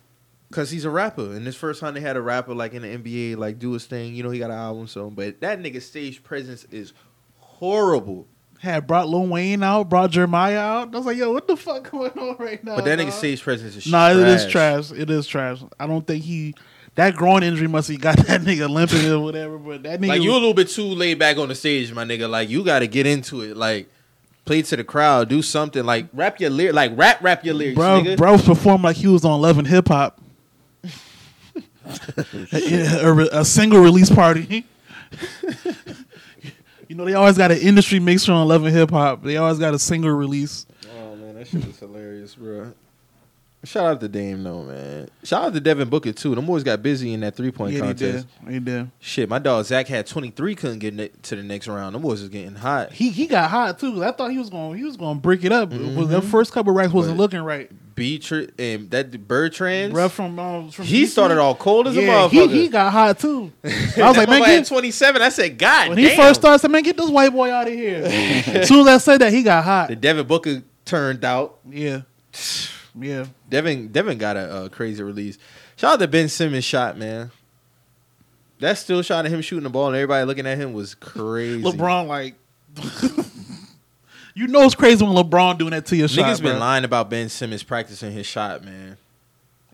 Cause he's a rapper, and this first time they had a rapper like in the NBA, like do his thing. You know, he got an album, so but that nigga stage presence is horrible. Had brought Lil Wayne out, brought Jeremih out. I was like, yo, what the fuck <laughs> going on right now? But that nigga dog? stage presence is shit. Nah, trash. it is trash. It is trash. I don't think he that groin injury must have got <laughs> that nigga limping or whatever. But that nigga, Like you a little bit too laid back on the stage, my nigga. Like you got to get into it. Like play to the crowd, do something. Like rap your lyrics, like rap rap your lyrics, bro, nigga. bro was performing like he was on Love and Hip Hop. <laughs> a, a- single release party. <laughs> you know they always got an industry mixer on Love and Hip Hop. They always got a single release. Oh man, that shit was hilarious, bro. Shout out to Dame though, man. Shout out to Devin Booker too. Them boys got busy in that three point Yeah, contest. did. They did. Shit, my dog Zach had twenty three, couldn't get to the next round. Them boys was getting hot. He he got hot too. I thought he was going he was going to break it up. Was the first couple racks wasn't But- looking right. Beatrice and that Bertans. Bruh from, um, from he started all cold as a Yeah, motherfucker. he, he got hot too. <laughs> I was like, man, get, twenty seven. I said, God when damn. he first started, I said, man, get this white boy out of here. as <laughs> soon as I said that, he got hot. the Devin Booker turned out. Yeah, yeah. Devin Devin got a, uh crazy release. Shout out to Ben Simmons shot, man. That still shot of him shooting the ball and everybody looking at him was crazy. LeBron, like, <laughs> you know it's crazy when LeBron doing that to your shot. Niggas been bruh. lying about Ben Simmons practicing his shot, man.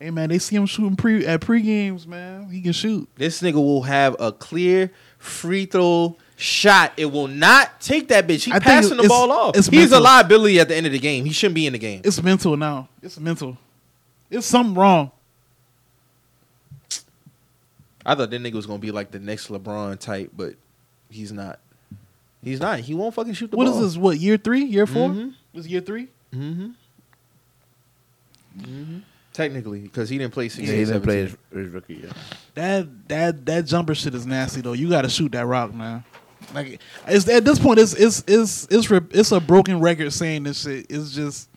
Hey man, they see him shooting pre at pre games, man. He can shoot. This nigga will have a clear free throw shot. It will not take that bitch. He I passing the ball off. He's a liability at the end of the game. He shouldn't be in the game. It's mental now. It's mental. It's something wrong. I thought that nigga was gonna be like the next LeBron type, but he's not. He's not. He won't fucking shoot the What is ball. What is this? What year three? Year 4 Mhm. This year three? Mm-hmm. Technically, because he didn't play yeah, 16, he didn't play 17. his, his rookie year. That that that jumper shit is nasty though. You got to shoot that rock, man. Like it's at this point, it's it's it's it's it's a broken record saying this shit. It's just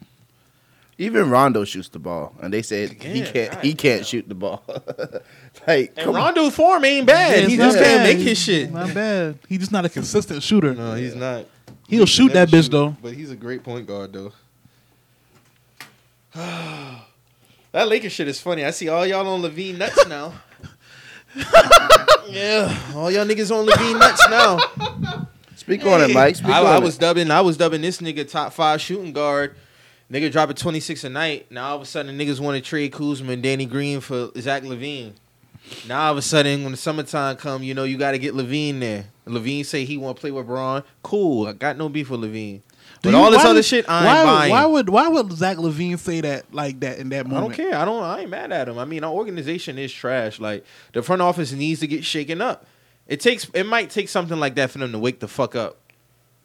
Even Rondo shoots the ball, and they said he can't. God He can't shoot the ball. <laughs> like, And. Rondo's form ain't bad. Yeah, he just not can't bad. make his shit. Not bad. He's just not a consistent shooter. No, he's not. He'll shoot that bitch though. But he's a great point guard though. <sighs> that Lakers shit is funny. I see all y'all on LaVine nuts <laughs> now. yeah, all y'all niggas on LaVine nuts now. Speak on it, Mike. Speak I, on I it. was dubbing. I was dubbing this nigga top five shooting guard. Nigga dropping twenty six a night. Now all of a sudden niggas want to trade Kuzma and Danny Green for Zach LaVine. Now all of a sudden when the summertime come, you know you got to get LaVine there. LaVine say he want to play with Bron. Cool. I got no beef with LaVine. Do But you- all this other would- shit, I why, ain't would- buying. Why would why would Zach LaVine say that like that in that moment? I don't care. I don't. I ain't mad at him. I mean, our organization is trash. Like the front office needs to get shaken up. It takes. It might take something like that for them to wake the fuck up.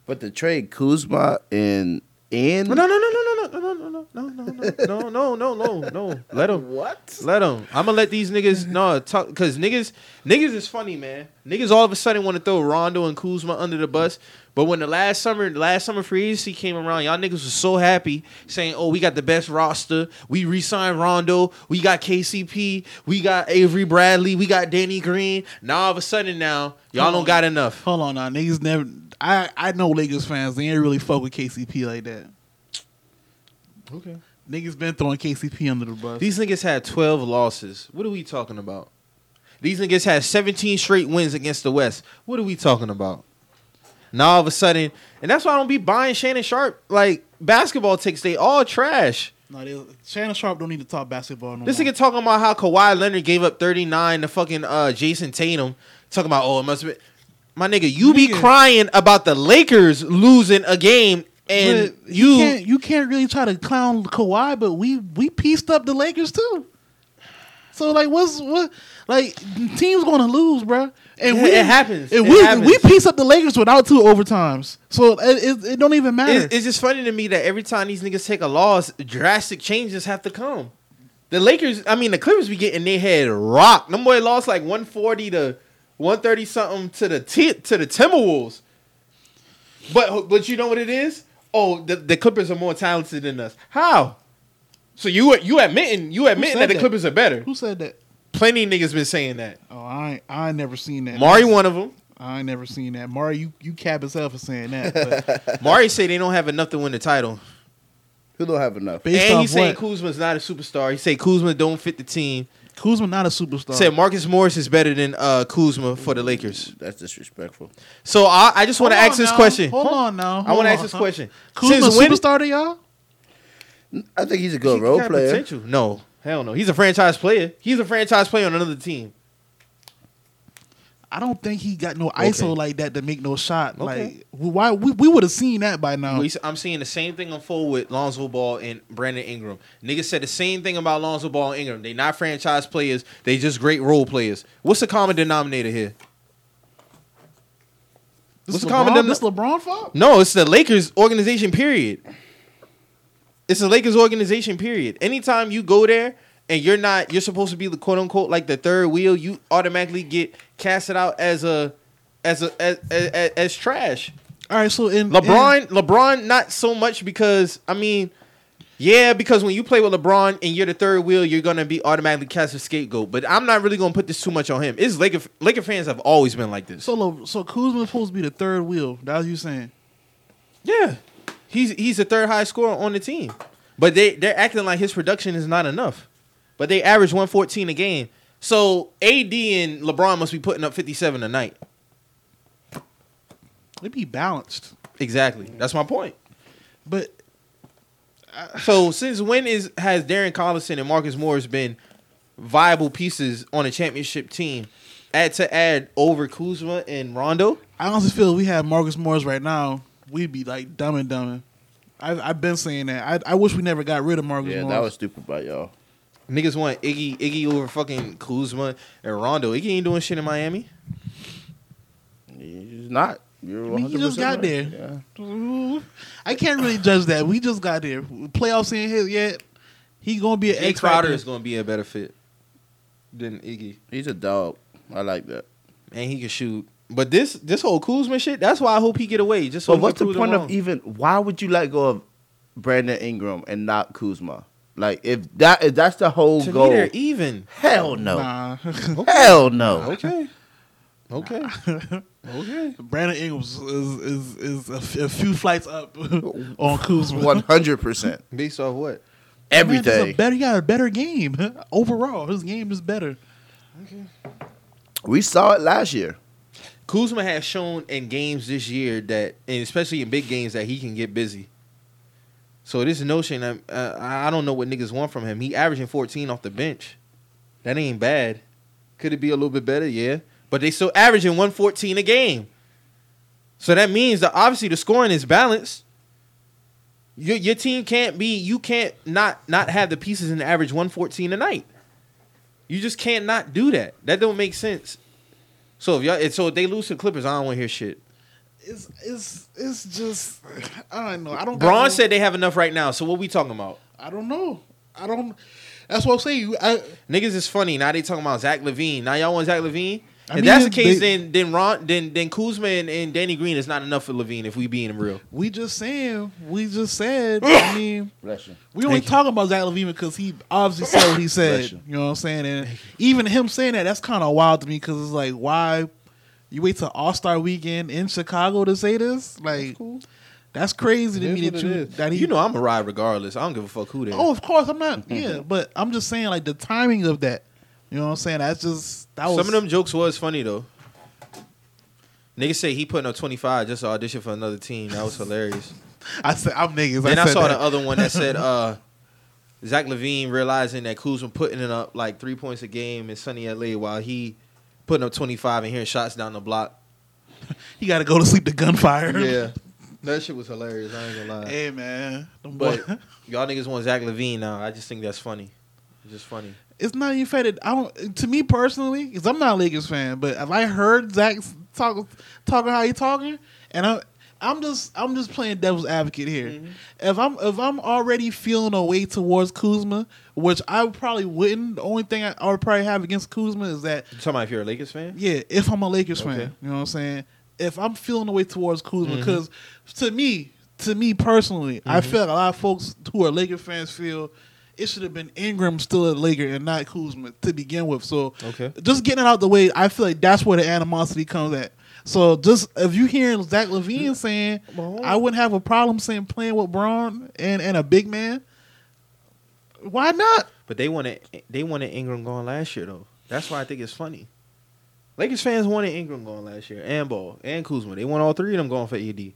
But the trade Kuzma and and No, no, no, no, no, no, no, no, no, no, no, no, no, no, no, no. Let them. what? Let them. I'm gonna let these niggas no talk because niggas niggas is funny, man. Niggas all of a sudden want to throw Rondo and Kuzma under the bus, but when the last summer, the last summer free agency came around, y'all niggas was so happy saying, "Oh, we got the best roster. We re-signed Rondo. We got KCP. We got Avery Bradley. We got Danny Green." Now all of a sudden, now y'all don't got enough. Hold on now, niggas never. I I know Lakers fans. They ain't really fuck with KCP like that. Okay. Niggas been throwing KCP under the bus. These niggas had 12 losses. What are we talking about? These niggas had 17 straight wins against the West. What are we talking about? Now all of a sudden, and that's why I don't be buying Shannon Sharpe like basketball takes. They all trash. no, they, Shannon Sharpe don't need to talk basketball no This more. nigga talking about how Kawhi Leonard gave up 39 to fucking uh, Jayson Tatum. Talking about oh it must been my nigga. You be crying about the Lakers losing a game and But you can't you can't really try to clown Kawhi, but we we pieced up the Lakers too. So like, what's what? Like teams going to lose, bro. And Yeah, we it happens. And It we happens. we pieced up the Lakers without two overtimes. So it, it, it don't even matter. It's, it's just funny to me that every time these niggas take a loss, drastic changes have to come. The Lakers, I mean, the Clippers be getting their head rocked. Them boy lost like 140 to 130 something to the T- to the Timberwolves. But but you know what it is? Oh, the, the Clippers are more talented than us. How? So you you admitting you admitting that the that? Clippers are better? Who said that? Plenty of niggas been saying that. Oh, I ain't, I ain't never seen that. Mari one of them. I ain't never seen that. Mari, you you cap yourself for saying that. But <laughs> Mari say they don't have enough to win the title. Who don't have enough? based and off he's saying what? Kuzma's not a superstar. He say Kuzma don't fit the team. Kuzma not a superstar. Said Marcus Morris is better than uh, Kuzma for the Lakers. That's disrespectful. So I, I just want to ask on this now. question. Hold on now. I want to ask this question. Kuzma Since when superstar to y'all? I think he's a good he role player. Potential. No, hell no. He's a franchise player. He's a franchise player on another team. I don't think he got no ISO Okay. like that to make no shot. Okay. Like why we, we would have seen that by now. I'm seeing the same thing unfold with Lonzo Ball and Brandon Ingram. Niggas said the same thing about Lonzo Ball and Ingram. They not franchise players. They just great role players. What's the common denominator here? this what's the common denom- this LeBron fault? No, it's the Lakers organization. Period. It's the Lakers organization. Period. Anytime you go there and you're not, you're supposed to be the quote unquote like the third wheel. You automatically get casted out as a, as a as as, as trash. All right, so in LeBron, LeBron, not so much because I mean, yeah, because when you play with LeBron and you're the third wheel, you're gonna be automatically cast as scapegoat. But I'm not really gonna put this too much on him. It's Laker Laker fans have always been like this. so so Kuzma's supposed to be the third wheel. That's what you saying? Yeah, he's he's the third highest scorer on the team, but they they're acting like his production is not enough. But they average 114 a game. So AD and LeBron must be putting up 57 a night. They be balanced, Exactly. That's my point. but So since when is has Darren Collison and Marcus Morris been viable pieces on a championship team? Add to add over Kuzma and Rondo. I honestly feel we have Marcus Morris right now, we'd be like dumb and dumb. I've, I've been saying that. I, I wish we never got rid of Marcus Yeah, Morris. that was stupid by y'all. Niggas want Iggy Iggy over fucking Kuzma and Rondo. Iggy ain't doing shit in Miami. He's not. You're I mean, he just got right. there. Yeah. I can't really judge that. We just got there. Playoffs ain't hit yet. He gonna be an Jay X Crowder is gonna be a better fit than Iggy, He's a dog. I like that. and he can shoot. But this this whole Kuzma shit, that's why I hope he get away. Just so But what's the point of even? Why would you let go of Brandon Ingram and not Kuzma. Like if that if that's the whole To goal, me, they're even. hell no, Nah. <laughs> hell no. Okay. Okay. okay. Brandon Ingram is is, is a, f- a few flights up <laughs> on Kuzma. One hundred percent. <laughs> Based off what? Man, a Everything. better, he got a better game overall. His game is better. Okay. We saw it last year. Kuzma has shown in games this year that, and especially in big games, that he can get busy. So this notion, that, uh, I don't know what niggas want from him. He averaging 14 off the bench. That ain't bad. Could it be a little bit better? Yeah, but they still averaging 114 a game. So that means that obviously the scoring is balanced. Your, your team can't be. You can't not not have the pieces in average 114 a night. You just can't not do that. That don't make sense. So if y'all, so if they lose to the Clippers, I don't want to hear shit. It's it's it's just I don't know. I don't. Bron said they have enough right now. So what we talking about? I don't know. I don't. That's what I'm saying. I, Niggas is funny. Now they talking about Zach LaVine. Now y'all want Zach LaVine? I if mean, that's the case, they- then then Ron, then then Kuzma and, and Danny Green is not enough for LaVine. If we being real, we just saying. We just said. I <laughs> mean, Bless you. we only Thank you. talking about Zach LaVine because he obviously said what he said. You. You know what I'm saying? And even him saying that, that's kind of wild to me because it's like, why you wait till All Star Weekend in Chicago to say this? Like, that's crazy to me that you that he. you know I'm a ride regardless. I don't give a fuck who they. Oh, of course I'm not. <laughs> Yeah, but I'm just saying like the timing of that. You know what I'm saying? That's just that was Some of them jokes was funny though. Niggas say he putting up 25 just to audition for another team. That was hilarious. <laughs> I said I'm niggas. Then I, said saw that. the other one that said <laughs> uh Zach LaVine realizing that Kuzma putting it up like three points a game in sunny LA while he putting up 25 and hearing shots down the block. <laughs> He got to go to sleep to gunfire. Yeah. That shit was hilarious. I ain't gonna lie. Hey man, But y'all niggas want Zach LaVine now. I just think that's funny. It's just funny. It's not even fair that I don't. To me personally, because I'm not a Lakers fan, but if I heard Zach talk talking how he talking, and I. I'm just I'm just playing devil's advocate here. Mm-hmm. If I'm if I'm already feeling a way towards Kuzma, which I probably wouldn't, the only thing I, I would probably have against Kuzma is that You talking about if you're a Lakers fan? Yeah, if I'm a Lakers fan, you know what I'm saying. If I'm feeling the way towards Kuzma, Mm-hmm. because to me, to me personally, I feel like a lot of folks who are Lakers fans feel it should have been Ingram still a Laker and not Kuzma to begin with. So, Okay. just getting it out the way, I feel like that's where the animosity comes at. So, just if you hearing Zach LaVine saying, I wouldn't have a problem saying playing with Bron and and a big man. Why not? But they wanted they wanted Ingram gone last year though. That's why I think it's funny. Lakers fans wanted Ingram gone last year and Ball and Kuzma. They want all three of them going for AD.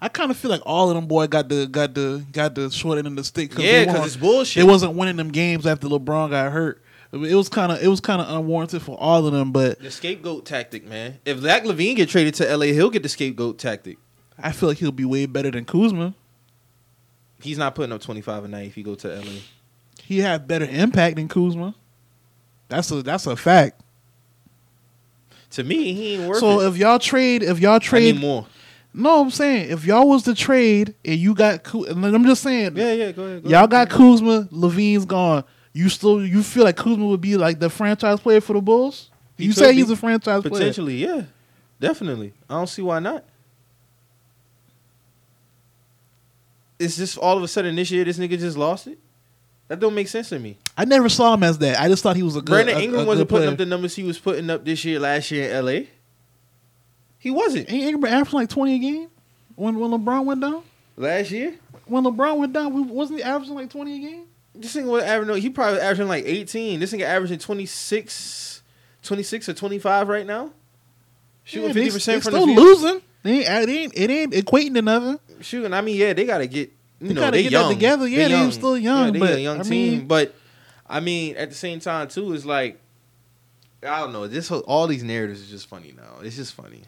I kind of feel like all of them boy got the got the got the short end of the stick. Yeah, 'cause weren't- it's bullshit. They wasn't winning them games after LeBron got hurt. It was kind of it was kind of unwarranted for all of them. But The scapegoat tactic, man. If Zach LaVine get traded to LA, he'll get the scapegoat tactic. I feel like he'll be way better than Kuzma. He's not putting up twenty five a night if he go to LA. He had better impact than Kuzma. That's a that's a fact. To me, he ain't worth So it. if y'all trade, if y'all I trade, need more. No, I'm saying if y'all was to trade and you got, and I'm just saying, Yeah, yeah, go ahead. Go y'all ahead. got Kuzma, LaVine's gone. You still you feel like Kuzma would be like the franchise player for the Bulls? He you say he's a franchise player. potentially, yeah, definitely. I don't see why not. It's just all of a sudden this year this nigga just lost it. That don't make sense to me. I never saw him as that. I just thought he was a good. Brandon Ingram a wasn't putting player. up the numbers he was putting up this year, last year in LA. He wasn't Ain't Ingram averaging like twenty a game when when LeBron went down? last year. When LeBron went down, we, wasn't he averaging like twenty a game? This nigga was averaging. He probably averaging like eighteen. This nigga averaging 26, 26 or twenty five right now. Shooting fifty percent from the still field. losing. They ain't, it ain't it ain't equating to nothing. shooting. I mean, yeah, they gotta get you They know gotta they get that together. Yeah, they still young, Yeah, they but, a young I team. mean- but I mean, at the same time too, it's like I don't know. This whole, all these narratives is just funny now. It's just funny.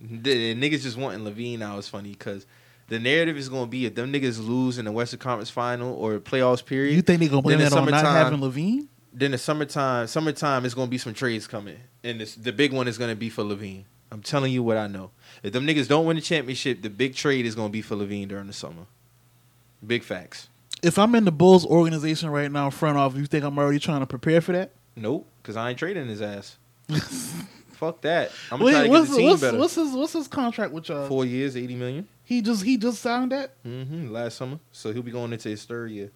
The, niggas just wanting LaVine now is funny because the narrative is gonna be if them niggas lose in the Western Conference Final or playoffs period. You think they gonna blame then that the on not having LaVine? then the summertime, summertime is gonna be some trades coming, and this, the big one is gonna be for LaVine. I'm telling you what I know. If them niggas don't win the championship, the big trade is gonna be for LaVine during the summer. Big facts. If I'm in the Bulls organization right now, front office, you think I'm already trying to prepare for that? Nope, because I ain't trading his ass. <laughs> Fuck that. I'm gonna try Wait, to get what's, the team what's, better. what's his what's his contract with y'all? Four years, eighty million. He just he just signed that. hmm last summer. So he'll be going into his third year,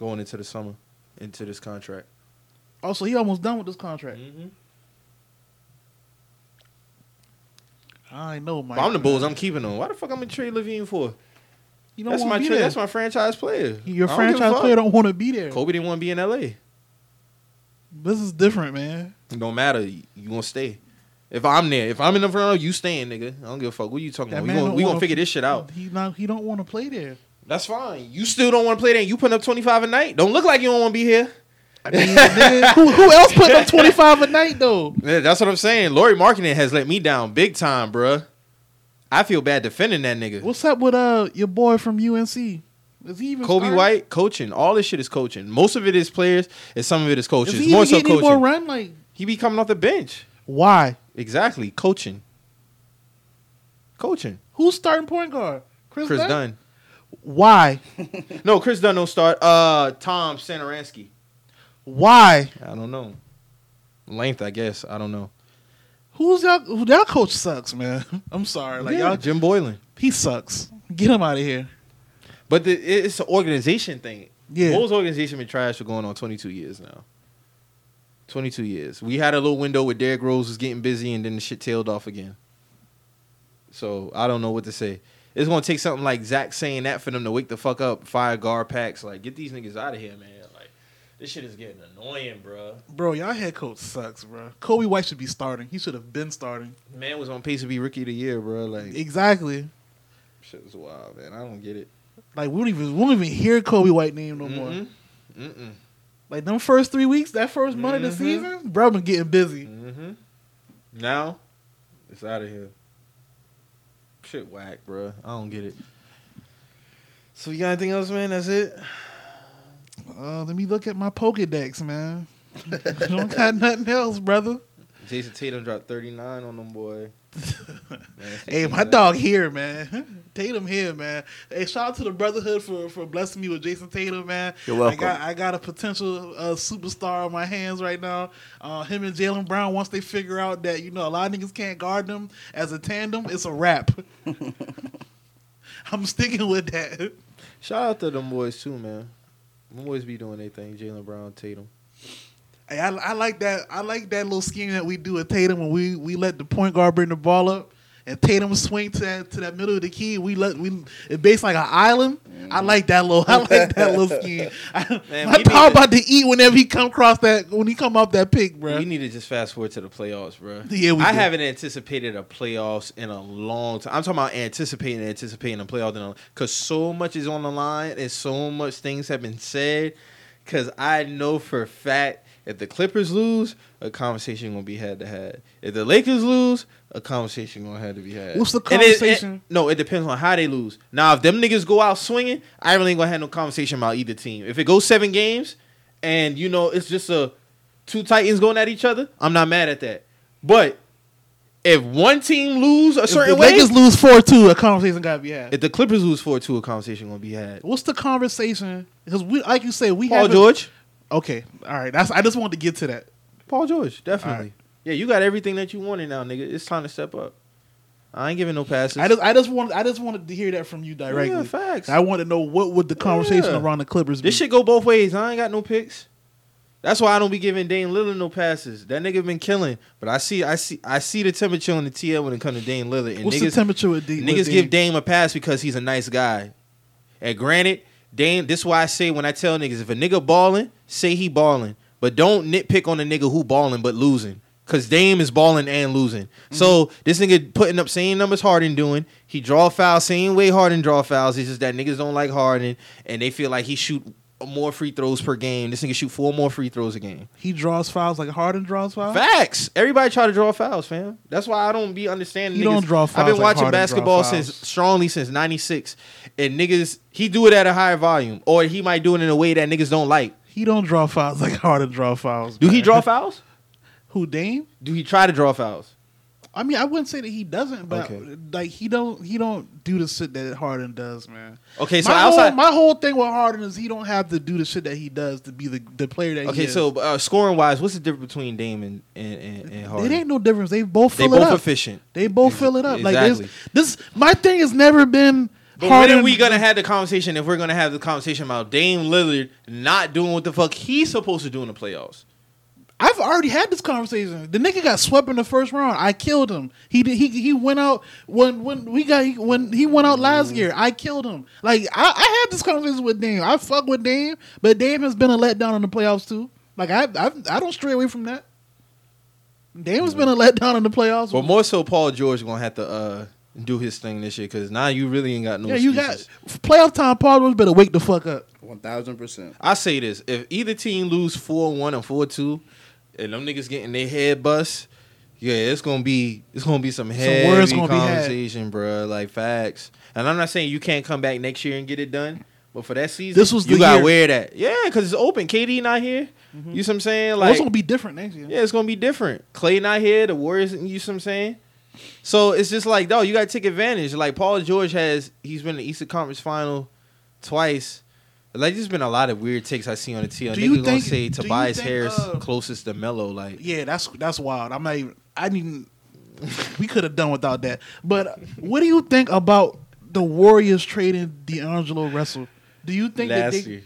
going into the summer, into this contract. Also, he almost done with this contract. Mm-hmm. I know, Mike. But I'm the Bulls. I'm keeping him. Why the fuck I'm gonna trade LaVine for? You don't That's my there. That's my franchise player. Your franchise player don't want to be there. Kobe didn't want to be in L.A. This is different, man. It don't matter. You you gonna stay. If I'm there, if I'm in the front row, you staying, nigga. I don't give a fuck. What you talking That about? We man gonna, don't we gonna wanna- figure this shit out. He not. He don't want to play there. That's fine. You still don't want to play there. You putting up 25 a night. Don't look like you don't want to be here. I mean, nigga, who, who else putting up twenty five a night though? <laughs> Yeah, that's what I'm saying. Lauri Markkanen has let me down big time, bruh. I feel bad defending that nigga. What's up with uh your boy from UNC? Is he even Kobe starting? White coaching. All this shit is coaching. Most of it is players, and some of it is Is coaches. he More even so getting any coaching. more run? Like He be coming off the bench. why? Exactly, coaching. Coaching. Who's starting point guard? Kris, Kris Dunn? Dunn. Why? <laughs> No, Kris Dunn don't start. Uh, Tom Satoransky. Why? I don't know. Length, I guess. I don't know. Who's y'all? who- Y'all coach sucks, man. <laughs> I'm sorry. Like yeah, y'all, Jim Boylen. he sucks. Get him out of here. But the, it's an organization thing. Yeah. Bulls organization been trash for going on 22 years now. 22 years. We had a little window where Derrick Rose was getting busy and then the shit tailed off again. So I don't know what to say. It's gonna take something like Zach saying that for them to wake the fuck up, fire GarPax, like get these niggas out of here, man. Like this shit is getting annoying, bro. Bro, y'all head coach sucks, bro. Coby White should be starting. He should have been starting. Man was on pace to be rookie of the year, bro. Like Exactly. shit was wild, man. I don't get it. Like we don't even we don't even hear Coby White name no more. Mm-mm. Like them first three weeks, that 1st month of the Mhm. season, bro, been getting busy. Mm-hmm. Now, it's out of here. Shit whack, bro. I don't get it. So you got anything else, man? That's it. Uh, let me look at my Pokedex, man. <laughs> don't got nothing else, brother. Jayson Tatum dropped 39 on them, boy. Man, <laughs> Hey, my dog here, man. <laughs> Tatum here, man. Hey, shout out to the Brotherhood for, for blessing me with Jayson Tatum, man. You're welcome. I got I got a potential uh, superstar on my hands right now. Uh, him and Jaylen Brown. Once they figure out that you know a lot of niggas can't guard them as a tandem, it's a wrap. <laughs> I'm sticking with that. Shout out to them boys too, man. Them boys be doing their thing. Jaylen Brown, Tatum. Hey, I, I like that. I like that little scheme that we do with Tatum when we, we let the point guard bring the ball up and Tatum swing to that to that middle of the key. We let we it based like an island. I mm-hmm. like that little. I like that little <laughs> scheme. I, Man, my dog about to eat whenever he come across that when he come off that pick, bro. We need to just fast forward to the playoffs, bro. Yeah, we I do. haven't anticipated a playoffs in a long time. I'm talking about anticipating, anticipating a playoff because so much is on the line and so much things have been said. Because I know for a fact if the Clippers lose, a conversation gonna be had to had. If the Lakers lose, a conversation gonna have to be had. What's the And it- it- conversation? no, it depends on how they lose. Now, if them niggas go out swinging, I really ain't gonna have no conversation about either team. If it goes seven games, and you know it's just a two Titans going at each other, I'm not mad at that. But if one team lose a if certain the way, Lakers lose four two, a conversation got to be had. if the Clippers lose four two, a conversation gonna be had. What's the conversation? Because we, like you say, we Paul George, Okay, all right. That's I just wanted to get to that. Paul George, definitely. Alright. Yeah, you got everything that you wanted now, nigga. It's time to step up. I ain't giving no passes. I just I just wanted I just wanted to hear that from you directly. Yeah, facts. I want to know what would the conversation Yeah. around the Clippers be. This shit go both ways. I ain't got no picks. That's why I don't be giving Dame Lillard no passes. That nigga been killing. But I see, I see, I see the temperature on the TL when it comes to Dame Lillard. And What's niggas, the temperature with D? niggas with give? Dame a pass because he's a nice guy. And granted, Dame. This is why I say when I tell niggas if a nigga balling, say he balling, but don't nitpick on a nigga who balling but losing. Cause Dame is balling and losing. Mm-hmm. So this nigga putting up same numbers Harden doing. He draw fouls same way Harden draw fouls. It's just that niggas don't like Harden and they feel like he shoot more free throws per game. This nigga shoot four more free throws a game. He draws fouls like Harden draws fouls. Facts. Everybody try to draw fouls, fam. That's why I don't be understanding. He niggas. don't draw fouls. I've been like watching Harden basketball since strongly since '96, and niggas he do it at a higher volume, or he might do it in a way that niggas don't like. He don't draw fouls <laughs> like Harden draw fouls. Do he draw fouls? <laughs> Who Dame? Do he try to draw fouls? I mean, I wouldn't say that he doesn't, but Okay. like he don't he don't do the shit that Harden does, man. Okay, so my outside. whole, my whole thing with Harden is he don't have to do the shit that he does to be the, the player that he is. okay, so uh, scoring wise, what's the difference between Dame and and, and, and Harden? it ain't no difference. They both they fill it both up. efficient. They both Ex- fill it up. Like exactly. this, this my thing has never been. But Harden, when are we gonna have the conversation if we're gonna have the conversation about Dame Lillard not doing what the fuck he's supposed to do in the playoffs? I've already had this conversation. The nigga got swept in the first round. I killed him. He did. He he went out when when we got when he went out last year. I killed him. Like I, I had this conversation with Dame. I fuck with Dame, but Dame has been a letdown in the playoffs too. Like I I, I don't stray away from that. Dame has been a letdown in the playoffs. But more so, Paul George gonna have to uh, do his thing this year because now you really ain't got no. yeah, you got playoff time. Paul George better wake the fuck up. One thousand percent. I say this: if either team lose four one and four two, and them niggas getting their head bust, yeah, it's gonna be it's gonna be some heavy words gonna be had. conversation, bruh. Like facts. And I'm not saying you can't come back next year and get it done, but for that season, This was you gotta year. wear that. Yeah, because it's open. KD not here. Mm-hmm. You see what I'm saying? Oh, well, Like it's gonna be different next year. Yeah, it's gonna be different. Clay not here. The Warriors, you see what I'm saying? So it's just like, no, you gotta take advantage. Like Paul George has, he's been in the Eastern Conference Final twice. Like there's been a lot of weird takes I see on the T. A Do nigga you gonna think- say Tobias think, Harris uh, closest to Melo. Like Yeah, that's that's wild. I'm not even. I didn't. we could have done without that. But what do you think about the Warriors trading D'Angelo Russell? Do you think that they, nasty,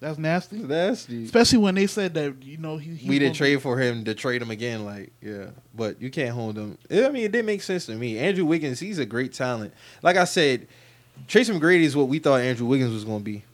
that's nasty? nasty. Especially when they said that you know he, he We didn't trade for him to trade him again. Like, yeah, but you can't hold him. I mean, it didn't make sense to me. Andrew Wiggins, he's a great talent. Like I said, Tracy McGrady is what we thought Andrew Wiggins was going to be.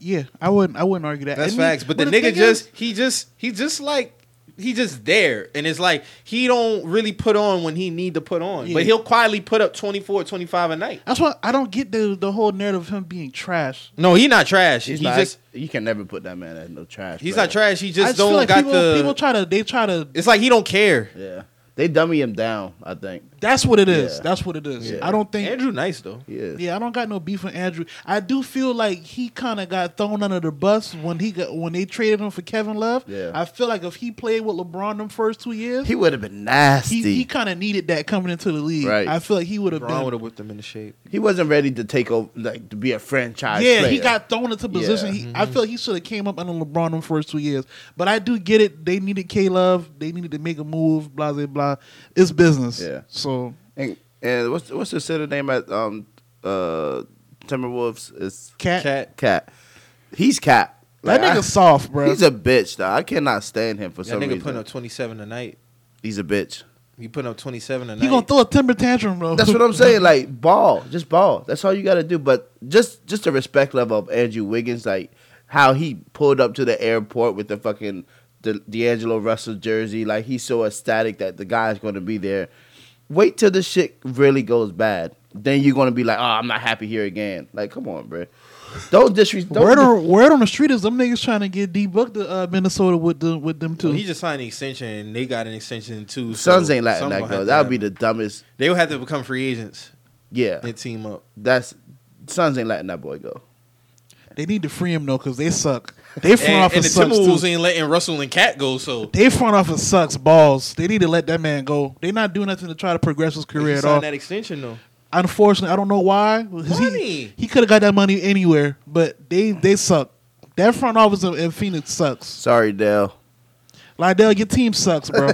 Yeah, I wouldn't. I wouldn't argue that. That's And he- facts. But the thing nigga is- just he just he just like he just there. And it's like he don't really put on when he need to put on. Yeah. But he'll quietly put up 24, 25 a night. That's why I don't get the the whole narrative of him being trash. No, he not trash. He's he not, just you can never put that man as no trash. he's bro. not trash. He just just don't feel like got people, the people try to they try to. It's like he don't care. Yeah, they dummy him down. I think. That's what it is. Yeah. That's what it is. Yeah. I don't think Andrew nice though. Yeah. Yeah, I don't got no beef with Andrew. I do feel like he kind of got thrown under the bus when he got when they traded him for Kevin Love. Yeah. I feel like if he played with LeBron them first two years, He would have been nasty. he, he kind of needed that coming into the league. Right. I feel like he would have Brown would been. have whipped him into shape. He wasn't ready to take over, like to be a franchise. Yeah, player. he got thrown into position. Yeah. He, I mm-hmm. feel like he should have came up under LeBron them first two years. But I do get it. They needed K Love. They needed to make a move. Blah blah blah. It's business. Yeah. So And, and what's what's the center name at um uh Timberwolves? Is cat, Cat. Cat. He's Cat. that nigga I- soft, bro. He's a bitch, though. I cannot stand him for That some nigga reason. putting up 27 tonight. He's a bitch. He putting up 27 tonight. night. he gonna throw a timber tantrum, bro. That's what I'm <laughs> saying. Like ball, just ball. That's all you got to do. But just just the respect level of Andrew Wiggins, like how he pulled up to the airport with the fucking the D'Angelo Russell jersey. Like he's so ecstatic that the guy's going to be there. Wait till the shit really goes bad. Then you're going to be like, oh, I'm not happy here again. Like, come on, bro. Don't disrespect. Word on, word on the street is them niggas trying to get D booked to uh, Minnesota with the, with them too. Well, he just signed an extension and they got an extension too. so Suns ain't letting something that go. That would be the dumbest. They would have to become free agents Yeah, and team up. that's Suns ain't letting that boy go. They need to free him though because they suck. They front And, and the sucks Timberwolves too. ain't letting Russell and Cat go, so They front office sucks balls. They need to let that man go. They not doing nothing to try to progress his career at signed all. that extension though. Unfortunately, I don't know why. He, Money. he could have got that money anywhere, but they they suck. That front office in, in Phoenix sucks. Sorry, Dale. Lydell, your team sucks, bro.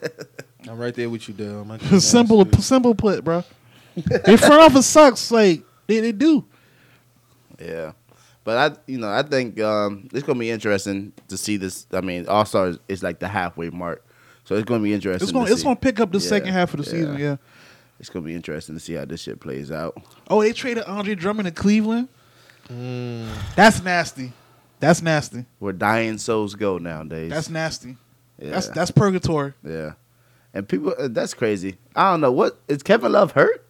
<laughs> I'm right there with you, Dale. My team <laughs> simple ass, simple put, bro. Their front office sucks. Like they, they do. Yeah, but I, you know, I think um, it's gonna be interesting to see this. I mean, All Stars is like the halfway mark, so it's gonna be interesting. It's gonna to it's gonna pick up the Yeah, second half of the yeah. season. Yeah. It's gonna be interesting to see how this shit plays out. Oh, they traded Andre Drummond to Cleveland. Mm. That's nasty. That's nasty. Where dying souls go nowadays. That's nasty. yeah, That's that's purgatory. yeah, and people. Uh, that's crazy. I don't know what is Kevin Love hurt.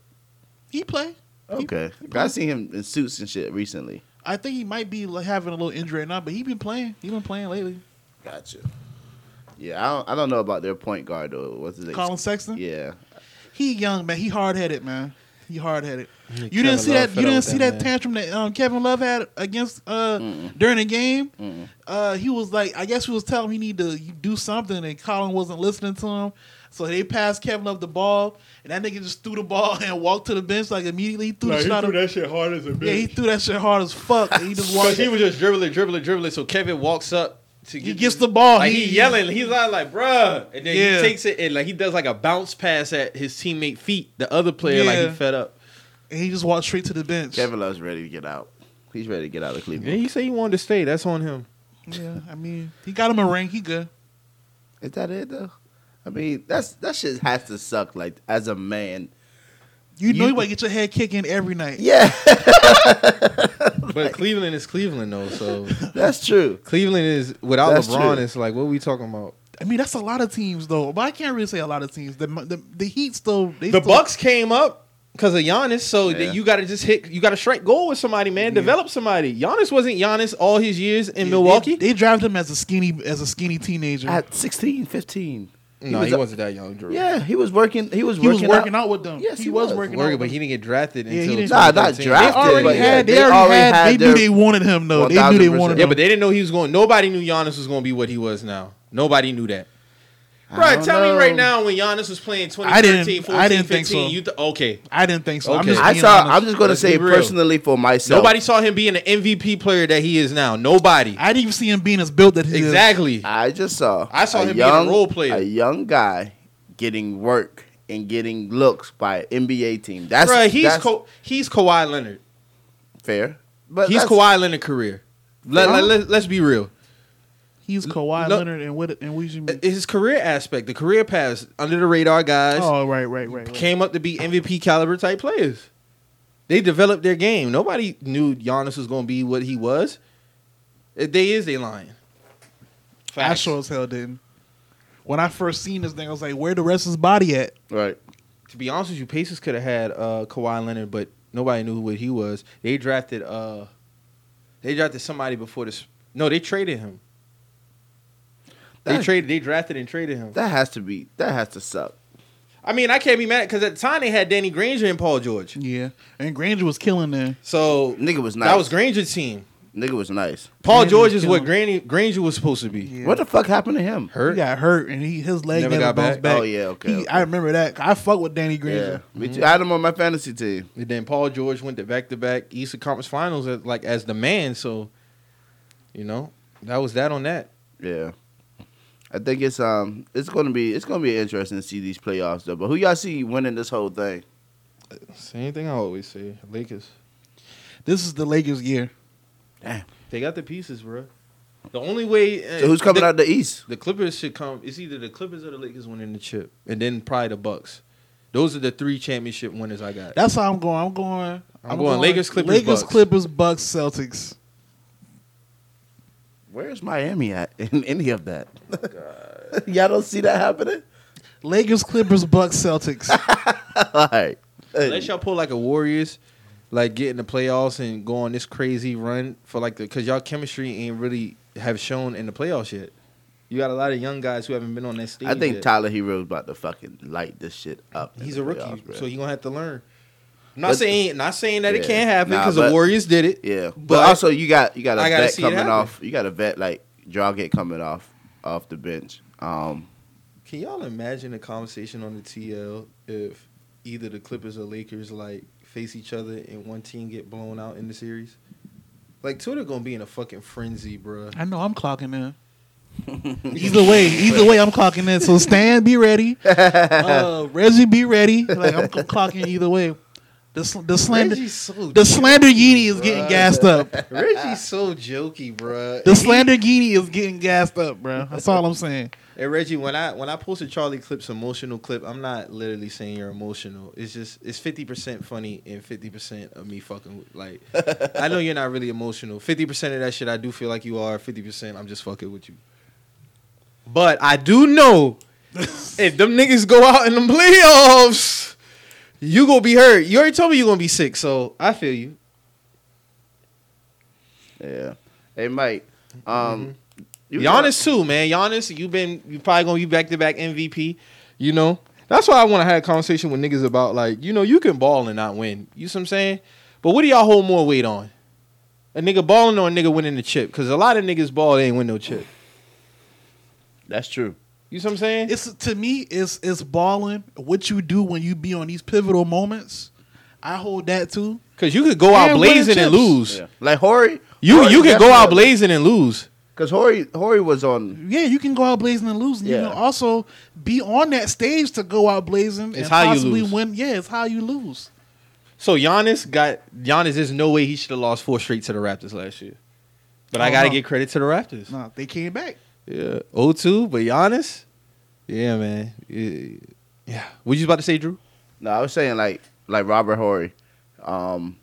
He play. He- Okay, I seen him in suits and shit recently. I think he might be like, having a little injury right now, but he been playing. He been playing lately. Gotcha. Yeah, I don't, I don't know about their point guard though. What's his name? Collin Sexton. Yeah, He young man. He hard headed man. He hard headed. You Kevin didn't see Love that. You didn't see that that tantrum that um, Kevin Love had against uh, during the game. Uh, he was like, I guess he was telling him he need to do something, and Collin wasn't listening to him. So they passed Kevin Love the ball, and that nigga just threw the ball <laughs> and walked to the bench like immediately. He threw the shot. up- shit hard as a bitch. yeah, he threw that shit hard as fuck. And he just <laughs> walked. Because he was just dribbling, dribbling, dribbling. So Kevin walks up to He gets the ball. Like He- he, yelling, he's not like, bruh. And then Yeah. he takes it and like he does like a bounce pass at his teammate feet. The other player like he fed up. and he just walked straight to the bench. Kevin Love's ready to get out. He's ready to get out of And Cleveland. he said he wanted to stay. That's on him. Yeah, I mean, he got him a ring. He good. Is that it though? I mean, that's that shit has to suck. Like as a man, You know You- you want to get your head kicked in every night. yeah, <laughs> But Cleveland is Cleveland though. So <laughs> that's true. Cleveland is without That's LeBron. true. It's like what we talking about? I mean, that's a lot of teams though. But I can't really say a lot of teams. The the, the Heat still. They The still, Bucks came up because of Giannis, so Yeah. that you got to just hit. You got to strike gold with somebody, man. Develop somebody. Giannis wasn't Giannis all his years in They- Milwaukee. They, drafted him as a skinny as a skinny teenager. At 16, 15. No, was he a- wasn't that young, Drew. Yeah, he was working. He was he was working, working out. with them. Yes, he, he was, was. working Working, out. but he didn't get drafted Yeah, he until didn't- Nah, not 2013. They already but had. yeah, they, already had. they their- knew they wanted him though. They knew they 1000%. wanted Yeah, him. but they didn't know he was going. Nobody knew Giannis was going to be what he was now. Nobody knew that. I Right, tell know. me right now when Giannis was playing 2013, I didn't- 14, I didn't 15, think so. you th- okay. I didn't think so. I'm Okay. just I saw. honest. I'm just going to say personally for myself. Nobody saw him being an MVP player that he is now. Nobody. I didn't even see him being as built that he is. Exactly. I just saw. I saw a him being a role player. A young guy getting work and getting looks by an NBA team. That's Bruh, he's that's Ka- he's Kawhi Leonard. fair. But He's Kawhi Leonard career. Let, Huh? let, us be real. He's Kawhi No. Leonard and what and we should. His career aspect, the career paths, under the radar guys Oh right, right, right. right. came up to be MVP caliber type players. They developed their game. Nobody knew Giannis was going to be what he was. They is, they lying. I sure as hell didn't. When I first seen this thing, I was like, "Where the rest of his body at?" right. To be honest with you, Pacers could have had uh, Kawhi Leonard, but nobody knew what he was. They drafted uh, they drafted somebody before this. No, they traded him. They traded. They drafted and traded him. That has to be. That has to suck. I mean, I can't be mad because at the time they had Danny Granger and Paul George. Yeah, and Granger was killing them. So Nigga was nice. that was Granger's team. Nigga was nice. Paul Granger George is what. Granny, Granger was supposed to be. Yeah. What the fuck happened to him? He Hurt. got hurt and he his leg Never never, got bounced back? back. Oh, yeah, okay, He- okay. I remember that. I fuck with Danny Yeah, Granger. me too. Mm-hmm. I had him on my fantasy team. And then Paul George went to back to back Eastern Conference Finals as, like as the man. So, you know, that was that on that. Yeah. I think it's um it's gonna be it's gonna be interesting to see these playoffs though. But who y'all see winning this whole thing? Same thing I always say. Lakers. This is the Lakers' year. Damn, they got the pieces, bro. The only way. uh, So who's coming the, out the East? The Clippers should come. It's either the Clippers or the Lakers winning the chip, and then probably the Bucks. Those are the three championship winners I got. That's how I'm going. I'm going. I'm going Lakers, Clippers, Lakers, Bucks. Clippers, Bucks, Celtics. Where's Miami at <laughs> in any of that? <laughs> y'all don't see that happening? Lakers, Clippers, Bucks, Celtics. <laughs> All right. Unless y'all pull like a Warriors, like get in the playoffs and go on this crazy run for like the because y'all chemistry ain't really have shown in the playoffs yet. You got a lot of young guys who haven't been on that stage. I think yet. Tyler Herro's about to fucking light this shit up. in he's the a rookie, playoffs, bro. so he gonna have to learn. I'm not But- saying not saying that it can't happen Nah, because the Warriors did it. Yeah, but, But also you got you got a I gotta vet coming off. You got a vet like Dragic coming off off the bench. Um, Can y'all imagine a conversation on the TL if either the Clippers or Lakers like face each other and one team get blown out in the series? Like Twitter gonna be in a fucking frenzy, bruh. I know I'm clocking in. <laughs> either way, either way, I'm clocking in. So Stan, be ready. <laughs> Uh, Reggie, be ready. Like I'm clocking either way. The sl- the slander, so the slander Yeeny <laughs> is getting gassed up. Reggie's so jokey, bruh. The slander Yeeny is getting gassed up, bro. That's all I'm <laughs> saying. Hey Reggie, when I when I posted Charlie Clip's emotional clip, I'm not literally saying you're emotional. It's just it's fifty percent funny and fifty percent of me fucking with- like. <laughs> I know you're not really emotional. Fifty percent of that shit I do feel like you are. Fifty percent I'm just fucking with you. But I do know if them niggas go out in the playoffs, you gonna be hurt. You already told me you gonna be sick, so I feel you. yeah. Hey, Mike. Um, you Giannis too, man. Giannis, you've been you probably gonna be back to back MVP. You know, that's why I want to have a conversation with niggas about like, you know, you can ball and not win. You see what I'm saying? But what do y'all hold more weight on? A nigga balling or a nigga winning the chip? Because a lot of niggas ball, they ain't win no chip. That's true. You see what I'm saying? It's to me, it's it's balling. What you do when you be on these pivotal moments, I hold that too. Because you could go out And winning blazing and chips. lose. Yeah. Like Horry. You you could go out blazing and lose. Because Horry, Horry was on. Yeah, you can go out blazing and lose. And You Yeah. can also be on that stage to go out blazing It's and how you possibly lose. win. Yeah, it's how you lose. So Giannis got Giannis. There's no way he should have lost four straight to the Raptors last year. But I Oh, gotta no. give credit to the Raptors. Nah, they came back. Yeah, 0-2, but Giannis, yeah, man, yeah. yeah. What you about to say, Drew? No, I was saying like like Robert Horry. Um,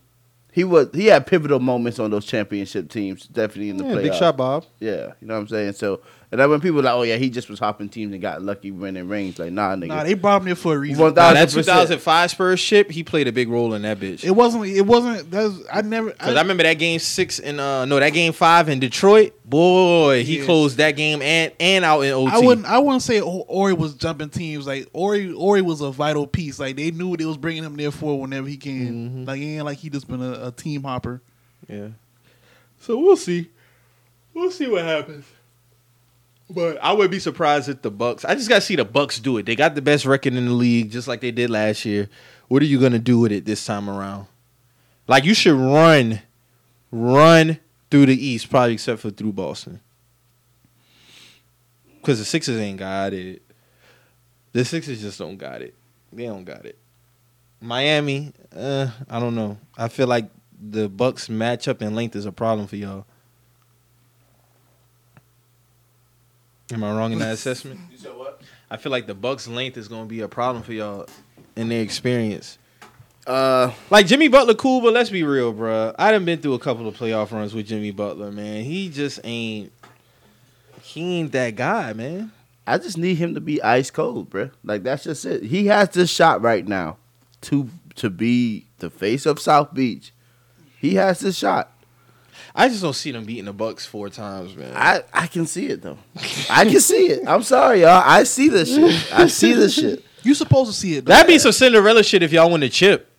he was he had pivotal moments on those championship teams, definitely in the Yeah, playoffs. big shot, Bob. Yeah, you know what I'm saying. So and then when people like, oh yeah, he just was hopping teams and got lucky winning rings. Like nah, nigga. Nah, they brought him there for a reason. One Nah, that 1000%. 2005 Spurs ship, he played a big role in that bitch. It wasn't. It wasn't. That's I never. Cause I, remember that game six in uh no that game five in Detroit. Boy, he Yeah. closed that game and and out in OT. I wouldn't. I wouldn't say O- Horry was jumping teams. Like Horry, Horry was a vital piece. Like they knew what they was bringing him there for whenever he came. Mm-hmm. Like it ain't like he just been a, a team hopper. Yeah. So we'll see. We'll see what happens. But I would be surprised if the Bucks. I just got to see the Bucks do it. They got the best record in the league, just like they did last year. What are you gonna do with it this time around? Like you should run, run through the East, probably except for through Boston, because the Sixers ain't got it. The Sixers just don't got it. They don't got it. Miami, uh, I don't know. I feel like the Bucks matchup and length is a problem for y'all. Am I wrong in that assessment? <laughs> You said what? I feel like the Bucks length is going to be a problem for y'all in their experience. Uh, Like Jimmy Butler, cool, but let's be real, bruh. I done been through a couple of playoff runs with Jimmy Butler, man. He just ain't. He ain't that guy, man. I just need him to be ice cold, bro. Like that's just it. He has this shot right now to to be the face of South Beach. He has this shot. I just don't see them beating the Bucks four times, man. I I can see it though. I can see it. I'm sorry, y'all. I see this shit. I see this shit. You supposed to see it. Though. That'd be some Cinderella shit if y'all win the chip.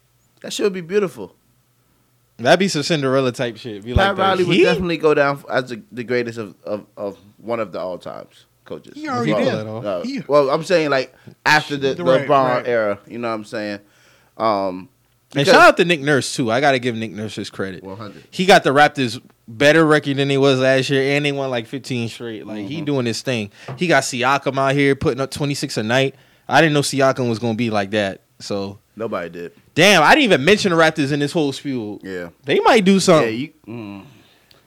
That should be beautiful. That'd be some Cinderella type shit. Be Pat like, Riley the would definitely go down as the, the greatest of, of, of one of the all times coaches. He already Well, did. Uh, He- well, I'm saying like after the, the Right, LeBron right. era. You know what I'm saying? Um, And shout out to Nick Nurse too. I got to give Nick Nurse his credit. 100. He got the Raptors better record than he was last year, and they won like 15 straight. Like he doing his thing. He got Siakam out here putting up 26 a night. I didn't know Siakam was gonna be like that. So Nobody did. damn, I didn't even mention the Raptors in this whole spiel. Yeah. They might do Yeah. something. You. Mm.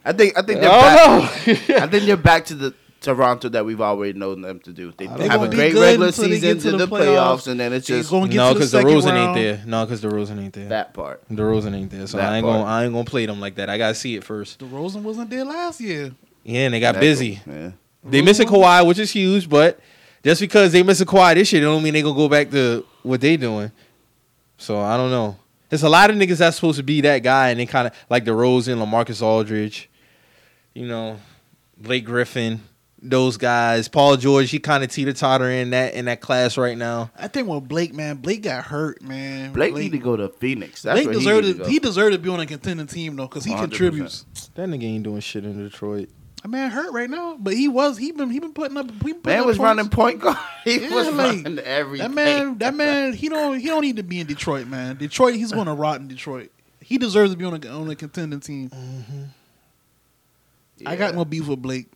I think I think they're don't back. know. I think they're back to the Toronto that we've already known them to do. They, they have a great regular season to to the the playoffs, playoffs. and then it's just gonna get no, to the because the second Rosen ain't there. No, because the Rosen ain't there. that part. The Rosen ain't there. So That I ain't part. gonna I ain't gonna play them like that. I gotta see it first. The Rosen wasn't there last year. Yeah, and they got That- busy. Yeah. They missing Kawhi, which is huge, but just because they missing Kawhi this year, don't mean they gonna go back to what they doing. So I don't know. There's a lot of niggas that's supposed to be that guy, and they kind of like the Rosen, LaMarcus Aldridge, you know, Blake Griffin, those guys. Paul George, he kind of teeter totter in that in that class right now. I think with Blake, man, Blake got hurt, man. Blake, need to go to Phoenix. That's Blake where deserved he, it. need to He deserved to be on a contending team though, because he 100%. contributes. That nigga ain't doing shit in Detroit. A man hurt right now, but he was he been he been putting up. He been putting Man up was points. running point guard. <laughs> He Yeah, was like, running everything. That man, that man, he don't he don't need to be in Detroit, man. Detroit, he's going to rot in Detroit. He deserves to be on a on a contending team. Mm-hmm. I got Yeah. no beef with Blake.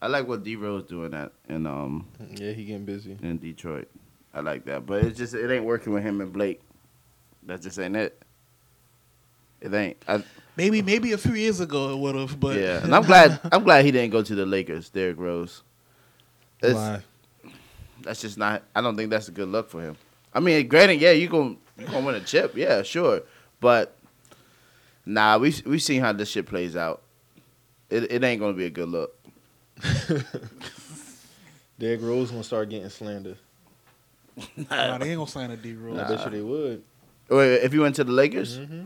I like what D Rose doing that in um Yeah, he getting busy. in Detroit. I like that, but it's just it ain't working with him and Blake. That just ain't it. It ain't. I, Maybe maybe a few years ago it would have, but yeah, and I'm <laughs> glad. I'm glad he didn't go to the Lakers. Derrick Rose. It's, Why? that's just not. I don't think that's a good look for him. I mean, granted, yeah, you gonna you gonna win a chip, yeah, sure, but nah, we we seen how this shit plays out. It it ain't gonna be a good look. <laughs> Derrick Rose gonna start getting slandered. Nah, they ain't gonna sign a D Rose. I bet you they would. Wait, if he went to the Lakers, mm-hmm.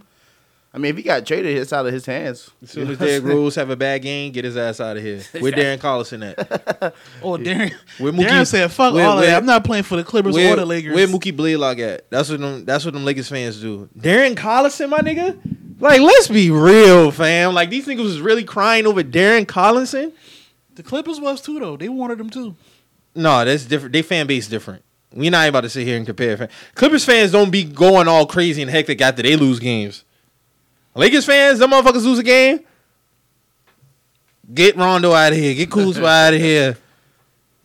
I mean, if he got traded, it's out of his hands. As soon as Derrick Rose have a bad game, get his ass out of here. <laughs> Where Darren Collison at? <laughs> Oh, Darren, Where Darren said, "Fuck where- all of that. I'm not playing for the Clippers where, or the Lakers." Where Mookie Blaylock at? That's what them. That's what them Lakers fans do. Darren Collison, my nigga. Like, let's be real, fam. Like these niggas was really crying over Darren Collison. The Clippers was too though. They wanted them too. No, that's different. They fan base different. We not about to sit here and compare. Clippers fans don't be going all crazy and hectic after they lose games. Lakers fans, them motherfuckers lose a game. Get Rondo out of here. Get Kuzma <laughs> out of here.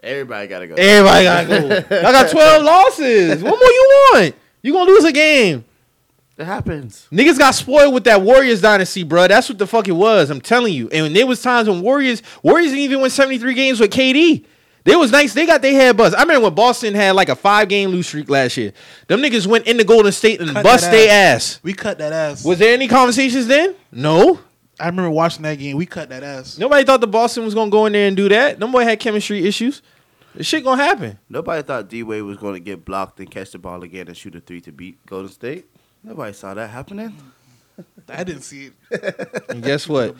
Everybody gotta go. Everybody gotta go. Y'all got twelve <laughs> losses. What more you want? You gonna lose a game? It happens. Niggas got spoiled with that Warriors dynasty, bro. That's what the fuck it was. I'm telling you. And there was times when Warriors, Warriors didn't even win 73 games with KD. They was nice. They got their head buzz. I remember when Boston had like a five game lose streak last year. Them niggas went into Golden State and Cut bust that their ass. We cut that ass. Was there any conversations then? No. I remember watching that game. We cut that ass. Nobody thought the Boston was gonna go in there and do that. Them boy had chemistry issues. This shit gonna happen. Nobody thought D Wade was going to get blocked and catch the ball again and shoot a three to beat Golden State. Nobody saw that happening. I didn't see it. And guess what?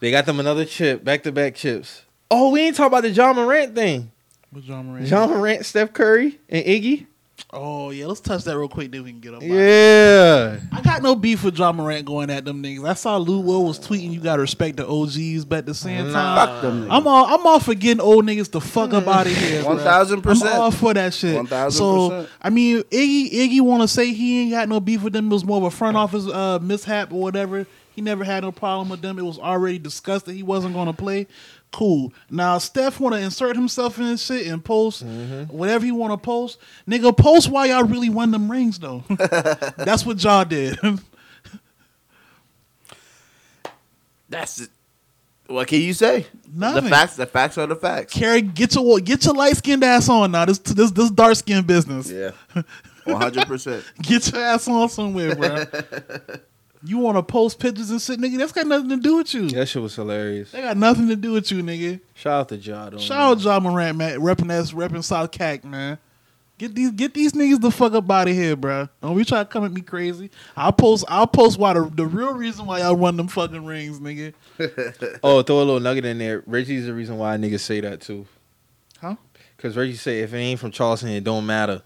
They got them another chip, back to back chips. Oh, we ain't talking about the Ja Morant thing. with Ja Morant. Ja Morant, Steph Curry, and Iggy. Oh yeah, let's touch that real quick. Then we can get up. Yeah. I got no beef with Ja Morant going at them niggas. I saw Lou Will was tweeting, "You gotta respect the OGs," but at the same time, Fuck them. I'm all I'm all for getting old niggas the fuck up out of here. 1000%. I'm all for that shit. 1000%. So I mean, Iggy Iggy want to say he ain't got no beef with them. It was more of a front office uh, mishap or whatever. He never had no problem with them. It was already discussed that he wasn't going to play. Cool. Now Steph want to insert himself in this shit and post Mm-hmm. whatever he want to post. Nigga, post why y'all really won them rings though. <laughs> That's what y'all did. <laughs> That's it. What can you say? Nothing. The facts. The facts are the facts. Curry, get your get your light skinned ass on now. This this this dark skin business. Yeah. One hundred percent. <laughs> Get your ass on somewhere, bro. You want to post pictures and shit, nigga? That's got nothing to do with you. That shit was hilarious. That got nothing to do with you, nigga. Shout out to Ja. Shout out Ja Morant, man. Repping that, repping South Cac, man. Get these, get these niggas the fuck up out of here, bro. Don't be trying to come at me crazy. I'll post, I'll post why the, the real reason why y'all run them fucking rings, nigga. <laughs> Oh, throw a little nugget in there. Reggie's the reason why niggas say that too. Huh? Because Reggie say if it ain't from Charleston, it don't matter.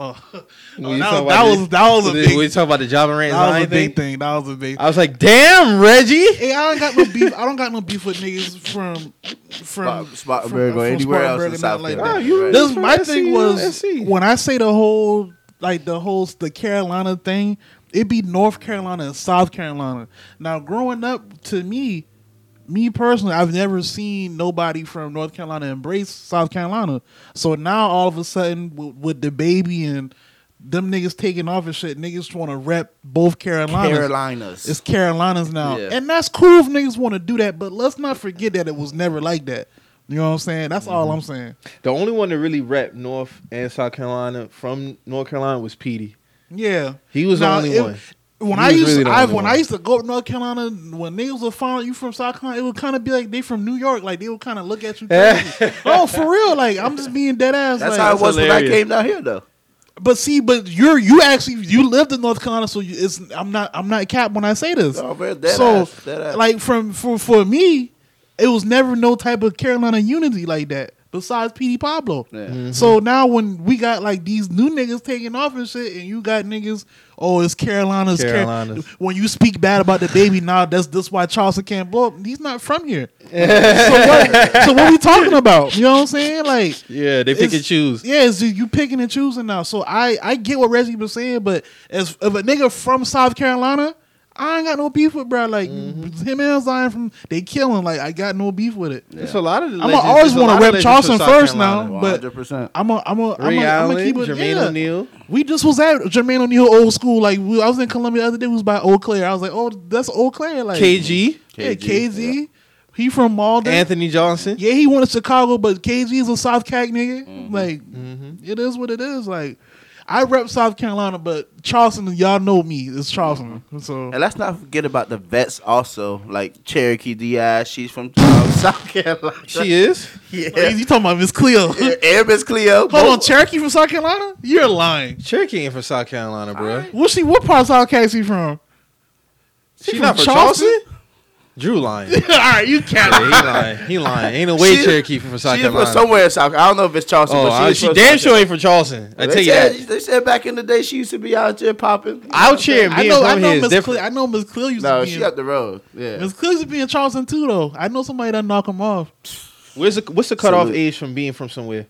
Oh, Oh, that, was, that the- was that was a when big, you talk about the Ja Morant that was Zion a big thing, thing. That was a big. I was like, damn, Reggie. Hey, I don't got no beef. I don't got no beef with niggas from from Spot- Spartanburg or anywhere else in South not like Carolina. that. you- Right. This my SC, thing was SC. when I say the whole like the whole the Carolina thing, It'd be North Carolina and South Carolina. Now, growing up, to me, me personally, I've never seen nobody from North Carolina embrace South Carolina. So now all of a sudden, with, with the baby and them niggas taking off and shit, niggas want to rep both Carolinas. Carolinas. It's Carolinas now. Yeah. And that's cool if niggas want to do that, but let's not forget that it was never like that. You know what I'm saying? That's all Mm-hmm. I'm saying. The only one that really rep North and South Carolina from North Carolina was Petey. Yeah. He was the only it- one. When I used really the I, when one. I used to go to North Carolina, when niggas would find you from South Carolina, it would kind of be like they from New York, like they would kind of look at you. <laughs> oh, for real? Like I'm just being dead ass. That's like, how it was when I came down here, though. But see, but you're you actually you lived in North Carolina, so you, it's I'm not I'm not cap when I say this. No, man, dead so ass, dead ass. like from for for me, it was never no type of Carolina unity like that. Besides Petey Pablo. Yeah. Mm-hmm. So now when we got like these new niggas taking off and shit, and you got niggas, oh, it's Carolina's. Car- Carolinas. when you speak bad about the baby, now that's that's why Charleston can't blow up. He's not from here. <laughs> so what? So what we talking about? You know what I'm saying? Like, Yeah, they pick and choose. yeah, it's you picking and choosing now. So I I get what Reggie was saying, but as if a nigga from South Carolina, I ain't got no beef with bro. Like Mm-hmm. him and Zion from they killing. Like I got no beef with it. It's a lot of. I'm legends- always want to of rep Charleston first Carolina. now, but 100%. I'm a I'm a I'm Ray a, I'm Allen, a keep it. Jermaine yeah. O'Neal. We just was at Jermaine O'Neal old school. Like we, I was in Columbia the other day. We was by Eau Claire. I was like, oh, that's Eau Claire. Like KG, yeah, KG, KZ. He from Mauldin. Anthony Johnson. Yeah, he went to Chicago, but KG is a South Cac nigga. Mm-hmm. Like, it is what it is. Like, I rep South Carolina, but Charleston, y'all know me. It's Charleston. So And let's not forget about the vets also, like Cherokee Diaz. She's from um, <laughs> South Carolina. She is. Yeah. You talking about Miss Cleo? yeah. And Miss Cleo. Hold on, Cherokee from South Carolina? You're lying. Cherokee ain't from South Carolina, bro. What's she? What part of South Cac she from? She, from not from Charleston? Charleston. Drew lying. <laughs> All right, you can't. he lying. He lying. Ain't no way She- Cherokee from South She's Carolina. from somewhere in South. I don't know if it's Charleston, Oh, but I- she damn sure ain't from Charleston. I They tell you said, that. They said back in the day she used to be out there popping. Out here and I being know. I know here is Miss different. Cleo. I know Miss Cleo used No, to be. No, she in- up the road. Yeah. Miss Cleo used to be in Charleston too, though. I know somebody that knock him off. Where's the what's the cutoff Salute. age from being from somewhere?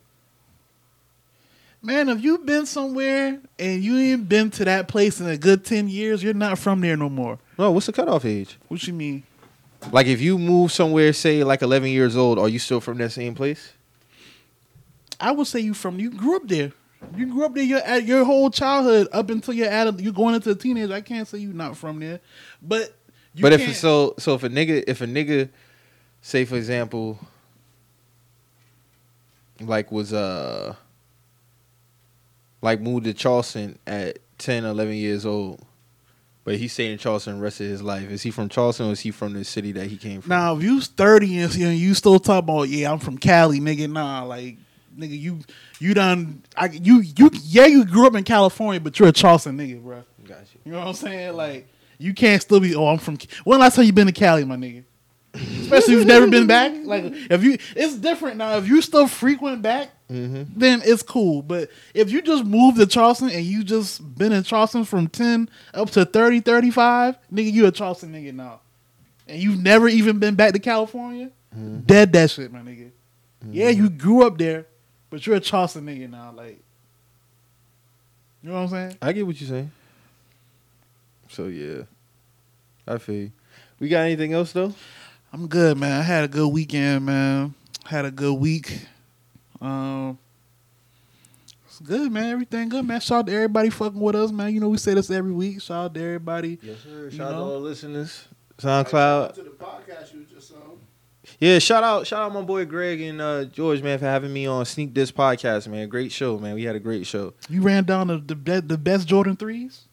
Man, if you've been somewhere and you ain't been to that place in a good ten years, you're not from there no more. No, what's the cutoff age? What you mean? Like if you move somewhere, say like 11 years old, are you still from that same place? I would say you from you grew up there. You grew up there your at your whole childhood up until you're at you're going into a teenage. I can't say you're not from there, but you but if so so if a nigga if a nigga say for example like was uh like moved to Charleston at 10 11 years old but he stayed in Charleston the rest of his life is he from Charleston or is he from the city that he came from now if you thirty and you, still talk about yeah I'm from Cali, nigga. Nah, like nigga, you you done I you you yeah you grew up in California, but you're a Charleston nigga, bro. Got you. You know what I'm saying? Like you can't still be. Oh, I'm from. When last time you been to Cali, my nigga? Especially if you've never been back. Like if you, it's different now. If you still frequent back, Mm-hmm. then it's cool. But if you just moved to Charleston and you just been in Charleston from 10 up to 30, 35, nigga, you a Charleston nigga now. And you've never even been back to California, Mm-hmm. dead that shit, my nigga. Yeah, you grew up there, but you're a Charleston nigga now. Like, you know what I'm saying? I get what you're saying so yeah I feel you. we got anything else though I'm good, man. I had a good weekend, man. Had a good week. Um, it's good, man. Everything good, man. Shout out to everybody fucking with us, man. You know we say this every week. Shout out to everybody. yes sir You shout out to all the listeners SoundCloud to the podcast you just on. Yeah, shout out, shout out my boy Greg and uh, George, man, for having me on Sneak This podcast, man. Great show, man. We had a great show. You ran down the the, the best Jordan threes.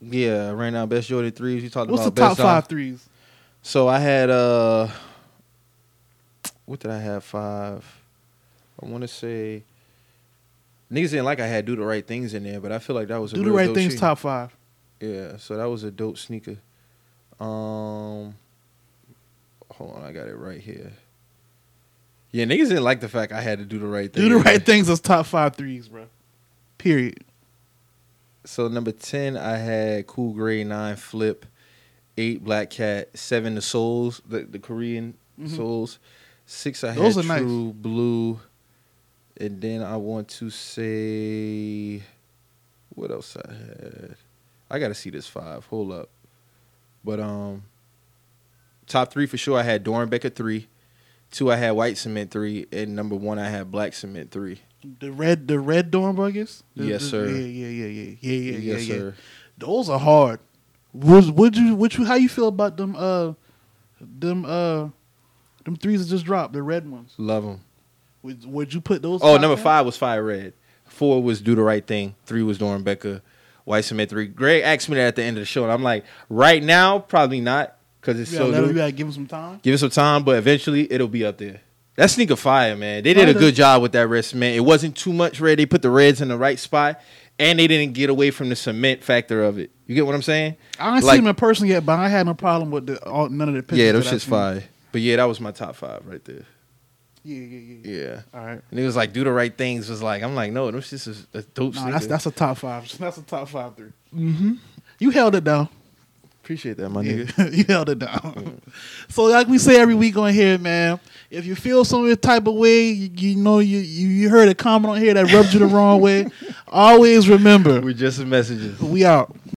Yeah, right now best Jordan threes. You talked What's the about top best five Dom- threes? So I had uh, what did I have? Five. I want to say. Niggas didn't like I had do the right things in there, but I feel like that was a Do the right things. Top five. Yeah, so that was a dope sneaker. Um, hold on, I got it right here. Yeah, niggas didn't like the fact I had to do the right thing. Do the right things as top five threes, bro. Period. So number ten, I had Cool Gray Nine Flip, eight Black Cat, seven the Seouls, the, the Korean Seouls. Six, I Mm-hmm. Those had are nice. True Blue, and then I want to say, what else I had? I gotta see this five. Hold up, but um, top three for sure. I had Doernbecher three, two I had White Cement three, and number one I had Black Cement three. The red the red Doernbechers. Yes, the- sir. Yeah, yeah, yeah, yeah, yeah, yeah, yeah. yes, yeah. sir. Those are hard. Was would you would you how you feel about them uh them uh them threes that just dropped the red ones? Love them. Would would you put those? Oh, number five was Fire Red. Four was Do the Right Thing. Three was Doernbecher. White Cement three. Greg asked me that at the end of the show, and I'm like, right now, probably not, because it's You so new. you gotta give him some time. Give it some time, but eventually it'll be up there. That sneaker fire, man. They did a good job with that red cement. It wasn't too much red. They put the reds in the right spot, and they didn't get away from the cement factor of it. You get what I'm saying? I ain't Like- seen them in person yet, but I had no problem with the all, none of the pictures. yeah, those shit's fire. But yeah, that was my top five right there. Yeah, yeah, yeah. yeah. Yeah. All right. And it was like, do the right things. Was like, I'm like, no, those shits is a dope Nah, that's that's a top five. <laughs> That's a top five 3 Mm-hmm. You held it down. Appreciate that, my Yeah, nigga. <laughs> you held it down. <laughs> so, like we say every week on here, man, if you feel some type of way, you, you know you, you you heard a comment on here that rubbed you the wrong way. Always remember, We're just messages. we out.